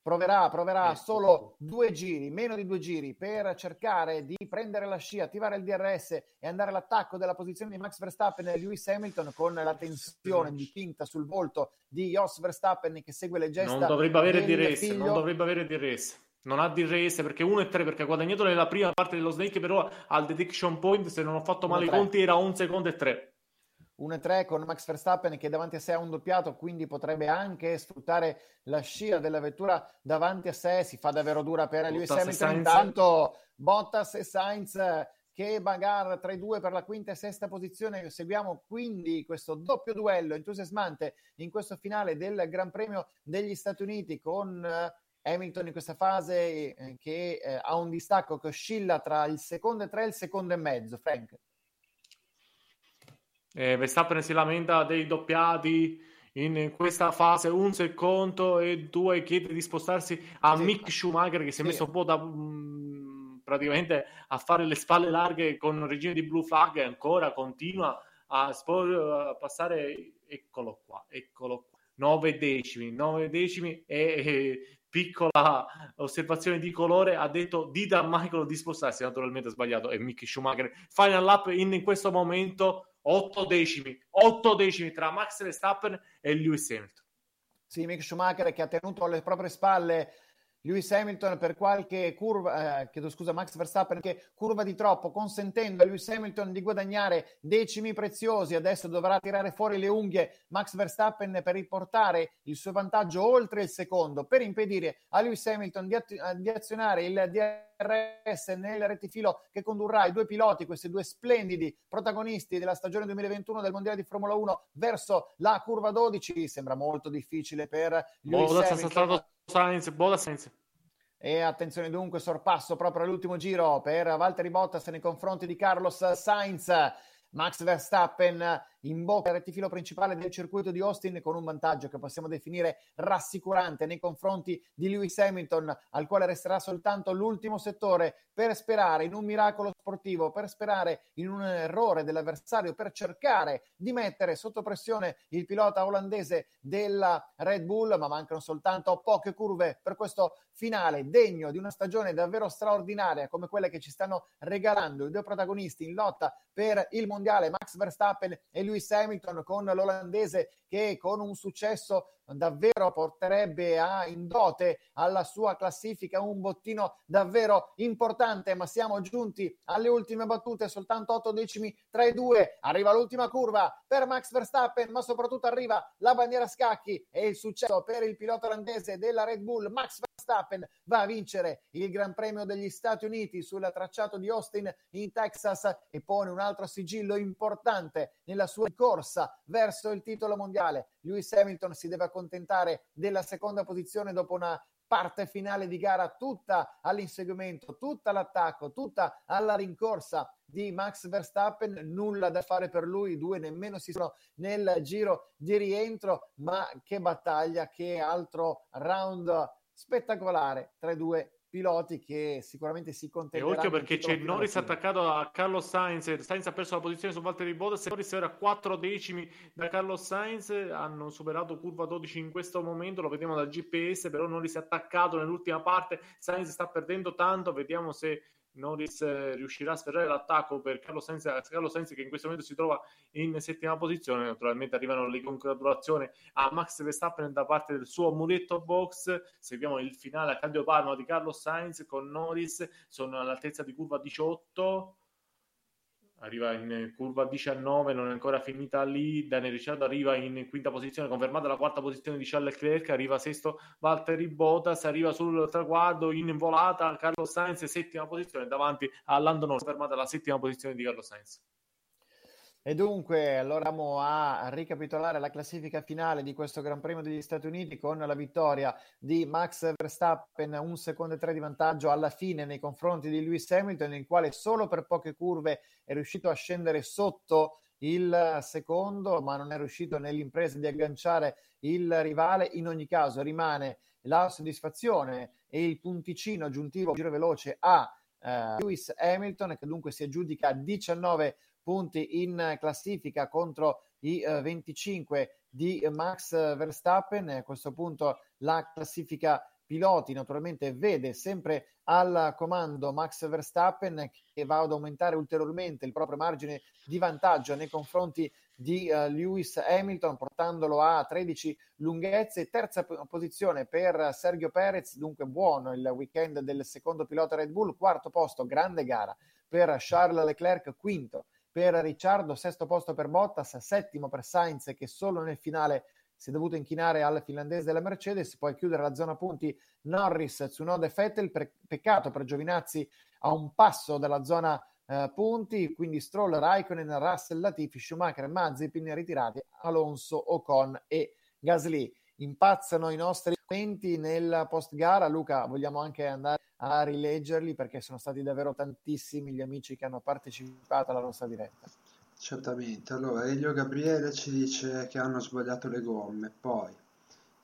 proverà, proverà eh, solo due giri, meno di due giri per cercare di prendere la scia, attivare il DRS e andare all'attacco della posizione di Max Verstappen e Lewis Hamilton con la tensione dipinta sul volto di Jos Verstappen che segue le gesta non dovrebbe avere DRS, figlio. non dovrebbe avere DRS non ha DRS perché 1 e 3 perché ha guadagnato nella prima parte dello Snake però al detection point se non ho fatto male i conti era 1 secondo e 3 1 e 3 con Max Verstappen che davanti a sé ha un doppiato quindi potrebbe anche sfruttare la scia della vettura davanti a sé. Si fa davvero dura per Lewis Hamilton. Intanto Bottas e Sainz che bagarre tra i due per la quinta e sesta posizione. Seguiamo quindi questo doppio duello entusiasmante in questo finale del Gran Premio degli Stati Uniti con Hamilton in questa fase eh, che eh, ha un distacco che oscilla tra il secondo e tre e il secondo e mezzo, Frank. Eh, Verstappen si lamenta dei doppiati in questa fase, un secondo e due chiede di spostarsi a sì. Mick Schumacher che si è sì. messo un po' da... Um, praticamente a fare le spalle larghe con regime di blue flag e ancora continua a, spor- a passare eccolo qua, eccolo qua 9 decimi, 9 decimi e, e piccola osservazione di colore, ha detto dita a Michael di spostarsi, naturalmente sbagliato, e Mick Schumacher. Final lap in, in questo momento 8 decimi, 8 decimi tra Max Verstappen e Lewis Hamilton. Sì, Mick Schumacher che ha tenuto alle proprie spalle Lewis Hamilton per qualche curva, eh, chiedo scusa, Max Verstappen che curva di troppo, consentendo a Lewis Hamilton di guadagnare decimi preziosi. Adesso dovrà tirare fuori le unghie Max Verstappen per riportare il suo vantaggio oltre il secondo, per impedire a Lewis Hamilton di, at- di azionare il DRS nel rettifilo che condurrà i due piloti, questi due splendidi protagonisti della stagione 2021 del Mondiale di Formula 1 verso la curva 12. Sembra molto difficile per Lewis Hamilton Sainz, Boda Sainz. E attenzione dunque, sorpasso proprio all'ultimo giro per Valtteri Bottas nei confronti di Carlos Sainz. Max Verstappen in bocca al rettifilo principale del circuito di Austin con un vantaggio che possiamo definire rassicurante nei confronti di Lewis Hamilton, al quale resterà soltanto l'ultimo settore per sperare in un miracolo sportivo, per sperare in un errore dell'avversario, per cercare di mettere sotto pressione il pilota olandese della Red Bull, ma mancano soltanto poche curve per questo finale degno di una stagione davvero straordinaria come quella che ci stanno regalando i due protagonisti in lotta per il mondiale Max Verstappen e Lewis Hamilton con l'olandese che con un successo davvero porterebbe a, in dote alla sua classifica un bottino davvero importante, ma siamo giunti alle ultime battute, soltanto 8 decimi tra i due, arriva l'ultima curva per Max Verstappen, ma soprattutto arriva la bandiera scacchi e il successo per il pilota olandese della Red Bull, Max Verstappen va a vincere il Gran Premio degli Stati Uniti sul tracciato di Austin in Texas e pone un altro sigillo importante nella sua corsa verso il titolo mondiale. Lewis Hamilton si deve accontentare della seconda posizione dopo una parte finale di gara tutta all'inseguimento, tutta all'attacco, tutta alla rincorsa di Max Verstappen, nulla da fare per lui, due nemmeno si sono nel giro di rientro, ma che battaglia, che altro round spettacolare tra i due piloti che sicuramente si contenderanno. E occhio perché c'è Norris attaccato a Carlos Sainz, Sainz ha perso la posizione su Valtteri Bottas, Norris era a 4 decimi da Carlos Sainz, hanno superato curva 12 in questo momento, lo vediamo dal GPS, però Norris è attaccato nell'ultima parte, Sainz sta perdendo tanto, vediamo se Norris eh, riuscirà a sferrare l'attacco per Carlo Sainz, Carlo Sainz che in questo momento si trova in settima posizione. Naturalmente arrivano le congratulazioni a Max Verstappen da parte del suo muretto box. Seguiamo il finale a Cadio Parma di Carlo Sainz con Norris, sono all'altezza di curva 18 arriva in curva 19, non è ancora finita lì. Daniel Ricciardo arriva in quinta posizione, confermata la quarta posizione di Charles Leclerc. Arriva sesto Valtteri Bottas, arriva sul traguardo in volata. Carlo Sainz, settima posizione davanti a Lando Norris, confermata la settima posizione di Carlo Sainz. E dunque, allora andiamo a ricapitolare la classifica finale di questo Gran Premio degli Stati Uniti con la vittoria di Max Verstappen, un secondo e tre di vantaggio alla fine nei confronti di Lewis Hamilton, il quale solo per poche curve è riuscito a scendere sotto il secondo, ma non è riuscito nell'impresa di agganciare il rivale. In ogni caso rimane la soddisfazione e il punticino aggiuntivo giro veloce a eh, Lewis Hamilton, che dunque si aggiudica 19 punti in classifica contro i eh, 25 di Max Verstappen. A questo punto la classifica piloti naturalmente vede sempre al comando Max Verstappen che va ad aumentare ulteriormente il proprio margine di vantaggio nei confronti di uh, Lewis Hamilton portandolo a 13 lunghezze. Terza posizione per Sergio Perez dunque buono il weekend del secondo pilota Red Bull. Quarto posto grande gara per Charles Leclerc. Quinto per Ricciardo, sesto posto per Bottas, settimo per Sainz che solo nel finale si è dovuto inchinare al finlandese della Mercedes, poi chiudere la zona punti Norris, Tsunoda e Vettel, peccato per Giovinazzi a un passo dalla zona eh, punti, quindi Stroll, Raikkonen, Russell, Latifi, Schumacher, Mazepin ritirati, Alonso, Ocon e Gasly. Impazzano i nostri commenti nel post gara, Luca vogliamo anche andare a rileggerli perché sono stati davvero tantissimi gli amici che hanno partecipato alla nostra diretta. Certamente, allora Elio Gabriele ci dice che hanno sbagliato le gomme, poi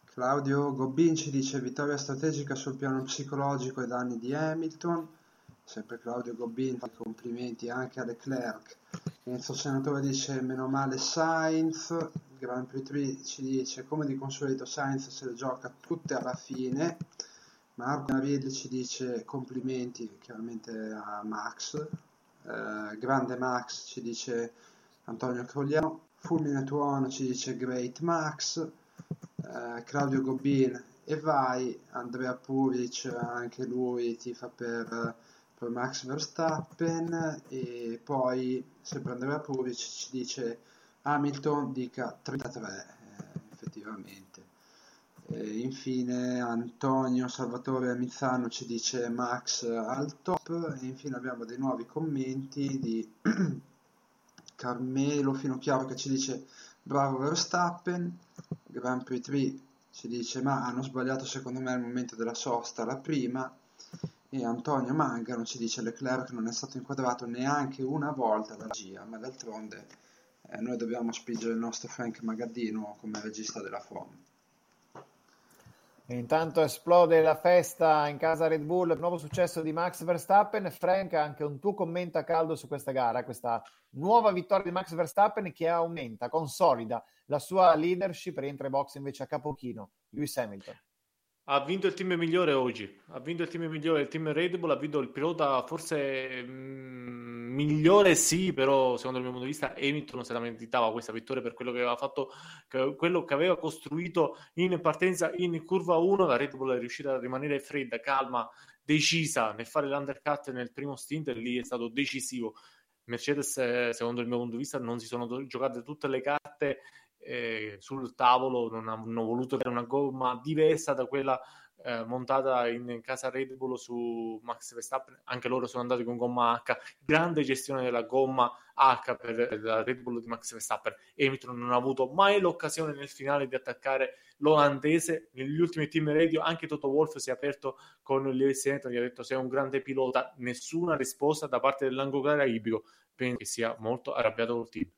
Claudio Gobbin ci dice vittoria strategica sul piano psicologico ai danni di Hamilton, sempre Claudio Gobbin fa complimenti anche a Leclerc, Enzo Senatore dice meno male Sainz, Grand Prix 3 ci dice come di consueto Sainz se le gioca tutte alla fine, Marco Navilli ci dice complimenti chiaramente a Max, eh, grande Max ci dice Antonio Crogliano, Fulmine Tuono ci dice Great Max, eh, Claudio Gobbin e vai, Andrea Puric anche lui tifa per, per Max Verstappen e poi sempre Andrea Puric ci dice Hamilton dica 33 eh, effettivamente. E infine Antonio Salvatore Mizzano ci dice Max al top. E infine abbiamo dei nuovi commenti di [clears throat] Carmelo Finocchiaro che ci dice bravo Verstappen. Grand Prix 3 ci dice ma hanno sbagliato secondo me il momento della sosta la prima. E Antonio Mangano ci dice Leclerc non è stato inquadrato neanche una volta dalla GIA ma d'altronde eh, noi dobbiamo spingere il nostro Frank Magaddino come regista della Formula. Intanto esplode la festa in casa Red Bull, nuovo successo di Max Verstappen. Frank, anche un tuo commento a caldo su questa gara, questa nuova vittoria di Max Verstappen che aumenta, consolida la sua leadership, rientra in box invece a capochino Lewis Hamilton. Ha vinto il team migliore oggi, ha vinto il team migliore, il team Red Bull, ha vinto il pilota forse mm, migliore sì, però secondo il mio punto di vista Hamilton se la meritava questa vittoria per quello che aveva fatto, quello che aveva costruito in partenza in curva 1, la Red Bull è riuscita a rimanere fredda, calma, decisa nel fare l'undercut nel primo stint e lì è stato decisivo. Mercedes, eh, secondo il mio punto di vista, non si sono giocate tutte le carte eh, sul tavolo non hanno voluto avere una gomma diversa da quella eh, montata in casa Red Bull su Max Verstappen, anche loro sono andati con gomma H, grande gestione della gomma H per la Red Bull di Max Verstappen. Hamilton non ha avuto mai l'occasione nel finale di attaccare l'olandese. Negli ultimi team radio anche Toto Wolff si è aperto con Lewis Hamilton, gli ha detto sei un grande pilota, nessuna risposta da parte dell'angolo caraibico, penso che sia molto arrabbiato col team.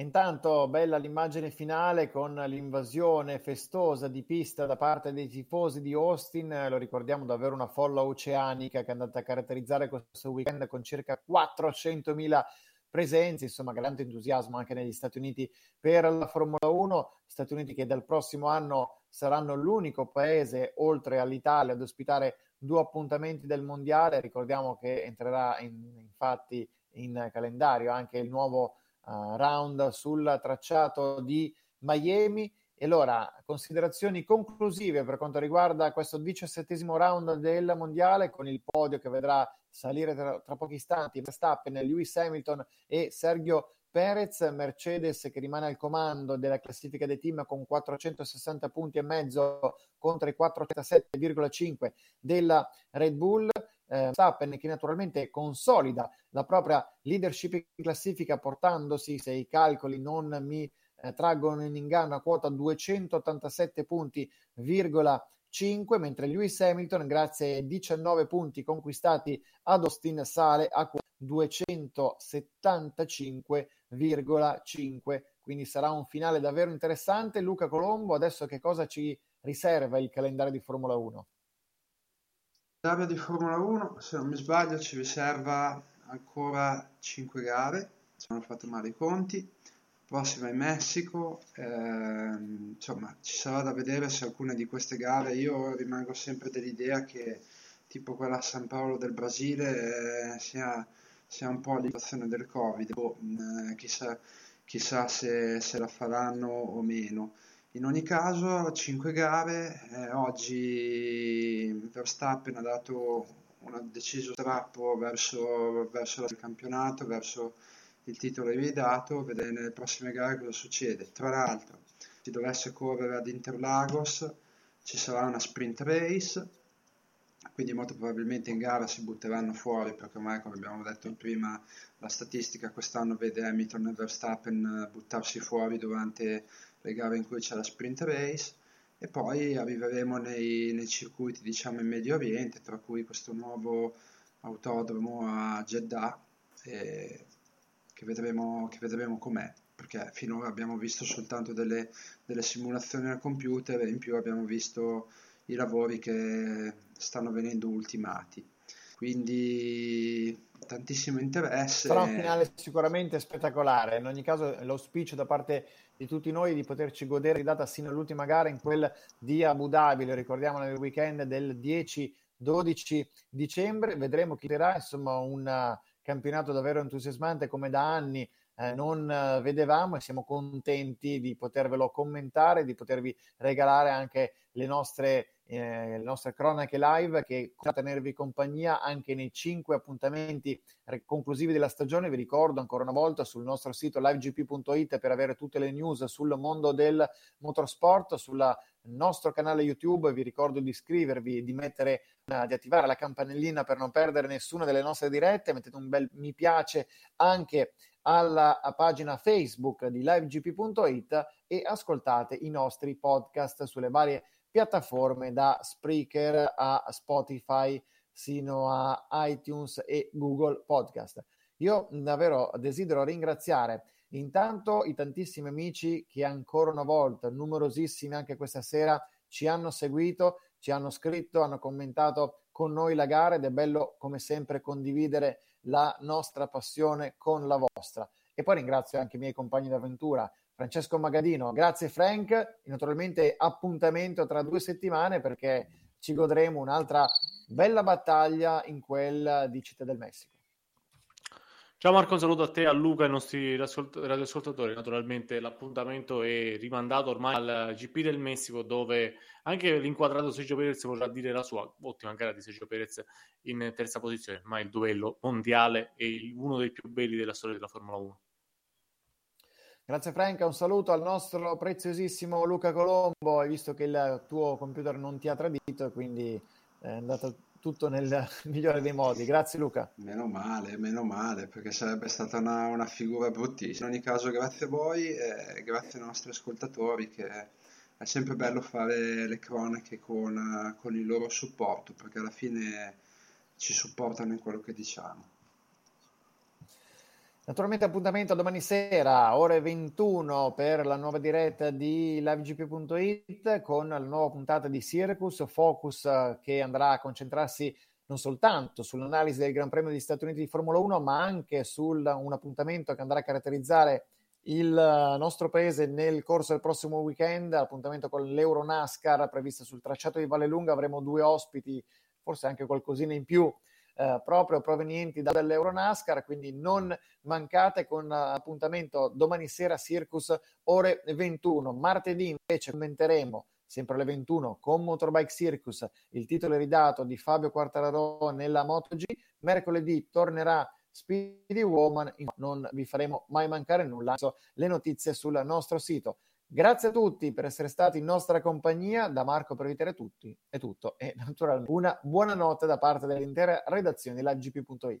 Intanto bella l'immagine finale con l'invasione festosa di pista da parte dei tifosi di Austin, lo ricordiamo davvero una folla oceanica che è andata a caratterizzare questo weekend con circa 400.000 presenze, insomma grande entusiasmo anche negli Stati Uniti per la Formula 1, Stati Uniti che dal prossimo anno saranno l'unico paese oltre all'Italia ad ospitare due appuntamenti del mondiale, ricordiamo che entrerà in, infatti in calendario anche il nuovo uh, round sul tracciato di Miami. E allora, considerazioni conclusive per quanto riguarda questo diciassettesimo round del mondiale, con il podio che vedrà salire tra, tra pochi istanti Verstappen, Lewis Hamilton e Sergio Perez, Mercedes che rimane al comando della classifica dei team con 460 punti e mezzo contro i 437,5 della Red Bull, eh, Stappen che naturalmente consolida la propria leadership in classifica portandosi, se i calcoli non mi eh, traggono in inganno, a quota 287 punti, 5, mentre Lewis Hamilton, grazie ai 19 punti conquistati ad Austin, sale a 275,5. Quindi sarà un finale davvero interessante. Luca Colombo, adesso che cosa ci riserva il calendario di Formula 1? L'area di Formula 1, se non mi sbaglio, ci riserva ancora 5 gare, se non ho fatto male i conti. Prossima in Messico, ehm, insomma, ci sarà da vedere se alcune di queste gare. Io rimango sempre dell'idea che, tipo quella a San Paolo del Brasile, eh, sia, sia, un po' l'inflazione del Covid. Boh, eh, chissà, chissà se, se la faranno o meno. In ogni caso, 5 gare, eh, oggi Verstappen ha dato un deciso strappo verso, verso il campionato, verso il titolo ridato, vedere nelle prossime gare cosa succede. Tra l'altro, se dovesse correre ad Interlagos, ci sarà una sprint race, quindi molto probabilmente in gara si butteranno fuori, perché ormai, come abbiamo detto prima, la statistica quest'anno vede Hamilton e Verstappen buttarsi fuori durante le gare in cui c'è la sprint race e poi arriveremo nei, nei circuiti diciamo in Medio Oriente, tra cui questo nuovo autodromo a Jeddah eh, che, vedremo, che vedremo com'è perché finora abbiamo visto soltanto delle, delle simulazioni al computer e in più abbiamo visto i lavori che stanno venendo ultimati quindi tantissimo interesse. Sarà un finale sicuramente spettacolare. In ogni caso, l'auspicio da parte di tutti noi di poterci godere di data sino all'ultima gara in quel di Abu Dhabi, lo ricordiamo nel weekend del 10-12 dicembre. Vedremo chi sarà, insomma, un campionato davvero entusiasmante come da anni eh, non vedevamo e siamo contenti di potervelo commentare, di potervi regalare anche le nostre eh, le nostre cronache live che a tenervi compagnia anche nei cinque appuntamenti conclusivi della stagione. Vi ricordo ancora una volta sul nostro sito livegp.it per avere tutte le news sul mondo del motorsport, sul nostro canale YouTube. Vi ricordo di iscrivervi, di mettere, di attivare la campanellina per non perdere nessuna delle nostre dirette. Mettete un bel mi piace anche alla pagina Facebook di livegp.it e ascoltate i nostri podcast sulle varie piattaforme da Spreaker a Spotify sino a iTunes e Google Podcast. Io davvero desidero ringraziare intanto i tantissimi amici che ancora una volta, numerosissimi anche questa sera, ci hanno seguito, ci hanno scritto, hanno commentato con noi la gara ed è bello come sempre condividere la nostra passione con la vostra. E poi ringrazio anche i miei compagni d'avventura, Francesco Magadino. Grazie Frank, naturalmente appuntamento tra due settimane perché ci godremo un'altra bella battaglia in quella di Città del Messico. Ciao Marco, un saluto a te, a Luca e ai nostri radioascoltatori. Naturalmente l'appuntamento è rimandato ormai al GP del Messico dove anche l'inquadrato Sergio Perez vorrà dire la sua ottima gara di Sergio Perez in terza posizione, ma il duello mondiale è uno dei più belli della storia della Formula 1. Grazie Franca, un saluto al nostro preziosissimo Luca Colombo. Hai visto che il tuo computer non ti ha tradito e quindi è andato tutto nel [laughs] migliore dei modi. Grazie Luca. Meno male, meno male, perché sarebbe stata una, una figura bruttissima. In ogni caso, grazie a voi e grazie ai nostri ascoltatori che è sempre bello fare le cronache con, con il loro supporto, perché alla fine ci supportano in quello che diciamo. Naturalmente appuntamento domani sera, ore 21 per la nuova diretta di livegp.it con la nuova puntata di Circus Focus che andrà a concentrarsi non soltanto sull'analisi del Gran Premio degli Stati Uniti di Formula 1, ma anche su un appuntamento che andrà a caratterizzare il nostro paese nel corso del prossimo weekend, appuntamento con l'Euro NASCAR previsto sul tracciato di Vallelunga, avremo due ospiti, forse anche qualcosina in più eh, proprio provenienti dall'Euronascar, quindi non mancate con appuntamento domani sera Circus ore 21. Martedì invece commenteremo sempre alle 21 con Motorbike Circus, il titolo ridato di Fabio Quartararo nella MotoG. Mercoledì tornerà Speedy Woman, non vi faremo mai mancare nulla, le notizie sul nostro sito. Grazie a tutti per essere stati in nostra compagnia. Da Marco per Evitare Tutti è tutto e naturalmente una buona notte da parte dell'intera redazione di LagGP.it.